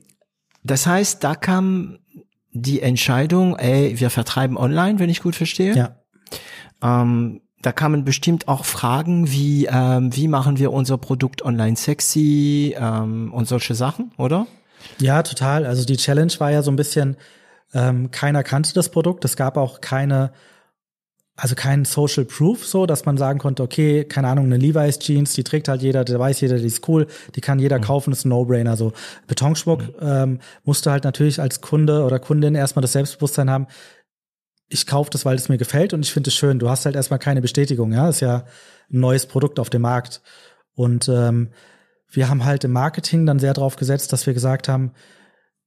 das heißt, da kam die Entscheidung, ey, wir vertreiben online, wenn ich gut verstehe. Ja. Ähm, da kamen bestimmt auch Fragen wie, ähm, wie machen wir unser Produkt online sexy ähm, und solche Sachen, oder? Ja, total. Also die Challenge war ja so ein bisschen, ähm, keiner kannte das Produkt. Es gab auch keine also kein Social Proof, so, dass man sagen konnte, okay, keine Ahnung, eine Levi's Jeans, die trägt halt jeder, der weiß jeder, die ist cool, die kann jeder mhm. kaufen, ist ein No-Brainer. So Betonschmuck mhm. ähm, musste halt natürlich als Kunde oder Kundin erstmal das Selbstbewusstsein haben, ich kaufe das, weil es mir gefällt und ich finde es schön. Du hast halt erstmal keine Bestätigung, ja, das ist ja ein neues Produkt auf dem Markt. Und ähm, wir haben halt im Marketing dann sehr drauf gesetzt, dass wir gesagt haben,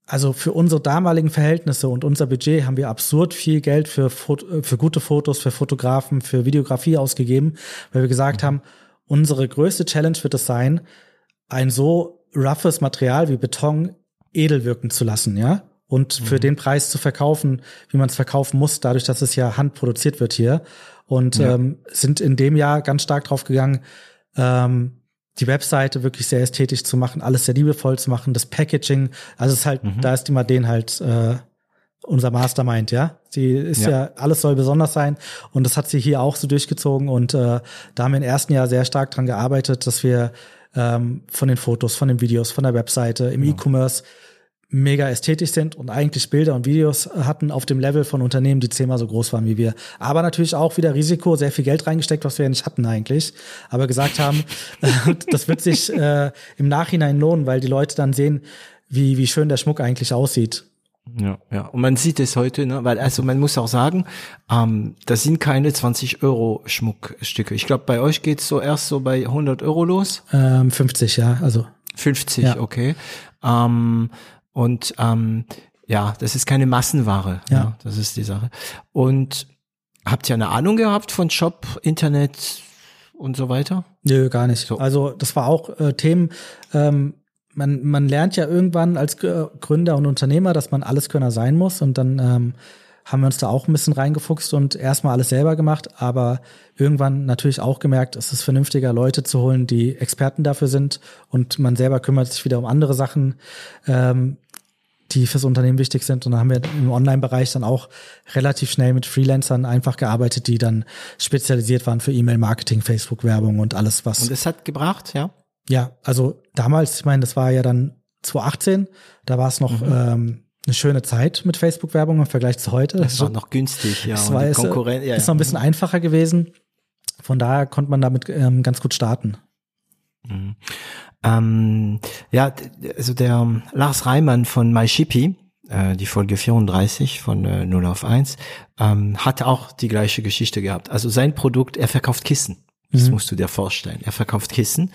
also für unsere damaligen Verhältnisse und unser Budget haben wir absurd viel Geld für, äh, für gute Fotos, für Fotografen, für Videografie ausgegeben, weil wir gesagt haben, unsere größte Challenge wird es sein, ein so roughes Material wie Beton edel wirken zu lassen, ja? Und mhm. für den Preis zu verkaufen, wie man es verkaufen muss, dadurch, dass es ja handproduziert wird hier. Und ja. ähm, sind in dem Jahr ganz stark drauf gegangen, ähm, die Webseite wirklich sehr ästhetisch zu machen, alles sehr liebevoll zu machen, das Packaging, also es ist halt, mhm. da ist die Madeleine halt äh, unser Mastermind, ja. Sie ist ja. ja. alles soll besonders sein und das hat sie hier auch so durchgezogen und äh, da haben wir im ersten Jahr sehr stark dran gearbeitet, dass wir ähm, von den Fotos, von den Videos, von der Webseite, im genau. E-Commerce mega ästhetisch sind und eigentlich Bilder und Videos hatten auf dem Level von Unternehmen, die zehnmal so groß waren wie wir. Aber natürlich auch wieder Risiko, sehr viel Geld reingesteckt, was wir ja nicht hatten eigentlich. Aber gesagt haben, das wird sich äh, im Nachhinein lohnen, weil die Leute dann sehen, wie, wie schön der Schmuck eigentlich aussieht. Ja, ja. Und man sieht es heute, ne? weil also man muss auch sagen, ähm, das sind keine 20 Euro Schmuckstücke. Ich glaube, bei euch geht's so erst so bei 100 Euro los. Ähm, 50, ja, also 50, ja. okay. Ähm, und ähm, ja, das ist keine Massenware. Ja. ja. Das ist die Sache. Und habt ihr eine Ahnung gehabt von Shop, Internet und so weiter? Nö, gar nicht. So. Also das war auch äh, Themen. Ähm, man, man lernt ja irgendwann als Gründer und Unternehmer, dass man Alleskönner sein muss und dann ähm, haben wir uns da auch ein bisschen reingefuchst und erstmal alles selber gemacht, aber irgendwann natürlich auch gemerkt, es ist vernünftiger, Leute zu holen, die Experten dafür sind und man selber kümmert sich wieder um andere Sachen. Ähm, die fürs Unternehmen wichtig sind. Und dann haben wir im Online-Bereich dann auch relativ schnell mit Freelancern einfach gearbeitet, die dann spezialisiert waren für E-Mail-Marketing, Facebook-Werbung und alles was. Und es hat gebracht, ja? Ja, also damals, ich meine, das war ja dann 2018, da war es noch mhm. ähm, eine schöne Zeit mit Facebook-Werbung im Vergleich zu heute. Das war noch günstig, ja. Das war, ist, ja, ist noch ein bisschen einfacher gewesen. Von daher konnte man damit ähm, ganz gut starten. Mhm. Ähm, ja, also der Lars Reimann von MyShippy, äh, die Folge 34 von äh, 0 auf 1, ähm, hat auch die gleiche Geschichte gehabt. Also sein Produkt, er verkauft Kissen. Das mhm. musst du dir vorstellen. Er verkauft Kissen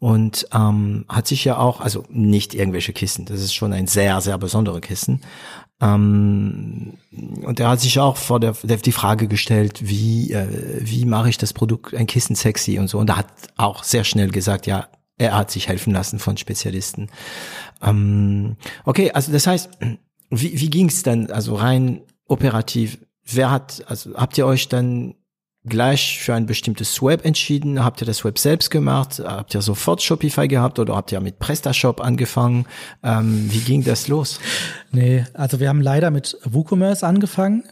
und ähm, hat sich ja auch, also nicht irgendwelche Kissen, das ist schon ein sehr, sehr besonderer Kissen. Ähm, und er hat sich auch vor der, der die Frage gestellt, wie, äh, wie mache ich das Produkt, ein Kissen sexy und so. Und er hat auch sehr schnell gesagt, ja, er hat sich helfen lassen von Spezialisten. Ähm, okay, also das heißt, wie, wie ging es dann, also rein operativ? Wer hat, also habt ihr euch dann gleich für ein bestimmtes Web entschieden? Habt ihr das Web selbst gemacht? Habt ihr sofort Shopify gehabt oder habt ihr mit PrestaShop angefangen? Ähm, wie ging das los? Nee, also wir haben leider mit WooCommerce angefangen.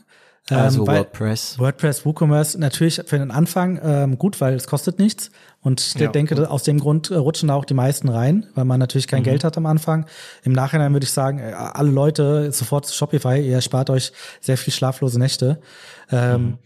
Also ähm, WordPress. WordPress, WooCommerce natürlich für den Anfang ähm, gut, weil es kostet nichts. Und ich ja, denke, gut. aus dem Grund äh, rutschen da auch die meisten rein, weil man natürlich kein mhm. Geld hat am Anfang. Im Nachhinein würde ich sagen, äh, alle Leute sofort zu Shopify, ihr spart euch sehr viel schlaflose Nächte. Ähm, mhm.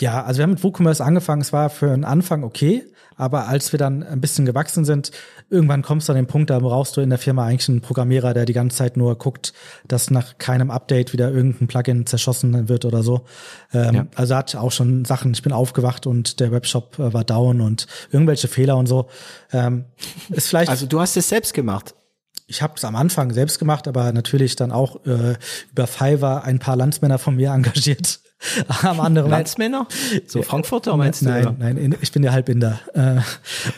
Ja, also wir haben mit WooCommerce angefangen, es war für einen Anfang okay, aber als wir dann ein bisschen gewachsen sind, irgendwann kommst du an den Punkt, da brauchst du in der Firma eigentlich einen Programmierer, der die ganze Zeit nur guckt, dass nach keinem Update wieder irgendein Plugin zerschossen wird oder so. Ähm, ja. Also ich auch schon Sachen, ich bin aufgewacht und der Webshop äh, war down und irgendwelche Fehler und so. Ähm, ist vielleicht. Also du hast es selbst gemacht ich habe es am Anfang selbst gemacht, aber natürlich dann auch äh, über Fiverr ein paar Landsmänner von mir engagiert, am anderen Landsmänner? So Frankfurter meinst nein, du? Nein, nein, ich bin ja Halbinder. Äh,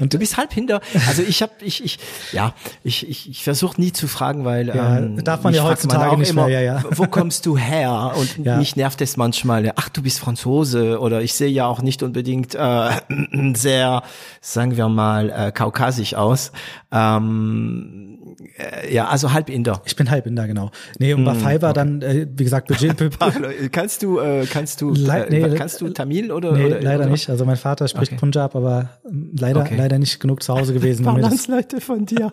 und du bist Halbinder? Also ich habe, ich, ich, ja, ich, ich, ich versuche nie zu fragen, weil ja, ähm, darf man ja heutzutage nicht immer, mehr, ja, ja. Wo kommst du her? Und ja. mich nervt es manchmal. Ach, du bist Franzose oder ich sehe ja auch nicht unbedingt äh, sehr, sagen wir mal, äh, kaukasisch aus. Ähm, äh, ja, also Halbinder. Ich bin Halbinder, genau. Nee, und bei mm, Fiverr okay. dann, äh, wie gesagt, Budget. kannst du, äh, kannst du, Le äh, nee, kannst du Tamil oder? Nee, oder, leider oder? nicht. Also mein Vater spricht okay. Punjab, aber leider, okay. leider nicht genug zu Hause gewesen. Ein paar Leute von dir.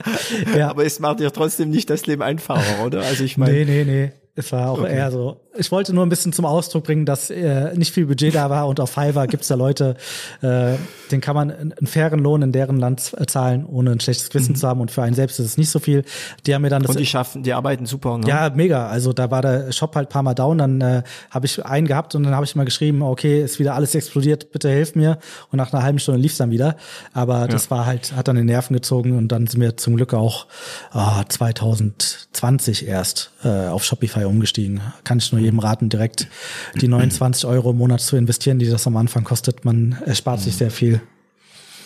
ja. Aber es macht dir trotzdem nicht das Leben einfacher, oder? Also ich meine. Nee, nee, nee. Es war auch okay. eher so, ich wollte nur ein bisschen zum Ausdruck bringen, dass äh, nicht viel Budget da war und auf Fiverr gibt's da Leute, äh, den kann man einen fairen Lohn in deren Land zahlen, ohne ein schlechtes Gewissen mhm. zu haben und für einen selbst ist es nicht so viel. Die haben mir dann das, Und die schaffen, die arbeiten super, ne? Ja, mega. Also da war der Shop halt paar Mal down, dann äh, habe ich einen gehabt und dann habe ich mal geschrieben, okay, ist wieder alles explodiert, bitte hilf mir. Und nach einer halben Stunde lief's dann wieder. Aber das ja. war halt, hat dann den Nerven gezogen und dann sind wir zum Glück auch oh, 2020 erst äh, auf Shopify umgestiegen. Kann ich nur jedem raten, direkt die 29 Euro im Monat zu investieren, die das am Anfang kostet. Man erspart sich sehr viel.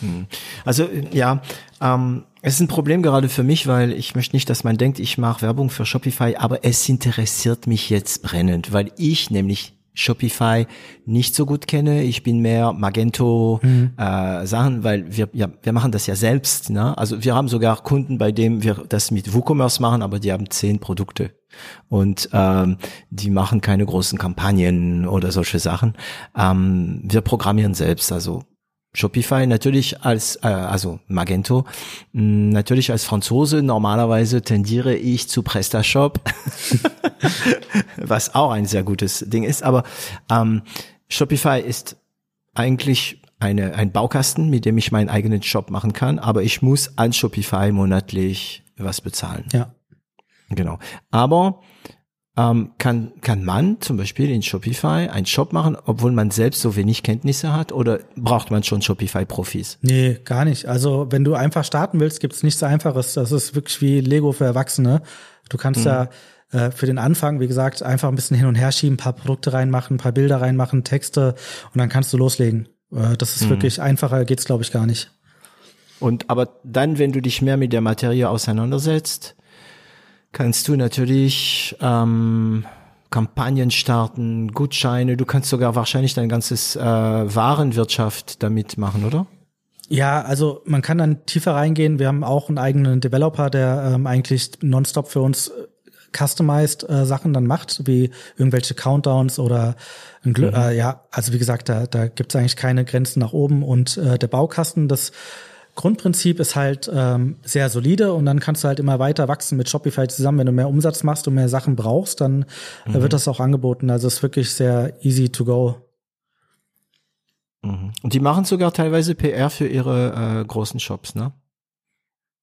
Hm. Also ja, ähm, es ist ein Problem gerade für mich, weil ich möchte nicht, dass man denkt, ich mache Werbung für Shopify, aber es interessiert mich jetzt brennend, weil ich nämlich Shopify nicht so gut kenne. Ich bin mehr Magento mhm. äh, Sachen, weil wir ja wir machen das ja selbst. Ne? Also wir haben sogar Kunden, bei denen wir das mit WooCommerce machen, aber die haben zehn Produkte und ähm, die machen keine großen Kampagnen oder solche Sachen. Ähm, wir programmieren selbst, also Shopify natürlich als, äh, also Magento, mh, mm, natürlich als Franzose normalerweise tendiere ich zu PrestaShop, was auch ein sehr gutes Ding ist, aber ähm, Shopify ist eigentlich eine, ein Baukasten, mit dem ich meinen eigenen Shop machen kann, aber ich muss an Shopify monatlich was bezahlen. Ja. Genau. Aber ähm, kann, kann man zum Beispiel in Shopify einen Shop machen, obwohl man selbst so wenig Kenntnisse hat oder braucht man schon Shopify-Profis? Nee, gar nicht. Also wenn du einfach starten willst, gibt's nichts Einfaches. Das ist wirklich wie Lego für Erwachsene. Du kannst mhm. da äh, für den Anfang, wie gesagt, einfach ein bisschen hin und her schieben, ein paar Produkte reinmachen, ein paar Bilder reinmachen, Texte und dann kannst du loslegen. Äh, das ist mhm. wirklich einfacher, geht's glaube ich gar nicht. Und aber dann, wenn du dich mehr mit der Materie auseinandersetzt, kannst du natürlich ähm, Kampagnen starten, Gutscheine. Du kannst sogar wahrscheinlich dein ganzes äh, Warenwirtschaft damit machen, oder? Ja, also man kann dann tiefer reingehen. Wir haben auch einen eigenen Developer, der ähm, eigentlich nonstop für uns äh, customized äh, Sachen dann macht, wie irgendwelche Countdowns oder. Mhm. Äh, ja, also wie gesagt, da, da gibt es eigentlich keine Grenzen nach oben und äh, der Baukasten, das Grundprinzip ist halt ähm, sehr solide und dann kannst du halt immer weiter wachsen mit Shopify zusammen. Wenn du mehr Umsatz machst und mehr Sachen brauchst, dann äh, mhm. wird das auch angeboten. Also es ist wirklich sehr easy to go. Mhm. Und die machen sogar teilweise PR für ihre äh, großen Shops, ne?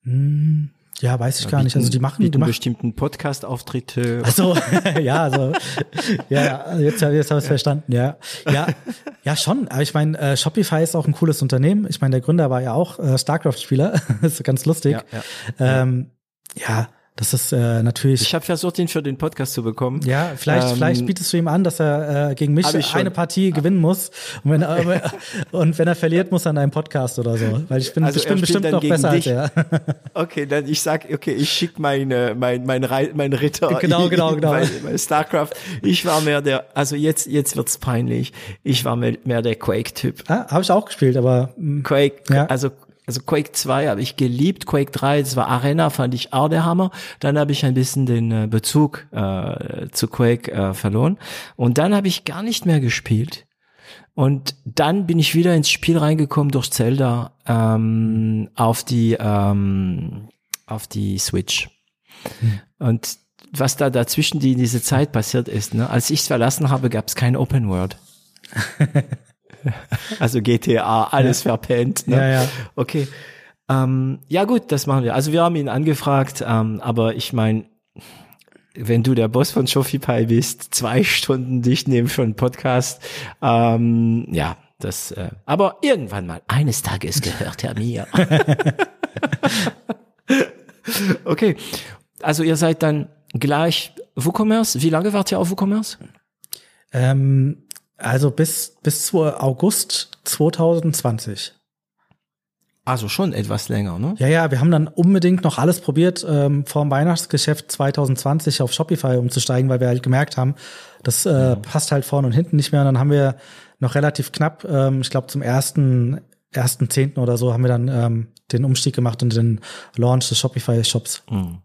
Hm, ja, weiß ich ja, gar nicht. Also die machen die machen bestimmten Podcast-Auftritte. Also ja, also ja, jetzt jetzt habe ich ja. verstanden. Ja, ja, ja schon. Aber ich meine, äh, Shopify ist auch ein cooles Unternehmen. Ich meine, der Gründer war ja auch äh, Starcraft-Spieler. ist ganz lustig. Ja, ja. Ähm, ja das ist äh, natürlich. Ich habe versucht, ihn für den Podcast zu bekommen. Ja, vielleicht, ähm, vielleicht bietest du ihm an, dass er äh, gegen mich eine Partie gewinnen muss. Und wenn, er, und wenn er verliert, muss er an einem Podcast oder so. Weil ich bin, also ich bin bestimmt noch besser dich. als er. Okay, dann ich sag, okay, ich schick meine, mein, mein, mein Ritter. Genau, genau, genau. Bei, bei StarCraft. Ich war mehr der, also jetzt, jetzt wird's peinlich. Ich war mehr, mehr der Quake-Typ. Ah, habe ich auch gespielt, aber. Quake, ja. also also Quake 2 habe ich geliebt, Quake 3, das war Arena, fand ich auch der Hammer. Dann habe ich ein bisschen den äh, Bezug äh, zu Quake äh, verloren. Und dann habe ich gar nicht mehr gespielt. Und dann bin ich wieder ins Spiel reingekommen durch Zelda ähm, auf die ähm, auf die Switch. Hm. Und was da dazwischen die diese Zeit passiert ist, ne? als ich es verlassen habe, gab es kein Open World. Also GTA, alles ja. verpennt. Ne? Ja, ja. Okay. Ähm, ja gut, das machen wir. Also wir haben ihn angefragt, ähm, aber ich meine, wenn du der Boss von Shopify bist, zwei Stunden dich nehmen für einen Podcast, ähm, ja, das, äh, aber irgendwann mal, eines Tages gehört er mir. okay, also ihr seid dann gleich WooCommerce. Wie lange wart ihr auf WooCommerce? Ähm, also bis, bis zu August 2020. Also schon etwas länger, ne? Ja, ja, wir haben dann unbedingt noch alles probiert, ähm, vor dem Weihnachtsgeschäft 2020 auf Shopify umzusteigen, weil wir halt gemerkt haben, das äh, mhm. passt halt vorne und hinten nicht mehr. Und dann haben wir noch relativ knapp, ähm, ich glaube zum ersten, ersten Zehnten oder so, haben wir dann ähm, den Umstieg gemacht und den Launch des Shopify-Shops. Mhm.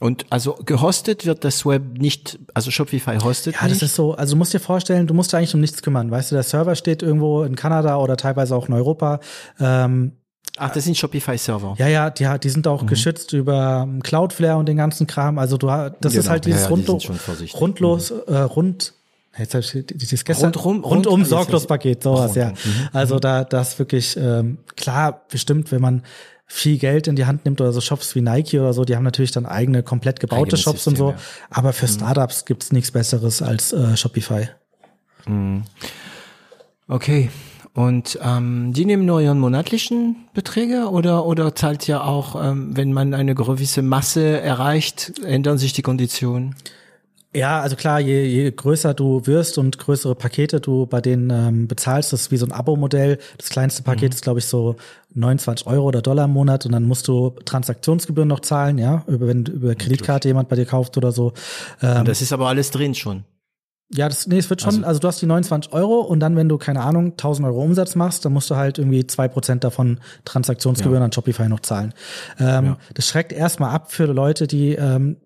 Und also gehostet wird das Web nicht, also Shopify hostet Ja, das ist so, also du musst dir vorstellen, du musst eigentlich um nichts kümmern. Weißt du, der Server steht irgendwo in Kanada oder teilweise auch in Europa. Ähm, Ach, das sind Shopify-Server. Ja, ja, die, die sind auch mhm. geschützt über Cloudflare und den ganzen Kram. Also du das genau. ist halt dieses ja, ja, rundlo rundlos, mhm. äh, rund, jetzt hab ich dieses gestern, rundum, rundum rund, sorglos Paket, sowas, ja. Mhm. Also da, das wirklich, ähm, klar, bestimmt, wenn man viel Geld in die Hand nimmt oder so Shops wie Nike oder so, die haben natürlich dann eigene komplett gebaute Eigenes Shops System, und so. Ja. Aber für mhm. Startups gibt's nichts Besseres als äh, Shopify. Mhm. Okay. Und ähm, die nehmen nur ihren monatlichen Beträge oder oder zahlt ja auch, ähm, wenn man eine gewisse Masse erreicht, ändern sich die Konditionen? Ja, also klar, je, je größer du wirst und größere Pakete du bei denen ähm, bezahlst, das ist wie so ein Abo-Modell. Das kleinste Paket mhm. ist, glaube ich, so 29 Euro oder Dollar im Monat und dann musst du Transaktionsgebühren noch zahlen, ja, über, wenn über Kreditkarte jemand bei dir kauft oder so. Ähm, das ist aber alles drin schon. Ja, das, nee, es wird schon, also, also du hast die 29 Euro und dann, wenn du, keine Ahnung, 1000 Euro Umsatz machst, dann musst du halt irgendwie zwei Prozent davon Transaktionsgebühren ja. an Shopify noch zahlen. Ähm, ja. Das schreckt erstmal ab für Leute, die ähm,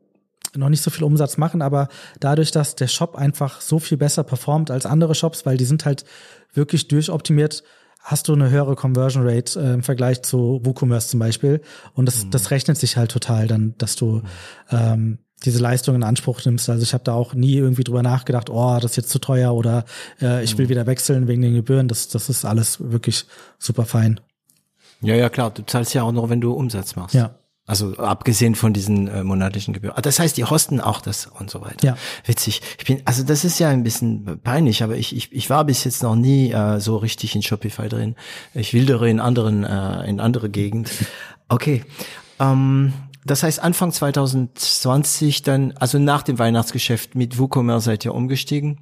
noch nicht so viel Umsatz machen, aber dadurch, dass der Shop einfach so viel besser performt als andere Shops, weil die sind halt wirklich durchoptimiert, hast du eine höhere Conversion Rate äh, im Vergleich zu WooCommerce zum Beispiel. Und das, mhm. das rechnet sich halt total dann, dass du mhm. ähm, diese Leistung in Anspruch nimmst. Also ich habe da auch nie irgendwie drüber nachgedacht, oh, das ist jetzt zu teuer oder äh, ich will mhm. wieder wechseln wegen den Gebühren. Das, das ist alles wirklich super fein. Ja, ja, klar. Du zahlst ja auch noch, wenn du Umsatz machst. Ja. Also abgesehen von diesen äh, monatlichen Gebühren. Ah, das heißt, die hosten auch das und so weiter. Ja. Witzig. Ich bin, also das ist ja ein bisschen peinlich, aber ich, ich, ich war bis jetzt noch nie äh, so richtig in Shopify drin. Ich wildere in anderen, äh, in andere Gegend. Okay. Ähm, das heißt, Anfang 2020 dann, also nach dem Weihnachtsgeschäft mit WooCommerce seid ihr umgestiegen.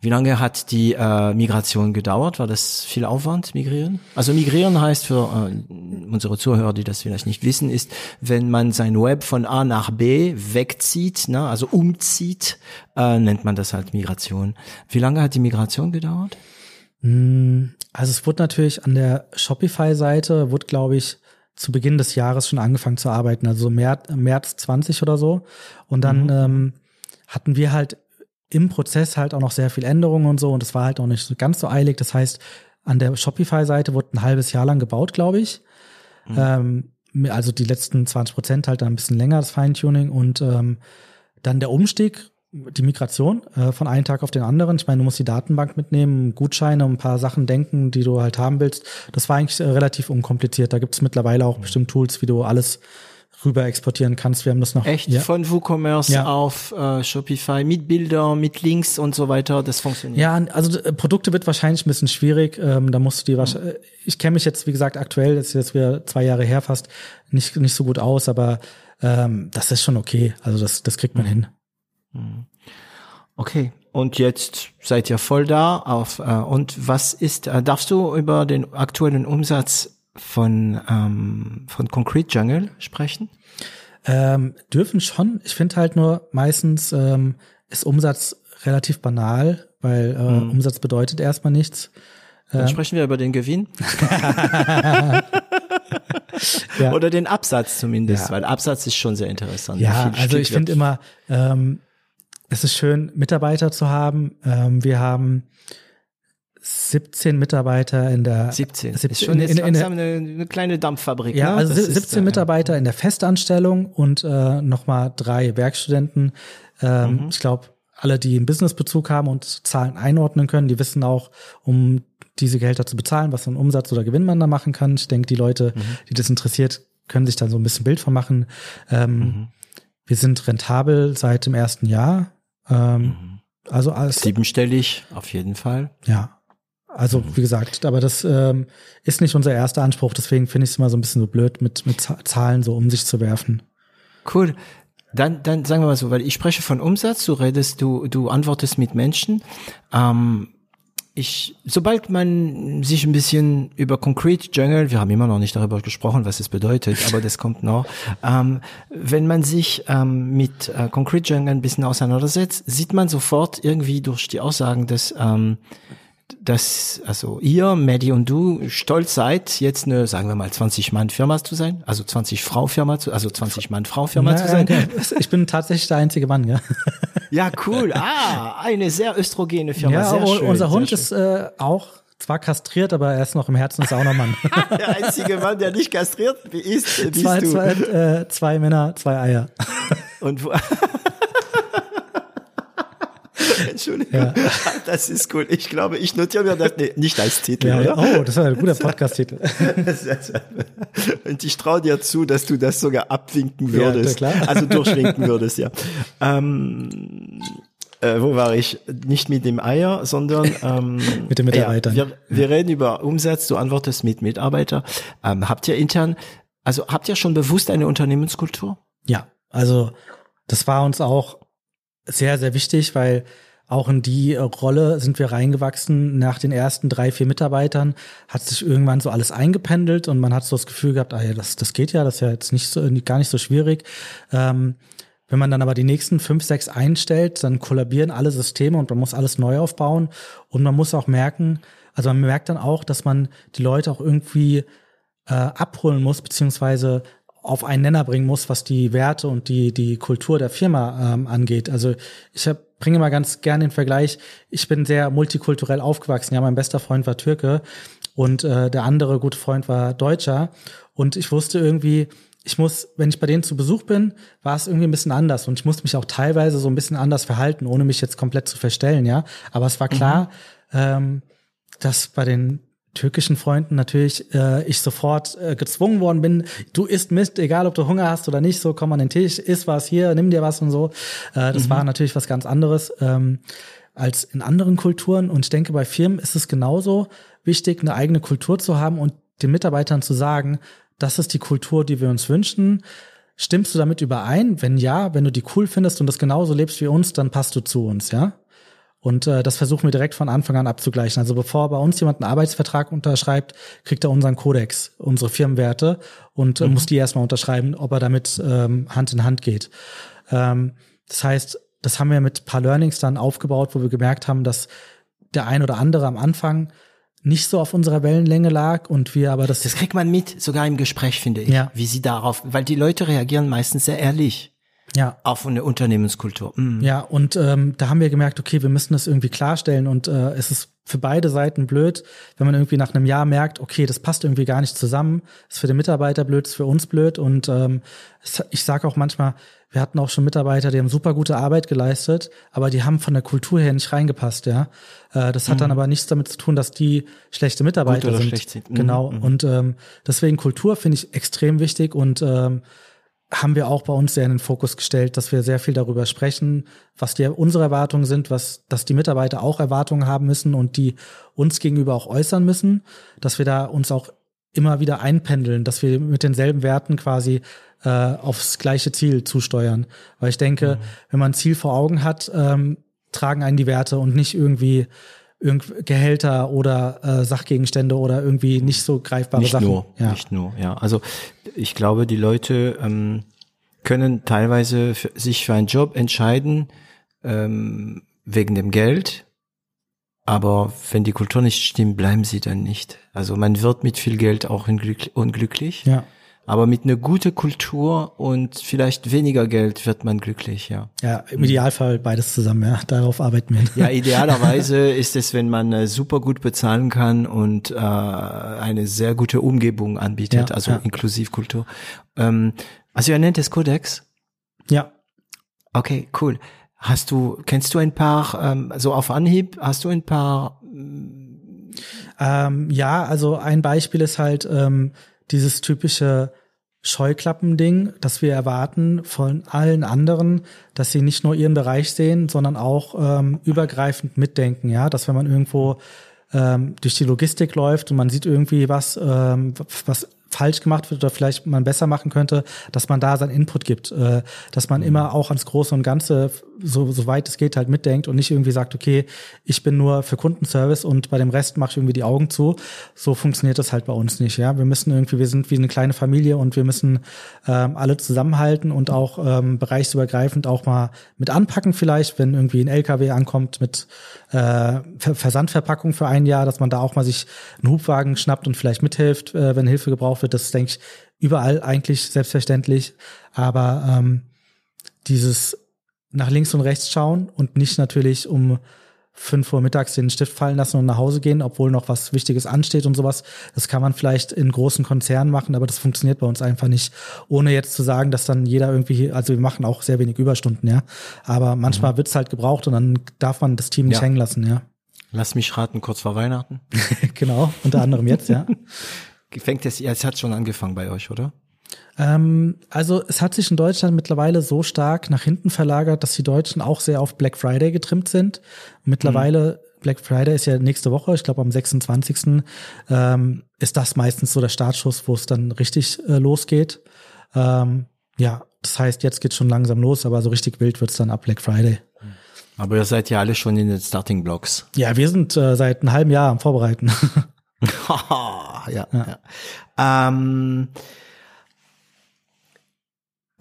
Wie lange hat die äh, Migration gedauert? War das viel Aufwand, migrieren? Also migrieren heißt für äh, unsere Zuhörer, die das vielleicht nicht wissen, ist, wenn man sein Web von A nach B wegzieht, ne, also umzieht, äh, nennt man das halt Migration. Wie lange hat die Migration gedauert? Hm, also es wurde natürlich an der Shopify-Seite, wurde glaube ich zu Beginn des Jahres schon angefangen zu arbeiten, also März, März 20 oder so. Und dann mhm. ähm, hatten wir halt im Prozess halt auch noch sehr viel Änderungen und so und es war halt auch nicht ganz so eilig. Das heißt, an der Shopify-Seite wurde ein halbes Jahr lang gebaut, glaube ich. Mhm. Ähm, also die letzten 20 Prozent halt dann ein bisschen länger, das Feintuning und ähm, dann der Umstieg die Migration äh, von einem Tag auf den anderen. Ich meine, du musst die Datenbank mitnehmen, Gutscheine, ein paar Sachen denken, die du halt haben willst. Das war eigentlich äh, relativ unkompliziert. Da gibt es mittlerweile auch bestimmt Tools, wie du alles rüber exportieren kannst. Wir haben das noch. Echt? Ja. Von WooCommerce ja. auf äh, Shopify mit Bildern, mit Links und so weiter. Das funktioniert. Ja, also äh, Produkte wird wahrscheinlich ein bisschen schwierig. Ähm, da musst du die wahrscheinlich, mhm. ich kenne mich jetzt, wie gesagt, aktuell, das ist jetzt wieder zwei Jahre her fast, nicht, nicht so gut aus, aber ähm, das ist schon okay. Also das, das kriegt man mhm. hin. Mhm. Okay. Und jetzt seid ihr voll da auf äh, und was ist äh, darfst du über den aktuellen Umsatz von ähm, von Concrete Jungle sprechen? Ähm, dürfen schon. Ich finde halt nur meistens ähm, ist Umsatz relativ banal, weil äh, mhm. Umsatz bedeutet erstmal nichts. Dann ähm, sprechen wir über den Gewinn. ja. Oder den Absatz zumindest, ja. weil Absatz ist schon sehr interessant. Ja, also ich finde immer, ähm, es ist schön, Mitarbeiter zu haben. Ähm, wir haben 17 Mitarbeiter in der 17. 17 ist schon jetzt in, in, in eine, eine, kleine Dampffabrik. Ja, ne? also das 17 ist, Mitarbeiter ja. in der Festanstellung und äh, nochmal drei Werkstudenten. Ähm, mhm. Ich glaube, alle, die einen Businessbezug haben und Zahlen einordnen können, die wissen auch, um diese Gehälter zu bezahlen, was für einen Umsatz oder Gewinn man da machen kann. Ich denke, die Leute, mhm. die das interessiert, können sich da so ein bisschen Bild von machen. Ähm, mhm. Wir sind rentabel seit dem ersten Jahr. Ähm, mhm. Also als siebenstellig auf jeden Fall. Ja. Also mhm. wie gesagt, aber das ähm, ist nicht unser erster Anspruch, deswegen finde ich es immer so ein bisschen so blöd, mit, mit Zahlen so um sich zu werfen. Cool. Dann, dann sagen wir mal so, weil ich spreche von Umsatz, du redest, du, du antwortest mit Menschen. Ähm, ich, sobald man sich ein bisschen über Concrete Jungle, wir haben immer noch nicht darüber gesprochen, was es bedeutet, aber das kommt noch. Ähm, wenn man sich ähm, mit äh, Concrete Jungle ein bisschen auseinandersetzt, sieht man sofort irgendwie durch die Aussagen, dass ähm, dass also ihr, Maddie und du stolz seid, jetzt eine, sagen wir mal, 20 Mann Firma zu sein, also 20 Frau Firma zu, also 20 Mann Frau Firma zu sein. Okay. Ich bin tatsächlich der einzige Mann, ja. Ja, cool. Ah, eine sehr östrogene Firma. Ja, sehr schön, unser Hund ist äh, auch zwar kastriert, aber er ist noch im Herzen ist auch noch Mann. der einzige Mann, der nicht kastriert ist, bist zwei, du. Zwei, äh, zwei Männer, zwei Eier. Und wo Entschuldigung, ja. das ist cool. Ich glaube, ich notiere mir das nicht als Titel, ja, oder? Oh, das ist ein guter Podcast-Titel. Und ich traue dir zu, dass du das sogar abwinken würdest. Ja, klar. Also durchwinken würdest, ja. Ähm, äh, wo war ich? Nicht mit dem Eier, sondern ähm, mit den Mitarbeitern. Ja, wir, wir reden über Umsatz, du antwortest mit Mitarbeiter. Ähm, habt ihr intern, also habt ihr schon bewusst eine Unternehmenskultur? Ja, also das war uns auch sehr, sehr wichtig, weil auch in die Rolle sind wir reingewachsen. Nach den ersten drei, vier Mitarbeitern hat sich irgendwann so alles eingependelt und man hat so das Gefühl gehabt, ah ja, das, das geht ja, das ist ja jetzt nicht so, gar nicht so schwierig. Ähm, wenn man dann aber die nächsten fünf, sechs einstellt, dann kollabieren alle Systeme und man muss alles neu aufbauen. Und man muss auch merken, also man merkt dann auch, dass man die Leute auch irgendwie äh, abholen muss, beziehungsweise auf einen Nenner bringen muss, was die Werte und die, die Kultur der Firma ähm, angeht. Also ich hab, bringe mal ganz gerne den Vergleich, ich bin sehr multikulturell aufgewachsen. Ja, mein bester Freund war Türke und äh, der andere gute Freund war Deutscher. Und ich wusste irgendwie, ich muss, wenn ich bei denen zu Besuch bin, war es irgendwie ein bisschen anders und ich musste mich auch teilweise so ein bisschen anders verhalten, ohne mich jetzt komplett zu verstellen, ja. Aber es war klar, mhm. ähm, dass bei den türkischen Freunden natürlich äh, ich sofort äh, gezwungen worden bin, du isst Mist, egal ob du Hunger hast oder nicht, so komm an den Tisch, iss was hier, nimm dir was und so. Äh, das mhm. war natürlich was ganz anderes ähm, als in anderen Kulturen und ich denke, bei Firmen ist es genauso wichtig, eine eigene Kultur zu haben und den Mitarbeitern zu sagen, das ist die Kultur, die wir uns wünschen. Stimmst du damit überein? Wenn ja, wenn du die cool findest und das genauso lebst wie uns, dann passt du zu uns, ja? Und äh, das versuchen wir direkt von Anfang an abzugleichen. Also bevor bei uns jemand einen Arbeitsvertrag unterschreibt, kriegt er unseren Kodex, unsere Firmenwerte und äh, mhm. muss die erstmal unterschreiben, ob er damit ähm, Hand in Hand geht. Ähm, das heißt, das haben wir mit ein paar Learnings dann aufgebaut, wo wir gemerkt haben, dass der ein oder andere am Anfang nicht so auf unserer Wellenlänge lag und wir aber das. Das kriegt man mit, sogar im Gespräch, finde ich, ja. wie sie darauf, weil die Leute reagieren meistens sehr ehrlich. Ja. Auf eine Unternehmenskultur. Mhm. Ja, und ähm, da haben wir gemerkt, okay, wir müssen das irgendwie klarstellen und äh, es ist für beide Seiten blöd, wenn man irgendwie nach einem Jahr merkt, okay, das passt irgendwie gar nicht zusammen, ist für den Mitarbeiter blöd, ist für uns blöd und ähm, ich sage auch manchmal, wir hatten auch schon Mitarbeiter, die haben super gute Arbeit geleistet, aber die haben von der Kultur her nicht reingepasst, ja. Äh, das hat mhm. dann aber nichts damit zu tun, dass die schlechte Mitarbeiter sind. sind. Mhm. Genau. Mhm. Und ähm, deswegen Kultur finde ich extrem wichtig und ähm, haben wir auch bei uns sehr in den Fokus gestellt, dass wir sehr viel darüber sprechen, was die unsere Erwartungen sind, was, dass die Mitarbeiter auch Erwartungen haben müssen und die uns gegenüber auch äußern müssen, dass wir da uns auch immer wieder einpendeln, dass wir mit denselben Werten quasi äh, aufs gleiche Ziel zusteuern. Weil ich denke, mhm. wenn man ein Ziel vor Augen hat, ähm, tragen einen die Werte und nicht irgendwie irgend Gehälter oder äh, Sachgegenstände oder irgendwie nicht so greifbare nicht Sachen. Nur, ja. Nicht nur, ja. Also ich glaube, die Leute ähm, können teilweise für, sich für einen Job entscheiden ähm, wegen dem Geld, aber wenn die Kultur nicht stimmt, bleiben sie dann nicht. Also man wird mit viel Geld auch unglücklich. Ja. Aber mit einer guten Kultur und vielleicht weniger Geld wird man glücklich, ja. Ja, im Idealfall beides zusammen, ja. Darauf arbeiten wir. Ja, idealerweise ist es, wenn man äh, super gut bezahlen kann und äh, eine sehr gute Umgebung anbietet, ja, also ja. inklusiv Kultur. Ähm, also ihr nennt es Codex? Ja. Okay, cool. Hast du, kennst du ein paar, ähm, so auf Anhieb, hast du ein paar? Ähm, ja, also ein Beispiel ist halt, ähm, dieses typische Scheuklappending, dass wir erwarten von allen anderen, dass sie nicht nur ihren Bereich sehen, sondern auch ähm, übergreifend mitdenken, ja, dass wenn man irgendwo ähm, durch die Logistik läuft und man sieht irgendwie was, ähm, was falsch gemacht wird oder vielleicht man besser machen könnte, dass man da seinen Input gibt, äh, dass man immer auch ans Große und Ganze, so, so weit es geht, halt mitdenkt und nicht irgendwie sagt, okay, ich bin nur für Kundenservice und bei dem Rest mache ich irgendwie die Augen zu. So funktioniert das halt bei uns nicht. Ja, wir müssen irgendwie, wir sind wie eine kleine Familie und wir müssen ähm, alle zusammenhalten und auch ähm, bereichsübergreifend auch mal mit anpacken vielleicht, wenn irgendwie ein LKW ankommt mit äh, Versandverpackung für ein Jahr, dass man da auch mal sich einen Hubwagen schnappt und vielleicht mithilft, äh, wenn Hilfe gebraucht wird. Das denke ich, überall eigentlich selbstverständlich. Aber ähm, dieses nach links und rechts schauen und nicht natürlich um fünf Uhr mittags den Stift fallen lassen und nach Hause gehen, obwohl noch was Wichtiges ansteht und sowas. Das kann man vielleicht in großen Konzernen machen, aber das funktioniert bei uns einfach nicht. Ohne jetzt zu sagen, dass dann jeder irgendwie, also wir machen auch sehr wenig Überstunden, ja. Aber manchmal mhm. wird's halt gebraucht und dann darf man das Team nicht ja. hängen lassen, ja. Lass mich raten, kurz vor Weihnachten. genau, unter anderem jetzt, ja. Fängt es, ja, es hat schon angefangen bei euch, oder? Ähm, also es hat sich in Deutschland mittlerweile so stark nach hinten verlagert, dass die Deutschen auch sehr auf Black Friday getrimmt sind. Mittlerweile, mhm. Black Friday ist ja nächste Woche, ich glaube am 26. Ähm, ist das meistens so der Startschuss, wo es dann richtig äh, losgeht. Ähm, ja, das heißt, jetzt geht schon langsam los, aber so richtig wild wird's dann ab Black Friday. Aber ihr seid ja alle schon in den Starting Blocks. Ja, wir sind äh, seit einem halben Jahr am Vorbereiten. ja, ja. ja. Ähm,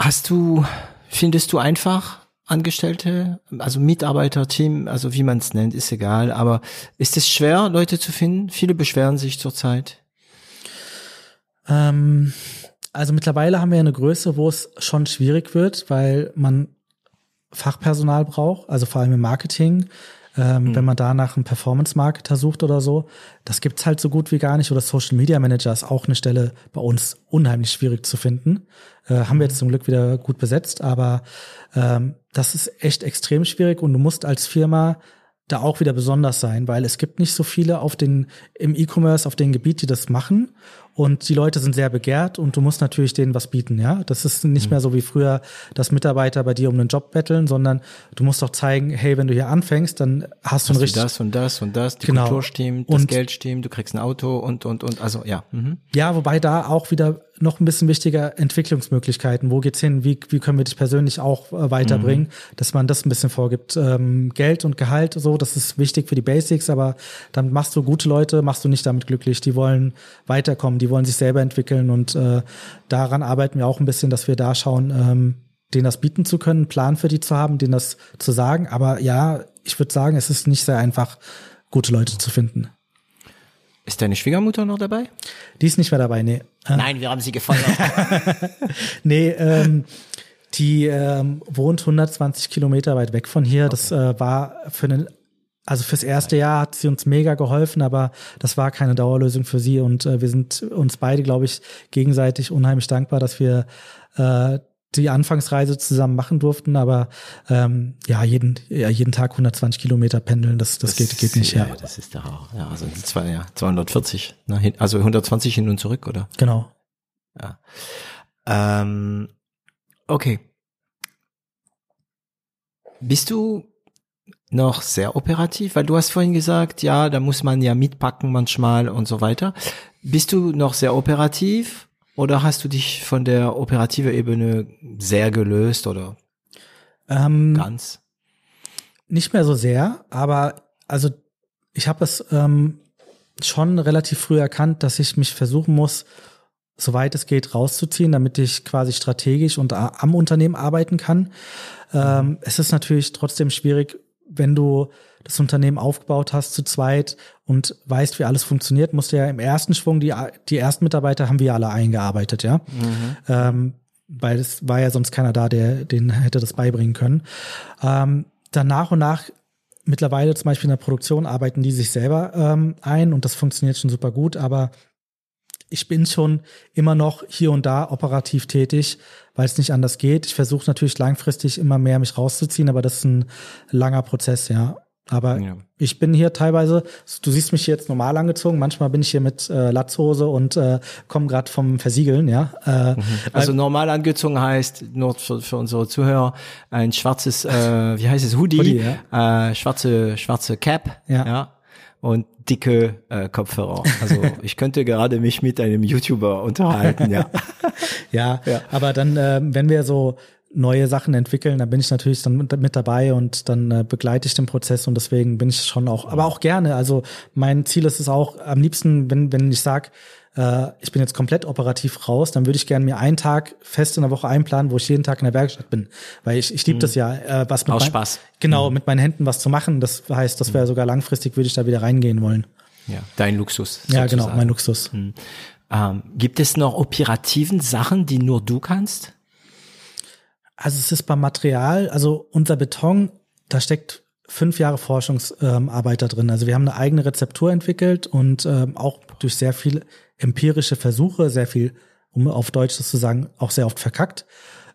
Hast du, findest du einfach Angestellte, also Mitarbeiter, Team, also wie man es nennt, ist egal, aber ist es schwer, Leute zu finden? Viele beschweren sich zurzeit. Ähm, also mittlerweile haben wir eine Größe, wo es schon schwierig wird, weil man Fachpersonal braucht, also vor allem im Marketing. Ähm, mhm. Wenn man da nach einem Performance-Marketer sucht oder so, das gibt's halt so gut wie gar nicht. Oder Social Media Manager ist auch eine Stelle bei uns unheimlich schwierig zu finden. Äh, haben wir jetzt zum Glück wieder gut besetzt, aber ähm, das ist echt extrem schwierig und du musst als Firma da auch wieder besonders sein, weil es gibt nicht so viele auf den im E-Commerce auf dem Gebiet, die das machen und die Leute sind sehr begehrt und du musst natürlich denen was bieten, ja. Das ist nicht mhm. mehr so wie früher, dass Mitarbeiter bei dir um einen Job betteln, sondern du musst auch zeigen, hey, wenn du hier anfängst, dann hast, du ein richtig das und das und das, die genau. Kultur stimmt, das und, Geld stimmt, du kriegst ein Auto und und und also ja. Mhm. Ja, wobei da auch wieder noch ein bisschen wichtiger Entwicklungsmöglichkeiten. Wo geht's hin? Wie, wie können wir dich persönlich auch äh, weiterbringen? Mhm. Dass man das ein bisschen vorgibt. Ähm, Geld und Gehalt, so, das ist wichtig für die Basics, aber dann machst du gute Leute, machst du nicht damit glücklich. Die wollen weiterkommen, die wollen sich selber entwickeln und äh, daran arbeiten wir auch ein bisschen, dass wir da schauen, ähm, denen das bieten zu können, einen Plan für die zu haben, denen das zu sagen. Aber ja, ich würde sagen, es ist nicht sehr einfach, gute Leute zu finden. Ist deine Schwiegermutter noch dabei? Die ist nicht mehr dabei, nee. Äh. Nein, wir haben sie gefeuert. nee, ähm, die ähm, wohnt 120 Kilometer weit weg von hier. Okay. Das äh, war für einen, also fürs erste Jahr hat sie uns mega geholfen, aber das war keine Dauerlösung für sie und äh, wir sind uns beide, glaube ich, gegenseitig unheimlich dankbar, dass wir äh, die Anfangsreise zusammen machen durften, aber ähm, ja, jeden, ja, jeden Tag 120 Kilometer pendeln, das, das, das geht, geht nicht. Ja, ja, das ist der Ja, also zwei, ja, 240, ne, also 120 hin und zurück, oder? Genau. Ja. Ähm, okay. Bist du noch sehr operativ? Weil du hast vorhin gesagt, ja, da muss man ja mitpacken manchmal und so weiter. Bist du noch sehr operativ oder hast du dich von der operative Ebene sehr gelöst oder ähm, ganz? Nicht mehr so sehr, aber also ich habe es ähm, schon relativ früh erkannt, dass ich mich versuchen muss, soweit es geht, rauszuziehen, damit ich quasi strategisch und am Unternehmen arbeiten kann. Ähm, es ist natürlich trotzdem schwierig, wenn du das Unternehmen aufgebaut hast zu zweit und weißt, wie alles funktioniert, musst du ja im ersten Schwung, die, die ersten Mitarbeiter haben wir alle eingearbeitet, ja. Mhm. Ähm, weil es war ja sonst keiner da, der den hätte das beibringen können. Ähm, dann nach und nach mittlerweile zum Beispiel in der Produktion arbeiten die sich selber ähm, ein und das funktioniert schon super gut, aber ich bin schon immer noch hier und da operativ tätig, weil es nicht anders geht. Ich versuche natürlich langfristig immer mehr mich rauszuziehen, aber das ist ein langer Prozess, ja. Aber ja. ich bin hier teilweise, du siehst mich jetzt normal angezogen, manchmal bin ich hier mit äh, Latzhose und äh, komme gerade vom Versiegeln, ja. Äh, mhm. Also normal angezogen heißt, nur für, für unsere Zuhörer, ein schwarzes, äh, wie heißt es, Hoodie, Hoodie ja. äh, schwarze, schwarze Cap, ja. ja und dicke äh, Kopfhörer. Also ich könnte gerade mich mit einem YouTuber unterhalten, ja. ja, ja, aber dann, äh, wenn wir so neue Sachen entwickeln, dann bin ich natürlich dann mit, mit dabei und dann äh, begleite ich den Prozess und deswegen bin ich schon auch, aber auch gerne. Also mein Ziel ist es auch am liebsten, wenn, wenn ich sage, äh, ich bin jetzt komplett operativ raus, dann würde ich gerne mir einen Tag fest in der Woche einplanen, wo ich jeden Tag in der Werkstatt bin. Weil ich, ich liebe mhm. das ja, äh, was mit Aus Spaß. Genau, mhm. mit meinen Händen was zu machen. Das heißt, das wäre mhm. sogar langfristig, würde ich da wieder reingehen wollen. Ja, dein Luxus. Sozusagen. Ja, genau, mein Luxus. Mhm. Ähm, gibt es noch operativen Sachen, die nur du kannst? Also es ist beim Material, also unser Beton, da steckt fünf Jahre Forschungsarbeit da drin. Also wir haben eine eigene Rezeptur entwickelt und ähm, auch durch sehr viel empirische Versuche, sehr viel, um auf Deutsch das zu sagen, auch sehr oft verkackt.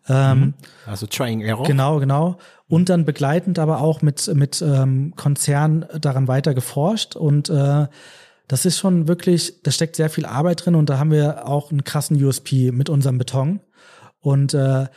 Ähm, Also Trying Error. Genau, genau. Und dann begleitend aber auch mit, mit ähm, Konzernen daran weiter geforscht. Und äh, das ist schon wirklich, da steckt sehr viel Arbeit drin und da haben wir auch einen krassen USP mit unserem Beton. Und äh,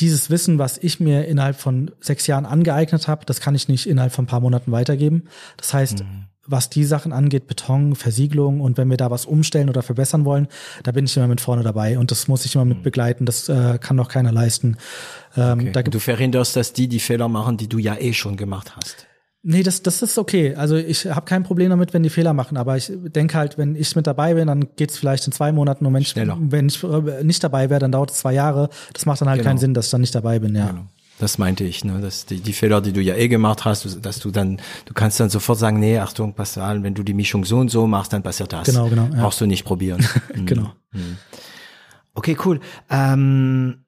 dieses Wissen, was ich mir innerhalb von sechs Jahren angeeignet habe, das kann ich nicht innerhalb von ein paar Monaten weitergeben. Das heißt, was die Sachen angeht, Beton, Versiegelung und wenn wir da was umstellen oder verbessern wollen, da bin ich immer mit vorne dabei und das muss ich immer mit begleiten. Das äh, kann doch keiner leisten. Ähm, Okay. da Du verhinderst, dass die die Fehler machen, die du ja eh schon gemacht hast. Nee, das, das ist okay. Also ich habe kein Problem damit, wenn die Fehler machen, aber ich denke halt, wenn ich mit dabei bin, dann geht's vielleicht in zwei Monaten und wenn ich, wenn ich äh, nicht dabei wäre, dann dauert es zwei Jahre. Das macht dann halt Genau. keinen Sinn, dass ich dann nicht dabei bin, ja. Genau. Das meinte ich, ne, dass die, die Fehler, die du ja eh gemacht hast, dass du dann, du kannst dann sofort sagen, nee, Achtung, pass an, wenn du die Mischung so und so machst, dann passiert das. Genau, genau, ja. Brauchst du nicht probieren. Mhm. Genau. Okay, cool. Ähm,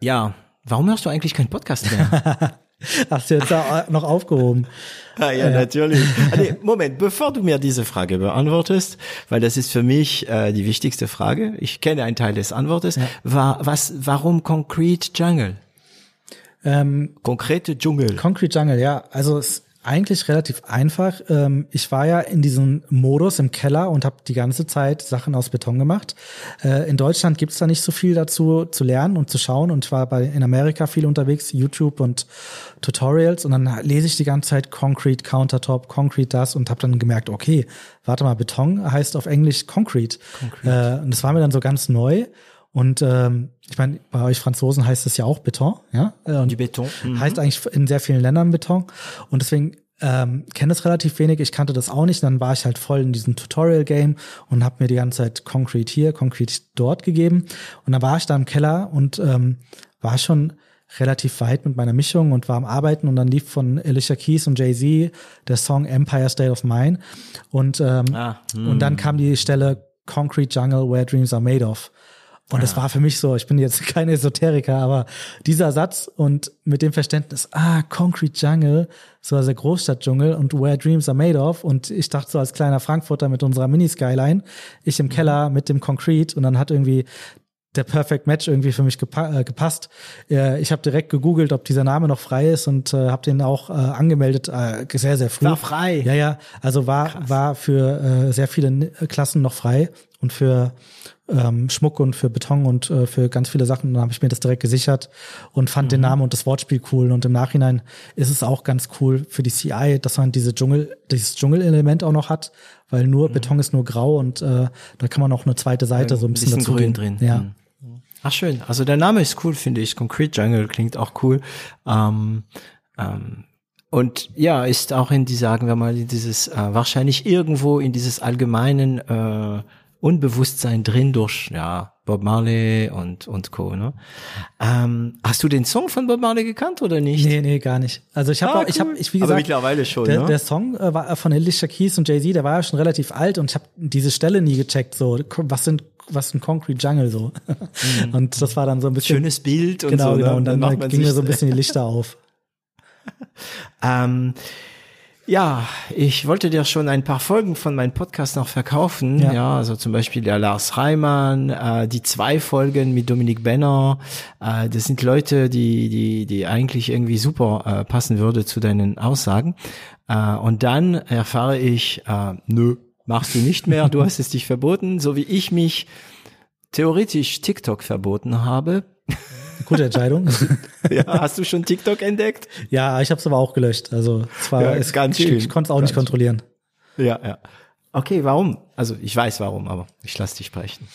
ja, warum hörst du eigentlich keinen Podcast mehr? Hast du jetzt da noch aufgehoben? Ah, ja, natürlich. Ah, nee, Moment, bevor du mir diese Frage beantwortest, weil das ist für mich äh, die wichtigste Frage. Ich kenne einen Teil des Antwortes. War, was, warum Concrete Jungle? Ähm, Konkrete Dschungel. Concrete Jungle, ja. Also es eigentlich relativ einfach. Ähm, ich war ja in diesem Modus im Keller und habe die ganze Zeit Sachen aus Beton gemacht. Äh, in Deutschland gibt's da nicht so viel dazu zu lernen und zu schauen. Und ich war bei in Amerika viel unterwegs, YouTube und Tutorials. Und dann lese ich die ganze Zeit Concrete Countertop, Concrete das und habe dann gemerkt, okay, warte mal, Beton heißt auf Englisch Concrete. Äh, und das war mir dann so ganz neu. Und ähm, ich meine, bei euch Franzosen heißt es ja auch Beton, ja. Und Du Beton. Mhm. heißt eigentlich in sehr vielen Ländern Beton. Und deswegen ähm, kenne es relativ wenig. Ich kannte das auch nicht. Dann war ich halt voll in diesem Tutorial-Game und habe mir die ganze Zeit Concrete hier, Concrete dort gegeben. Und dann war ich da im Keller und ähm, war schon relativ weit mit meiner Mischung und war am Arbeiten und dann lief von Alicia Keys und Jay-Z der Song Empire State of Mind und ähm, Ah, und dann kam die Stelle Concrete Jungle Where Dreams Are Made Of und es war für mich so, ich bin jetzt kein Esoteriker, aber dieser Satz und mit dem Verständnis, ah, Concrete Jungle, so also der Großstadtdschungel und Where Dreams Are Made Of und ich dachte so als kleiner Frankfurter mit unserer Mini-Skyline, ich im Keller mit dem Concrete und dann hat irgendwie der Perfect Match irgendwie für mich gepa äh, gepasst. Äh, ich habe direkt gegoogelt, ob dieser Name noch frei ist und äh, habe den auch äh, angemeldet, äh, sehr, sehr früh. War frei? Ja, ja, also war, war für äh, sehr viele Klassen noch frei und für ähm, Schmuck und für Beton und äh, für ganz viele Sachen. Dann habe ich mir das direkt gesichert und fand den Namen und das Wortspiel cool. Und im Nachhinein ist es auch ganz cool für die CI, dass man diese Dschungel, dieses Dschungelelement auch noch hat, weil nur Beton ist nur grau und äh, da kann man auch eine zweite Seite so ein bisschen, bisschen dazu grün geben. drin. Ja. Mhm. Ach schön. Also der Name ist cool, finde ich. Concrete Jungle klingt auch cool. Ähm, ähm, und ja, ist auch in die, sagen wir mal, in dieses äh, wahrscheinlich irgendwo in dieses allgemeinen äh, Unbewusstsein drin durch ja Bob Marley und und Co. Ne? Ähm, hast du den Song von Bob Marley gekannt oder nicht? Nee, nee, gar nicht. Also ich habe Ah, auch, ich habe, cool. ich wie Aber gesagt, mittlerweile schon, der, ne? der Song äh, war von Alicia Keys und Jay Z, der war ja schon relativ alt und ich habe diese Stelle nie gecheckt. So, was sind, was ein Concrete Jungle so? Und das war dann so ein bisschen Mhm. Schönes Bild und genau, so. genau. Ne? Und dann, man ging mir sich- so ein bisschen die Lichter auf. Ähm, ja, ich wollte dir schon ein paar Folgen von meinem Podcast noch verkaufen. Ja, Ja. also zum Beispiel der Lars Reimann, äh, die zwei Folgen mit Dominik Benner. Äh, das sind Leute, die, die, die eigentlich irgendwie super äh, passen würde zu deinen Aussagen. Äh, und dann erfahre ich, äh, nö, machst du nicht mehr. Du hast es dich verboten, so wie ich mich theoretisch TikTok verboten habe. Gute Entscheidung. Ja, hast du schon TikTok entdeckt? ja, ich habe es aber auch gelöscht. Also es war Ja, es, ganz ich, schlimm. ich konnte es auch nicht Ganz kontrollieren. Ja, ja. Okay, warum? Also ich weiß warum, aber ich lasse dich sprechen.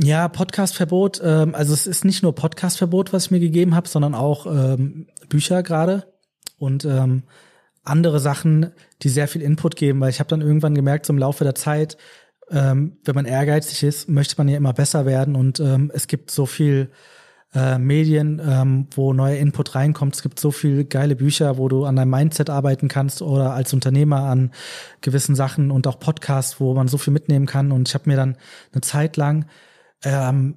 Ja, Podcastverbot. Ähm, also es ist nicht nur Podcastverbot, was ich mir gegeben habe, sondern auch ähm, Bücher gerade und ähm, andere Sachen, die sehr viel Input geben, weil ich habe dann irgendwann gemerkt, so im Laufe der Zeit, ähm, wenn man ehrgeizig ist, möchte man ja immer besser werden und ähm, es gibt so viel äh, Medien, ähm, wo neuer Input reinkommt. Es gibt so viel geile Bücher, wo du an deinem Mindset arbeiten kannst oder als Unternehmer an gewissen Sachen und auch Podcasts, wo man so viel mitnehmen kann. Und ich habe mir dann eine Zeit lang ähm,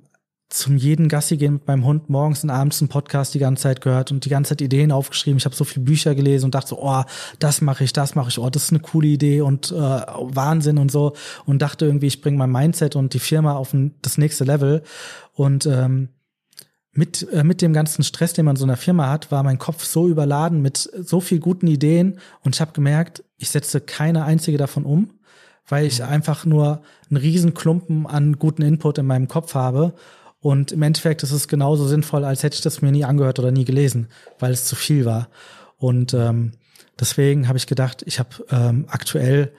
zum jeden Gassi gehen mit meinem Hund morgens und abends einen Podcast die ganze Zeit gehört und die ganze Zeit Ideen aufgeschrieben. Ich habe so viele Bücher gelesen und dachte so, oh, das mache ich, das mache ich, oh, das ist eine coole Idee und äh, Wahnsinn und so und dachte irgendwie, ich bringe mein Mindset und die Firma auf ein, das nächste Level und ähm, mit, äh, mit dem ganzen Stress, den man in so einer Firma hat, war mein Kopf so überladen mit so viel guten Ideen und ich habe gemerkt, ich setze keine einzige davon um, weil ich mhm. einfach nur einen riesen Klumpen an guten Input in meinem Kopf habe und im Endeffekt ist es genauso sinnvoll, als hätte ich das mir nie angehört oder nie gelesen, weil es zu viel war. Und ähm, deswegen habe ich gedacht, ich habe ähm, aktuell,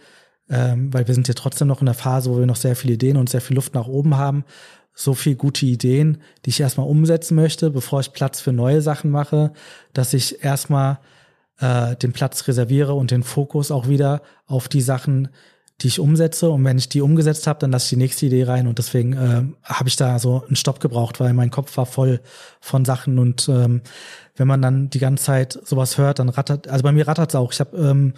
ähm, weil wir sind ja trotzdem noch in der Phase, wo wir noch sehr viele Ideen und sehr viel Luft nach oben haben, so viel gute Ideen, die ich erstmal umsetzen möchte, bevor ich Platz für neue Sachen mache, dass ich erstmal äh, den Platz reserviere und den Fokus auch wieder auf die Sachen die ich umsetze. Und wenn ich die umgesetzt habe, dann lasse ich die nächste Idee rein. Und deswegen äh, habe ich da so einen Stopp gebraucht, weil mein Kopf war voll von Sachen. Und ähm, wenn man dann die ganze Zeit sowas hört, dann rattert, also bei mir rattert es auch. Ich habe ähm,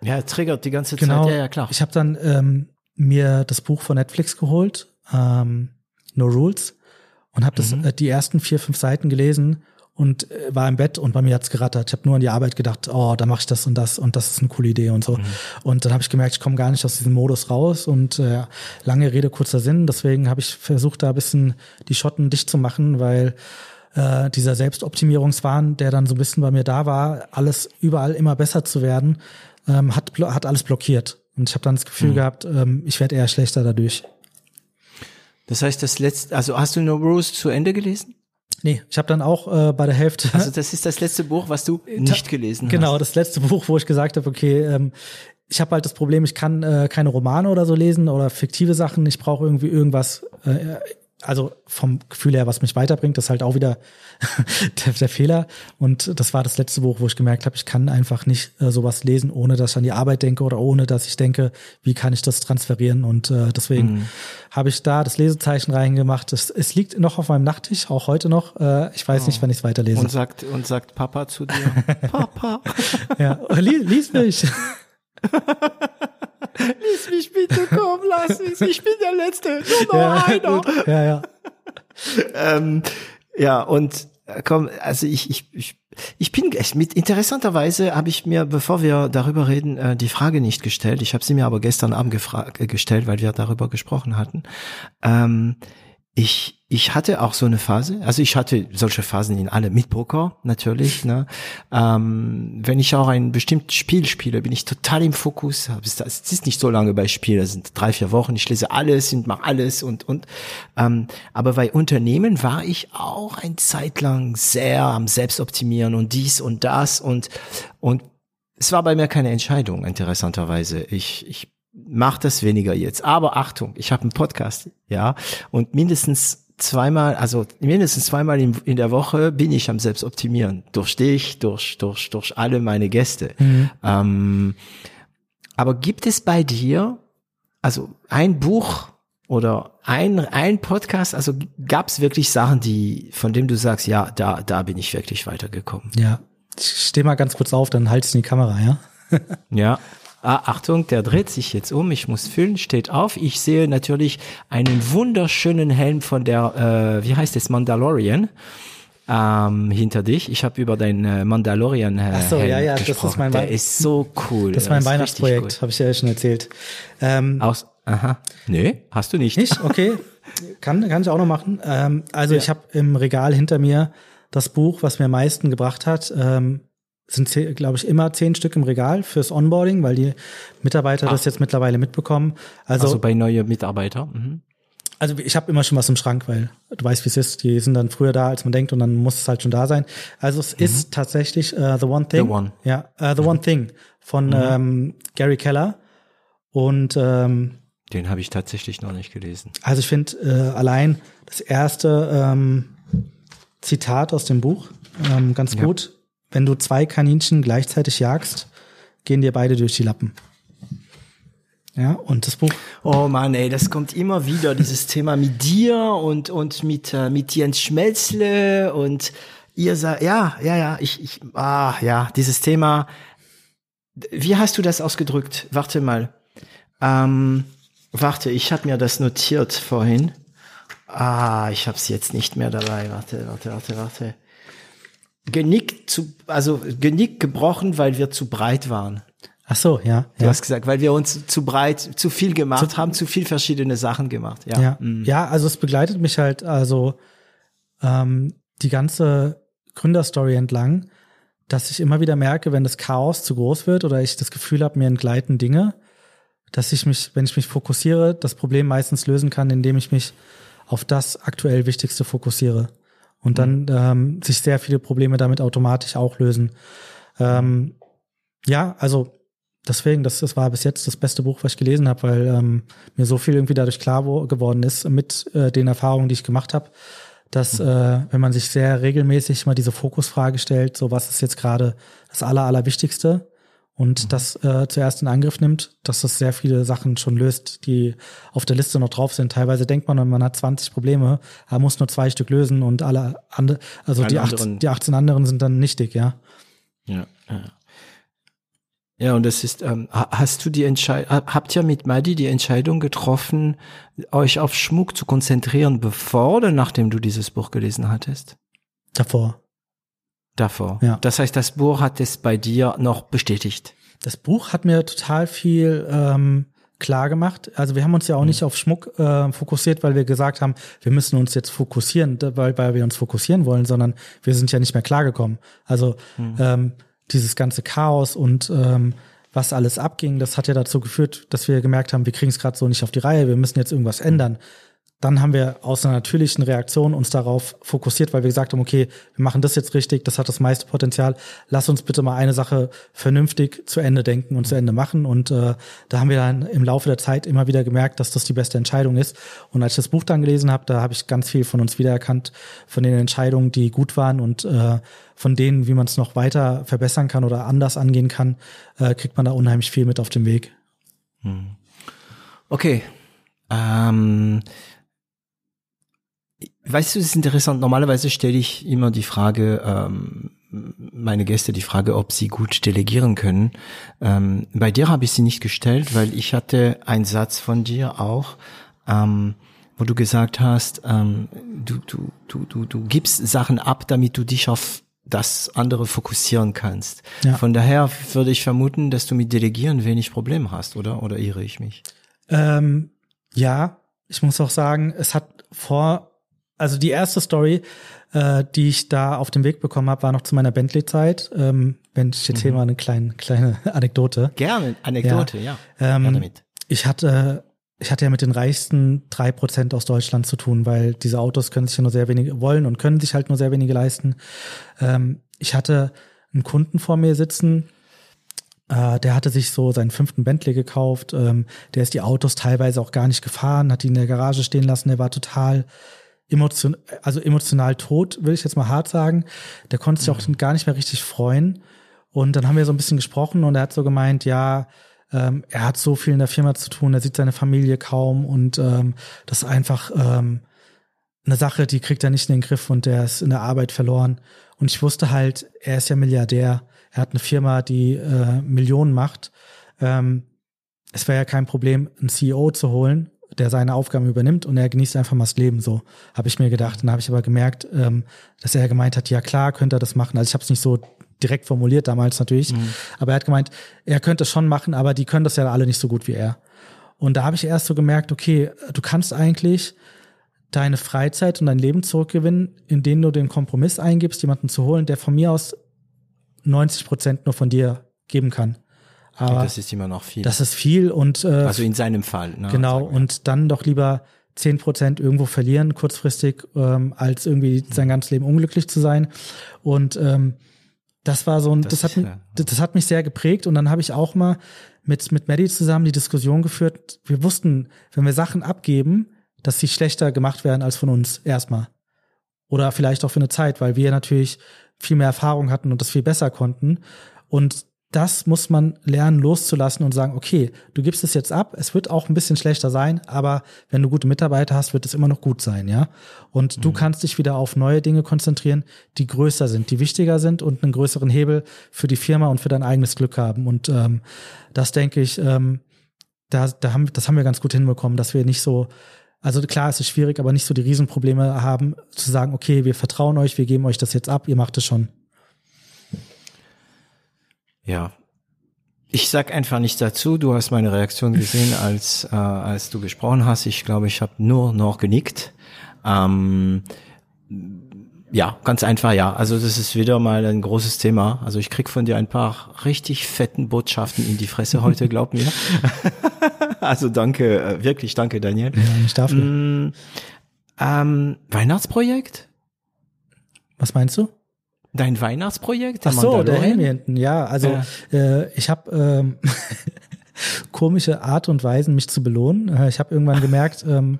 ja triggert die ganze genau, Zeit. Ja, ja klar. Ich habe dann ähm, mir das Buch von Netflix geholt, ähm, No Rules, und habe das mhm. äh, die ersten vier fünf Seiten gelesen und äh, war im Bett und bei mir hat's gerattert. Ich habe nur an die Arbeit gedacht, oh, da mache ich das und das und das ist eine coole Idee und so. Mhm. Und dann habe ich gemerkt, ich komme gar nicht aus diesem Modus raus und äh, lange Rede, kurzer Sinn. Deswegen habe ich versucht, da ein bisschen die Schotten dicht zu machen, weil äh, dieser Selbstoptimierungswahn, der dann so ein bisschen bei mir da war, alles überall immer besser zu werden, ähm, hat, hat alles blockiert. Und ich habe dann das Gefühl mhm. gehabt, ähm, ich werde eher schlechter dadurch. Das heißt, das letzte, also hast du No Rules zu Ende gelesen? Nee, ich habe dann auch äh, bei der Hälfte. Also das ist das letzte Buch, was du nicht gelesen genau, hast. Genau, das letzte Buch, wo ich gesagt habe, okay, ähm, ich habe halt das Problem, ich kann äh, keine Romane oder so lesen oder fiktive Sachen. Ich brauche irgendwie irgendwas äh, also vom Gefühl her, was mich weiterbringt, das ist halt auch wieder der, der, Fehler. Und das war das letzte Buch, wo ich gemerkt habe, ich kann einfach nicht äh, sowas lesen, ohne dass ich an die Arbeit denke oder ohne dass ich denke, wie kann ich das transferieren. Und äh, deswegen mhm. habe ich da das Lesezeichen reingemacht. Es, es liegt noch auf meinem Nachttisch, auch heute noch. Äh, ich weiß oh. nicht, wann ich es weiterlese. Und sagt, und sagt Papa zu dir, Papa. ja, lies, lies mich. Lies mich bitte, komm, lass mich. Ich bin der Letzte, nur noch ja, einer. Ja, ja. ähm, ja, und äh, komm, also ich, ich, ich, ich bin echt mit interessanterweise habe ich mir, bevor wir darüber reden, äh, die Frage nicht gestellt. Ich habe sie mir aber gestern Abend gefragt, äh, gestellt, weil wir darüber gesprochen hatten. Ähm, ich, ich hatte auch so eine Phase, also ich hatte solche Phasen in alle mit Poker natürlich. Ne? Ähm, wenn ich auch ein bestimmtes Spiel spiele, bin ich total im Fokus. Es ist nicht so lange bei Spielen, das sind drei, vier Wochen. Ich lese alles und mache alles und und. Ähm, aber bei Unternehmen war ich auch ein Zeit lang sehr am Selbstoptimieren und dies und das und und es war bei mir keine Entscheidung interessanterweise. Ich ich mach das weniger jetzt. Aber Achtung, ich habe einen Podcast, ja, und mindestens zweimal, also mindestens zweimal in, in der Woche bin ich am Selbstoptimieren. Durch dich, durch, durch, durch alle meine Gäste. Mhm. Ähm, aber gibt es bei dir, also ein Buch oder ein, ein Podcast, also gab es wirklich Sachen, die, von dem du sagst, ja, da, da bin ich wirklich weitergekommen. Ja. Ich steh mal ganz kurz auf, dann halt's in die Kamera, ja? ja. Ah, Achtung, der dreht sich jetzt um, ich muss füllen, steht auf. Ich sehe natürlich einen wunderschönen Helm von der, äh, wie heißt es, Mandalorian. Ähm, hinter dich. Ich habe über deinen äh, Mandalorian äh, Ach so, Helm ja, ja, gesprochen. Das ist mein der ist so cool. Das ist mein Weihnachtsprojekt, habe ich ja schon erzählt. Ähm, Aus, aha. Nee, hast du nicht. Nicht? Okay. kann, kann ich auch noch machen. Ähm, also ja. ich habe im Regal hinter mir das Buch, was mir am meisten gebracht hat. Ähm, sind, glaube ich, immer zehn Stück im Regal fürs Onboarding, weil die Mitarbeiter Ach. das jetzt mittlerweile mitbekommen. Also, also bei neuen Mitarbeitern. Mhm. Also ich habe immer schon was im Schrank, weil du weißt, wie es ist. Die sind dann früher da, als man denkt, und dann muss es halt schon da sein. Also es mhm. ist tatsächlich uh, The One Thing. The One. Ja, uh, The mhm. One Thing von mhm. ähm, Gary Keller. Und ähm, den habe ich tatsächlich noch nicht gelesen. Also ich finde äh, allein das erste ähm, Zitat aus dem Buch ähm, ganz ja. gut wenn du zwei Kaninchen gleichzeitig jagst, gehen dir beide durch die Lappen. Ja, und das Buch. Oh Mann, ey, das kommt immer wieder, dieses Thema mit dir und, und mit, äh, mit Jens Schmelzle und ihr sagt, ja, ja, ja, ich, ich, ah, ja, dieses Thema. Wie hast du das ausgedrückt? Warte mal. Ähm, warte, ich habe mir das notiert vorhin. Ah, ich habe es jetzt nicht mehr dabei. Warte, warte, warte, warte. Genick zu, also Genick gebrochen, weil wir zu breit waren. Ach so, ja. Du ja. hast gesagt, weil wir uns zu breit, zu viel gemacht haben, zu viel verschiedene Sachen gemacht. Ja. Ja, ja also es begleitet mich halt also ähm, die ganze Gründerstory entlang, dass ich immer wieder merke, wenn das Chaos zu groß wird oder ich das Gefühl habe, mir entgleiten Dinge, dass ich mich, wenn ich mich fokussiere, das Problem meistens lösen kann, indem ich mich auf das aktuell Wichtigste fokussiere. Und dann ähm, sich sehr viele Probleme damit automatisch auch lösen. Ähm, ja, also deswegen, das, das war bis jetzt das beste Buch, was ich gelesen habe, weil ähm, mir so viel irgendwie dadurch klar wo, geworden ist mit äh, den Erfahrungen, die ich gemacht habe, dass äh, wenn man sich sehr regelmäßig mal diese Fokusfrage stellt, so was ist jetzt gerade das Aller, Allerwichtigste und das äh, zuerst in Angriff nimmt, dass das sehr viele Sachen schon löst, die auf der Liste noch drauf sind. Teilweise denkt man, man hat 20 Probleme, er muss nur zwei Stück lösen und alle andere, also Alle die, acht, die 18 anderen sind dann nichtig, ja. Ja, ja. Ja, und das ist, ähm, ha- hast du die Entscheidung, habt ihr mit Madi die Entscheidung getroffen, euch auf Schmuck zu konzentrieren, bevor oder nachdem du dieses Buch gelesen hattest? Davor. Davor. Ja. Das heißt, das Buch hat es bei dir noch bestätigt. Das Buch hat mir total viel ähm, klar gemacht. Also wir haben uns ja auch nicht auf Schmuck äh, fokussiert, weil wir gesagt haben, wir müssen uns jetzt fokussieren, weil, weil wir uns fokussieren wollen, sondern wir sind ja nicht mehr klargekommen. Also ähm, dieses ganze Chaos und ähm, was alles abging, das hat ja dazu geführt, dass wir gemerkt haben, wir kriegen es gerade so nicht auf die Reihe, wir müssen jetzt irgendwas ändern. Dann haben wir aus einer natürlichen Reaktion uns darauf fokussiert, weil wir gesagt haben, okay, wir machen das jetzt richtig, das hat das meiste Potenzial. Lass uns bitte mal eine Sache vernünftig zu Ende denken und zu Ende machen. Und äh, da haben wir dann im Laufe der Zeit immer wieder gemerkt, dass das die beste Entscheidung ist. Und als ich das Buch dann gelesen habe, da habe ich ganz viel von uns wiedererkannt, von den Entscheidungen, die gut waren und äh, von denen, wie man es noch weiter verbessern kann oder anders angehen kann, äh, kriegt man da unheimlich viel mit auf dem Weg. Okay. Ähm, weißt du, es ist interessant. Normalerweise stelle ich immer die Frage, ähm, meine Gäste die Frage, ob sie gut delegieren können. Ähm, bei dir habe ich sie nicht gestellt, weil ich hatte einen Satz von dir auch, ähm, wo du gesagt hast, ähm, du, du, du, du, du gibst Sachen ab, damit du dich auf das andere fokussieren kannst. Ja. Von daher würde ich vermuten, dass du mit Delegieren wenig Problem hast, oder? Oder irre ich mich? Ähm, ja, ich muss auch sagen, es hat vor, also die erste Story, äh, die ich da auf dem Weg bekommen habe, war noch zu meiner Bentley-Zeit. Ähm, wenn ich jetzt hier mal eine kleine, kleine Anekdote. Gerne, Anekdote, ja. Ähm, Ja. Ich hatte, ich hatte ja mit den reichsten drei Prozent aus Deutschland zu tun, weil diese Autos können sich ja nur sehr wenige wollen und können sich halt nur sehr wenige leisten. Ähm, ich hatte einen Kunden vor mir sitzen, äh, der hatte sich so seinen fünften Bentley gekauft. Ähm, der ist die Autos teilweise auch gar nicht gefahren, hat die in der Garage stehen lassen. Der war total emotion, also emotional tot, will ich jetzt mal hart sagen. Der konnte sich auch gar nicht mehr richtig freuen. Und dann haben wir so ein bisschen gesprochen und er hat so gemeint, ja, ähm, er hat so viel in der Firma zu tun, er sieht seine Familie kaum und ähm, das ist einfach ähm, eine Sache, die kriegt er nicht in den Griff und der ist in der Arbeit verloren. Und ich wusste halt, er ist ja Milliardär, er hat eine Firma, die äh, Millionen macht. Ähm, es wäre ja kein Problem, einen CEO zu holen, der seine Aufgaben übernimmt und er genießt einfach mal das Leben so, habe ich mir gedacht. Und dann habe ich aber gemerkt, ähm, dass er gemeint hat, ja klar, könnte er das machen. Also ich habe es nicht so direkt formuliert damals natürlich, aber er hat gemeint, er könnte es schon machen, aber die können das ja alle nicht so gut wie er. Und da habe ich erst so gemerkt, okay, du kannst eigentlich deine Freizeit und dein Leben zurückgewinnen, indem du den Kompromiss eingibst, jemanden zu holen, der von mir aus 90 Prozent nur von dir geben kann. Aber das ist immer noch viel. das ist viel und äh, also in seinem Fall. Ne, genau und dann doch lieber 10 Prozent irgendwo verlieren kurzfristig, ähm, als irgendwie sein ganzes Leben unglücklich zu sein. Und ähm, das war so ein, das, Das hat, ja, das, das hat mich sehr geprägt und dann habe ich auch mal mit mit Maddie zusammen die Diskussion geführt. Wir wussten, wenn wir Sachen abgeben, dass sie schlechter gemacht werden als von uns erstmal oder vielleicht auch für eine Zeit, weil wir natürlich viel mehr Erfahrung hatten und das viel besser konnten. Und das muss man lernen loszulassen und sagen, okay, du gibst es jetzt ab, es wird auch ein bisschen schlechter sein, aber wenn du gute Mitarbeiter hast, wird es immer noch gut sein, ja. Und du kannst dich wieder auf neue Dinge konzentrieren, die größer sind, die wichtiger sind und einen größeren Hebel für die Firma und für dein eigenes Glück haben. Und ähm, das denke ich, ähm, da, da haben, das haben wir ganz gut hinbekommen, dass wir nicht so Also klar, es ist schwierig, aber nicht so die Riesenprobleme haben, zu sagen, okay, wir vertrauen euch, wir geben euch das jetzt ab, ihr macht es schon. Ja. Ich sag einfach nicht dazu. Du hast meine Reaktion gesehen, als äh, als du gesprochen hast. Ich glaube, ich habe nur noch genickt. Ähm, ja, ganz einfach, ja. Also das ist wieder mal ein großes Thema. Also ich krieg von dir ein paar richtig fetten Botschaften in die Fresse heute, glaub mir. also danke, äh, wirklich danke, Daniel. Ja, nicht dafür. Mm, ähm, Weihnachtsprojekt? Was meinst du? Dein Weihnachtsprojekt? Ach so, der? Helm hier hinten, ja. Also Äh, ich habe ähm, komische Art und Weisen, mich zu belohnen. Äh, Ich habe irgendwann gemerkt, ähm,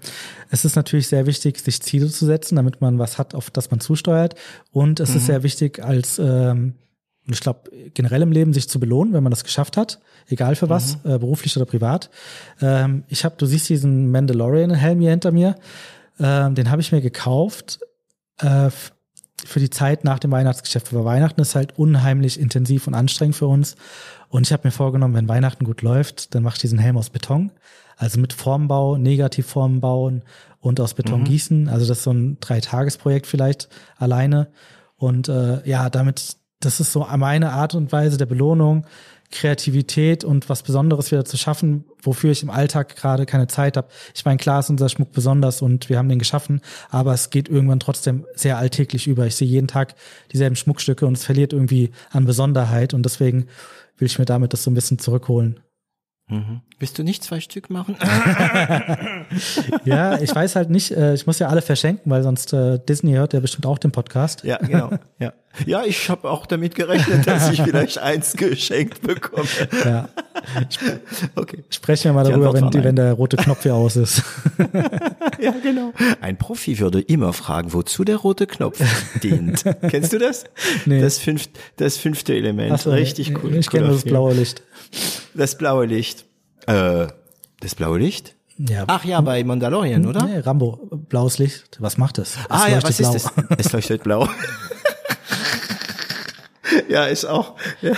es ist natürlich sehr wichtig, sich Ziele zu setzen, damit man was hat, auf das man zusteuert. Und es ist sehr wichtig, als ähm, ich glaube, generell im Leben sich zu belohnen, wenn man das geschafft hat, egal für was, äh, beruflich oder privat. Ähm, ich habe, du siehst diesen Mandalorian-Helm hier hinter mir, ähm, den habe ich mir gekauft äh, für die Zeit nach dem Weihnachtsgeschäft. Weil Weihnachten ist halt unheimlich intensiv und anstrengend für uns. Und ich habe mir vorgenommen, wenn Weihnachten gut läuft, dann mache ich diesen Helm aus Beton. Also mit Formbau, Negativformen bauen und aus Beton gießen. Also das ist so ein Dreitagesprojekt vielleicht alleine. Und äh, ja, damit, das ist so meine Art und Weise der Belohnung, Kreativität und was Besonderes wieder zu schaffen, wofür ich im Alltag gerade keine Zeit habe. Ich meine, klar ist unser Schmuck besonders und wir haben den geschaffen, aber es geht irgendwann trotzdem sehr alltäglich über. Ich sehe jeden Tag dieselben Schmuckstücke und es verliert irgendwie an Besonderheit und deswegen will ich mir damit das so ein bisschen zurückholen. Mhm. Willst du nicht zwei Stück machen? Ja, ich weiß halt nicht, äh, ich muss ja alle verschenken, weil sonst äh, Disney hört ja bestimmt auch den Podcast. ja, genau. Ja, ja ich habe auch damit gerechnet, dass ich vielleicht eins geschenkt bekomme. Ja. Okay. Sprechen wir mal Die darüber, wenn, die, wenn der rote Knopf hier aus ist. Ja, genau. Ein Profi würde immer fragen, wozu der rote Knopf dient. Kennst du das? Nee. Das, fünft, das fünfte Element. So, Richtig nee, cool. Ich kenne cooler nur das blaue Licht. Das blaue Licht. Äh, das blaue Licht? Ja. Ach ja, bei Mandalorian, oder? Nee, Rambo, blaues Licht. Was macht es? Es Ah ja, was ist das? Es leuchtet blau. ja, ist auch. Ja.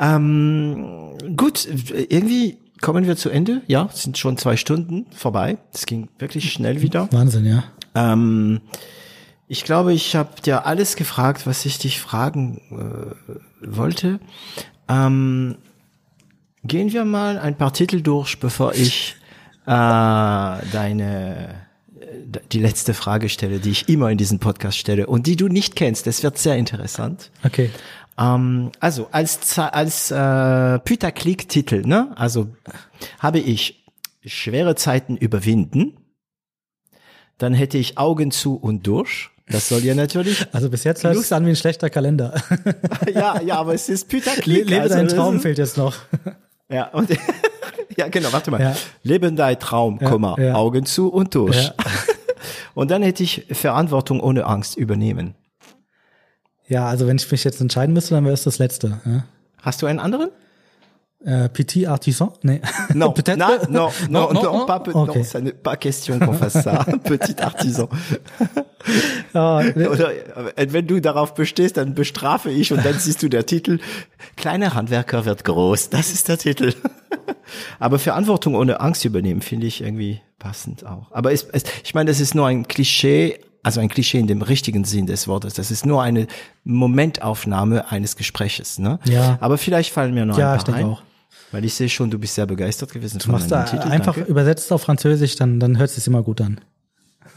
Ähm, gut, irgendwie kommen wir zu Ende. Ja, es sind schon zwei Stunden vorbei. Es ging wirklich schnell wieder. Wahnsinn, ja. Ähm, ich glaube, ich habe dir alles gefragt, was ich dich fragen äh, wollte. Ähm, gehen wir mal ein paar Titel durch, bevor ich äh, deine die letzte Frage stelle, die ich immer in diesem Podcast stelle und die du nicht kennst. Das wird sehr interessant. Okay. Ähm, also als als äh, Pütaclic-Titel, ne? Also habe ich schwere Zeiten überwinden. Dann hätte ich Augen zu und durch. Das soll ja natürlich. Also bis jetzt hört es an wie ein schlechter Kalender. ja, ja, aber es ist Le Pütaclic. Lebe also das Traum fehlt jetzt noch. Ja, und ja, genau, warte mal. Ja. Leben dein Traum, Komma, ja. Augen zu und durch. Und dann hätte ich Verantwortung ohne Angst übernehmen. Ja, also wenn ich mich jetzt entscheiden müsste, dann wäre es das letzte. Hast du einen anderen? Äh, Petit Artisan? Nee. Non, Peut-être. non, non, non, Non, non, pas, Okay. non, ça n'est pas question qu'on fasse ça. Petit artisan. Äh, wenn du darauf bestehst, dann bestrafe ich und dann siehst du der Titel. Kleiner Handwerker wird groß. Das ist der Titel. Aber Verantwortung ohne Angst übernehmen finde ich irgendwie passend auch. Aber es, es, ich meine, das ist nur ein Klischee, also ein Klischee in dem richtigen Sinn des Wortes. Das ist nur eine Momentaufnahme eines Gespräches. Ne? Ja. Aber vielleicht fallen mir noch Ja, ein ich paar denke ein. auch. Weil ich sehe schon, du bist sehr begeistert gewesen Du machst da Titel. einfach Danke. übersetzt auf Französisch, dann, dann hört es sich immer gut an.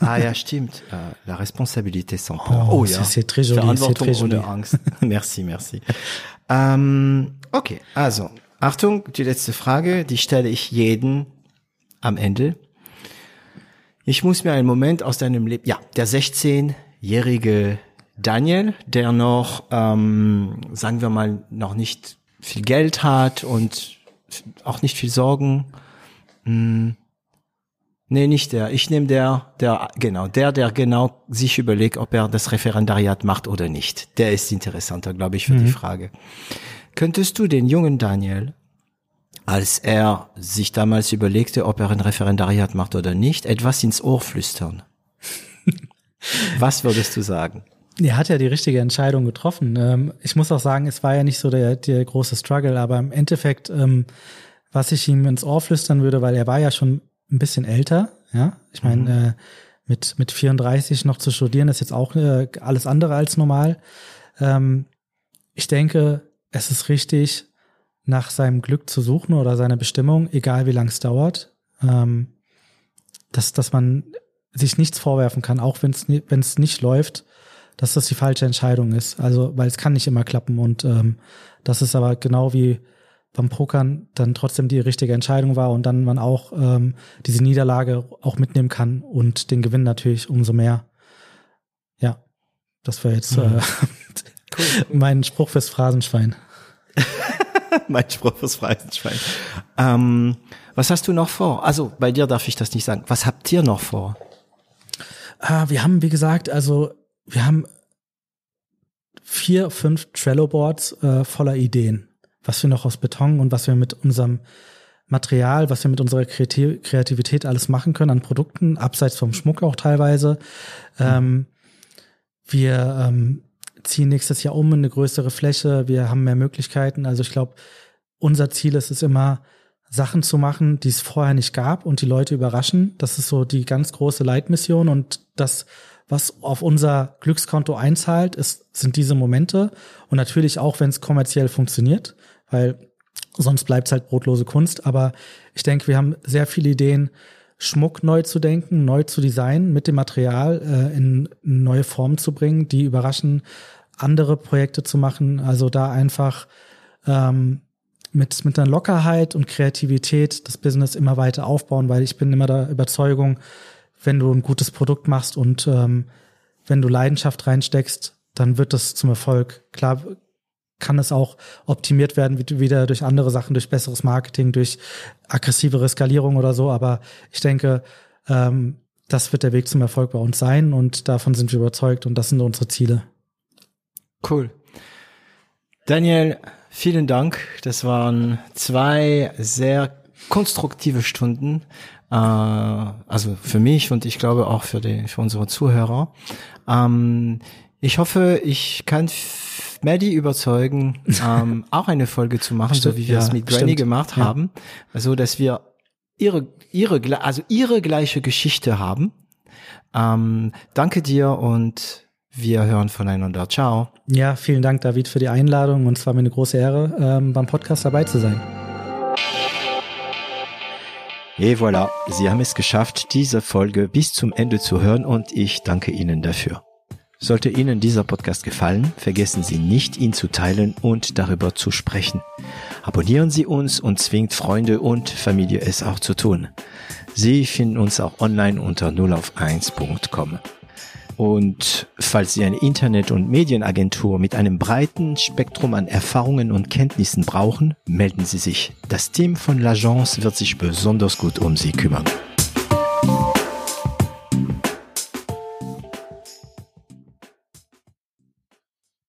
Ah ja, stimmt. Äh, la responsabilité sans peur. Oh, c'est- c'est très joli, Verantwortung très ohne joli. Angst. merci, merci. Ähm, okay, also Achtung, die letzte Frage, die stelle ich jeden am Ende. Ich muss mir einen Moment aus deinem Leben, ja, der 16-jährige Daniel, der noch, ähm, sagen wir mal, noch nicht viel Geld hat und auch nicht viel Sorgen. Hm. Nee, nicht der. Ich nehme der, der, genau, der, der genau sich überlegt, ob er das Referendariat macht oder nicht. Der ist interessanter, glaube ich, für die Frage. Könntest du den jungen Daniel, als er sich damals überlegte, ob er ein Referendariat macht oder nicht, etwas ins Ohr flüstern? Was würdest du sagen? Er hat ja die richtige Entscheidung getroffen. Ähm, ich muss auch sagen, es war ja nicht so der, der große Struggle, aber im Endeffekt, ähm, was ich ihm ins Ohr flüstern würde, weil er war ja schon ein bisschen älter, Ja, ich meine, mhm. äh, mit, mit 34 noch zu studieren ist jetzt auch äh, alles andere als normal. Ähm, ich denke, es ist richtig, nach seinem Glück zu suchen oder seiner Bestimmung, egal wie lang es dauert. Dass, dass man sich nichts vorwerfen kann, auch wenn es wenn es nicht läuft, dass das die falsche Entscheidung ist. Also, weil es kann nicht immer klappen und ähm, das ist aber genau wie beim Pokern dann trotzdem die richtige Entscheidung war und dann man auch ähm, diese Niederlage auch mitnehmen kann und den Gewinn natürlich umso mehr. Ja, das wäre jetzt mhm. äh, cool. mein Spruch fürs Phrasenschwein. mein Spruch fürs Phrasenschwein. Ähm, was hast du noch vor? Also bei dir darf ich das nicht sagen. Was habt ihr noch vor? Ah, wir haben, wie gesagt, also wir haben vier, fünf Trello-Boards äh, voller Ideen was wir noch aus Beton und was wir mit unserem Material, was wir mit unserer Kreativität alles machen können an Produkten, abseits vom Schmuck auch teilweise. Mhm. Ähm, wir ähm, ziehen nächstes Jahr um in eine größere Fläche, wir haben mehr Möglichkeiten. Also ich glaube, unser Ziel ist es immer, Sachen zu machen, die es vorher nicht gab und die Leute überraschen. Das ist so die ganz große Leitmission und das, was auf unser Glückskonto einzahlt, ist, sind diese Momente und natürlich auch, wenn es kommerziell funktioniert weil sonst bleibt es halt brotlose Kunst. Aber ich denke, wir haben sehr viele Ideen, Schmuck neu zu denken, neu zu designen, mit dem Material äh, in neue Formen zu bringen, die überraschen, andere Projekte zu machen. Also da einfach ähm, mit, mit einer Lockerheit und Kreativität das Business immer weiter aufbauen, weil ich bin immer der Überzeugung, wenn du ein gutes Produkt machst und ähm, wenn du Leidenschaft reinsteckst, dann wird das zum Erfolg. Klar kann es auch optimiert werden, wieder durch andere Sachen, durch besseres Marketing, durch aggressivere Skalierung oder so. Aber ich denke, ähm, das wird der Weg zum Erfolg bei uns sein und davon sind wir überzeugt und das sind unsere Ziele. Cool. Daniel, vielen Dank. Das waren zwei sehr konstruktive Stunden. Äh, also für mich und ich glaube auch für, die, für unsere Zuhörer. Ähm, ich hoffe, ich kann Maddie überzeugen, ähm, auch eine Folge zu machen, stimmt, so wie wir ja, es mit Granny stimmt. gemacht ja. haben. Also, dass wir ihre, ihre, also ihre gleiche Geschichte haben. Ähm, danke dir und wir hören voneinander. Ciao. Ja, vielen Dank, David, für die Einladung und es war mir eine große Ehre, ähm, beim Podcast dabei zu sein. Et voilà, Sie haben es geschafft, diese Folge bis zum Ende zu hören und ich danke Ihnen dafür. Sollte Ihnen dieser Podcast gefallen, vergessen Sie nicht, ihn zu teilen und darüber zu sprechen. Abonnieren Sie uns und zwingt Freunde und Familie es auch zu tun. Sie finden uns auch online unter 0auf1.com. Und falls Sie eine Internet- und Medienagentur mit einem breiten Spektrum an Erfahrungen und Kenntnissen brauchen, melden Sie sich. Das Team von L'Agence wird sich besonders gut um Sie kümmern.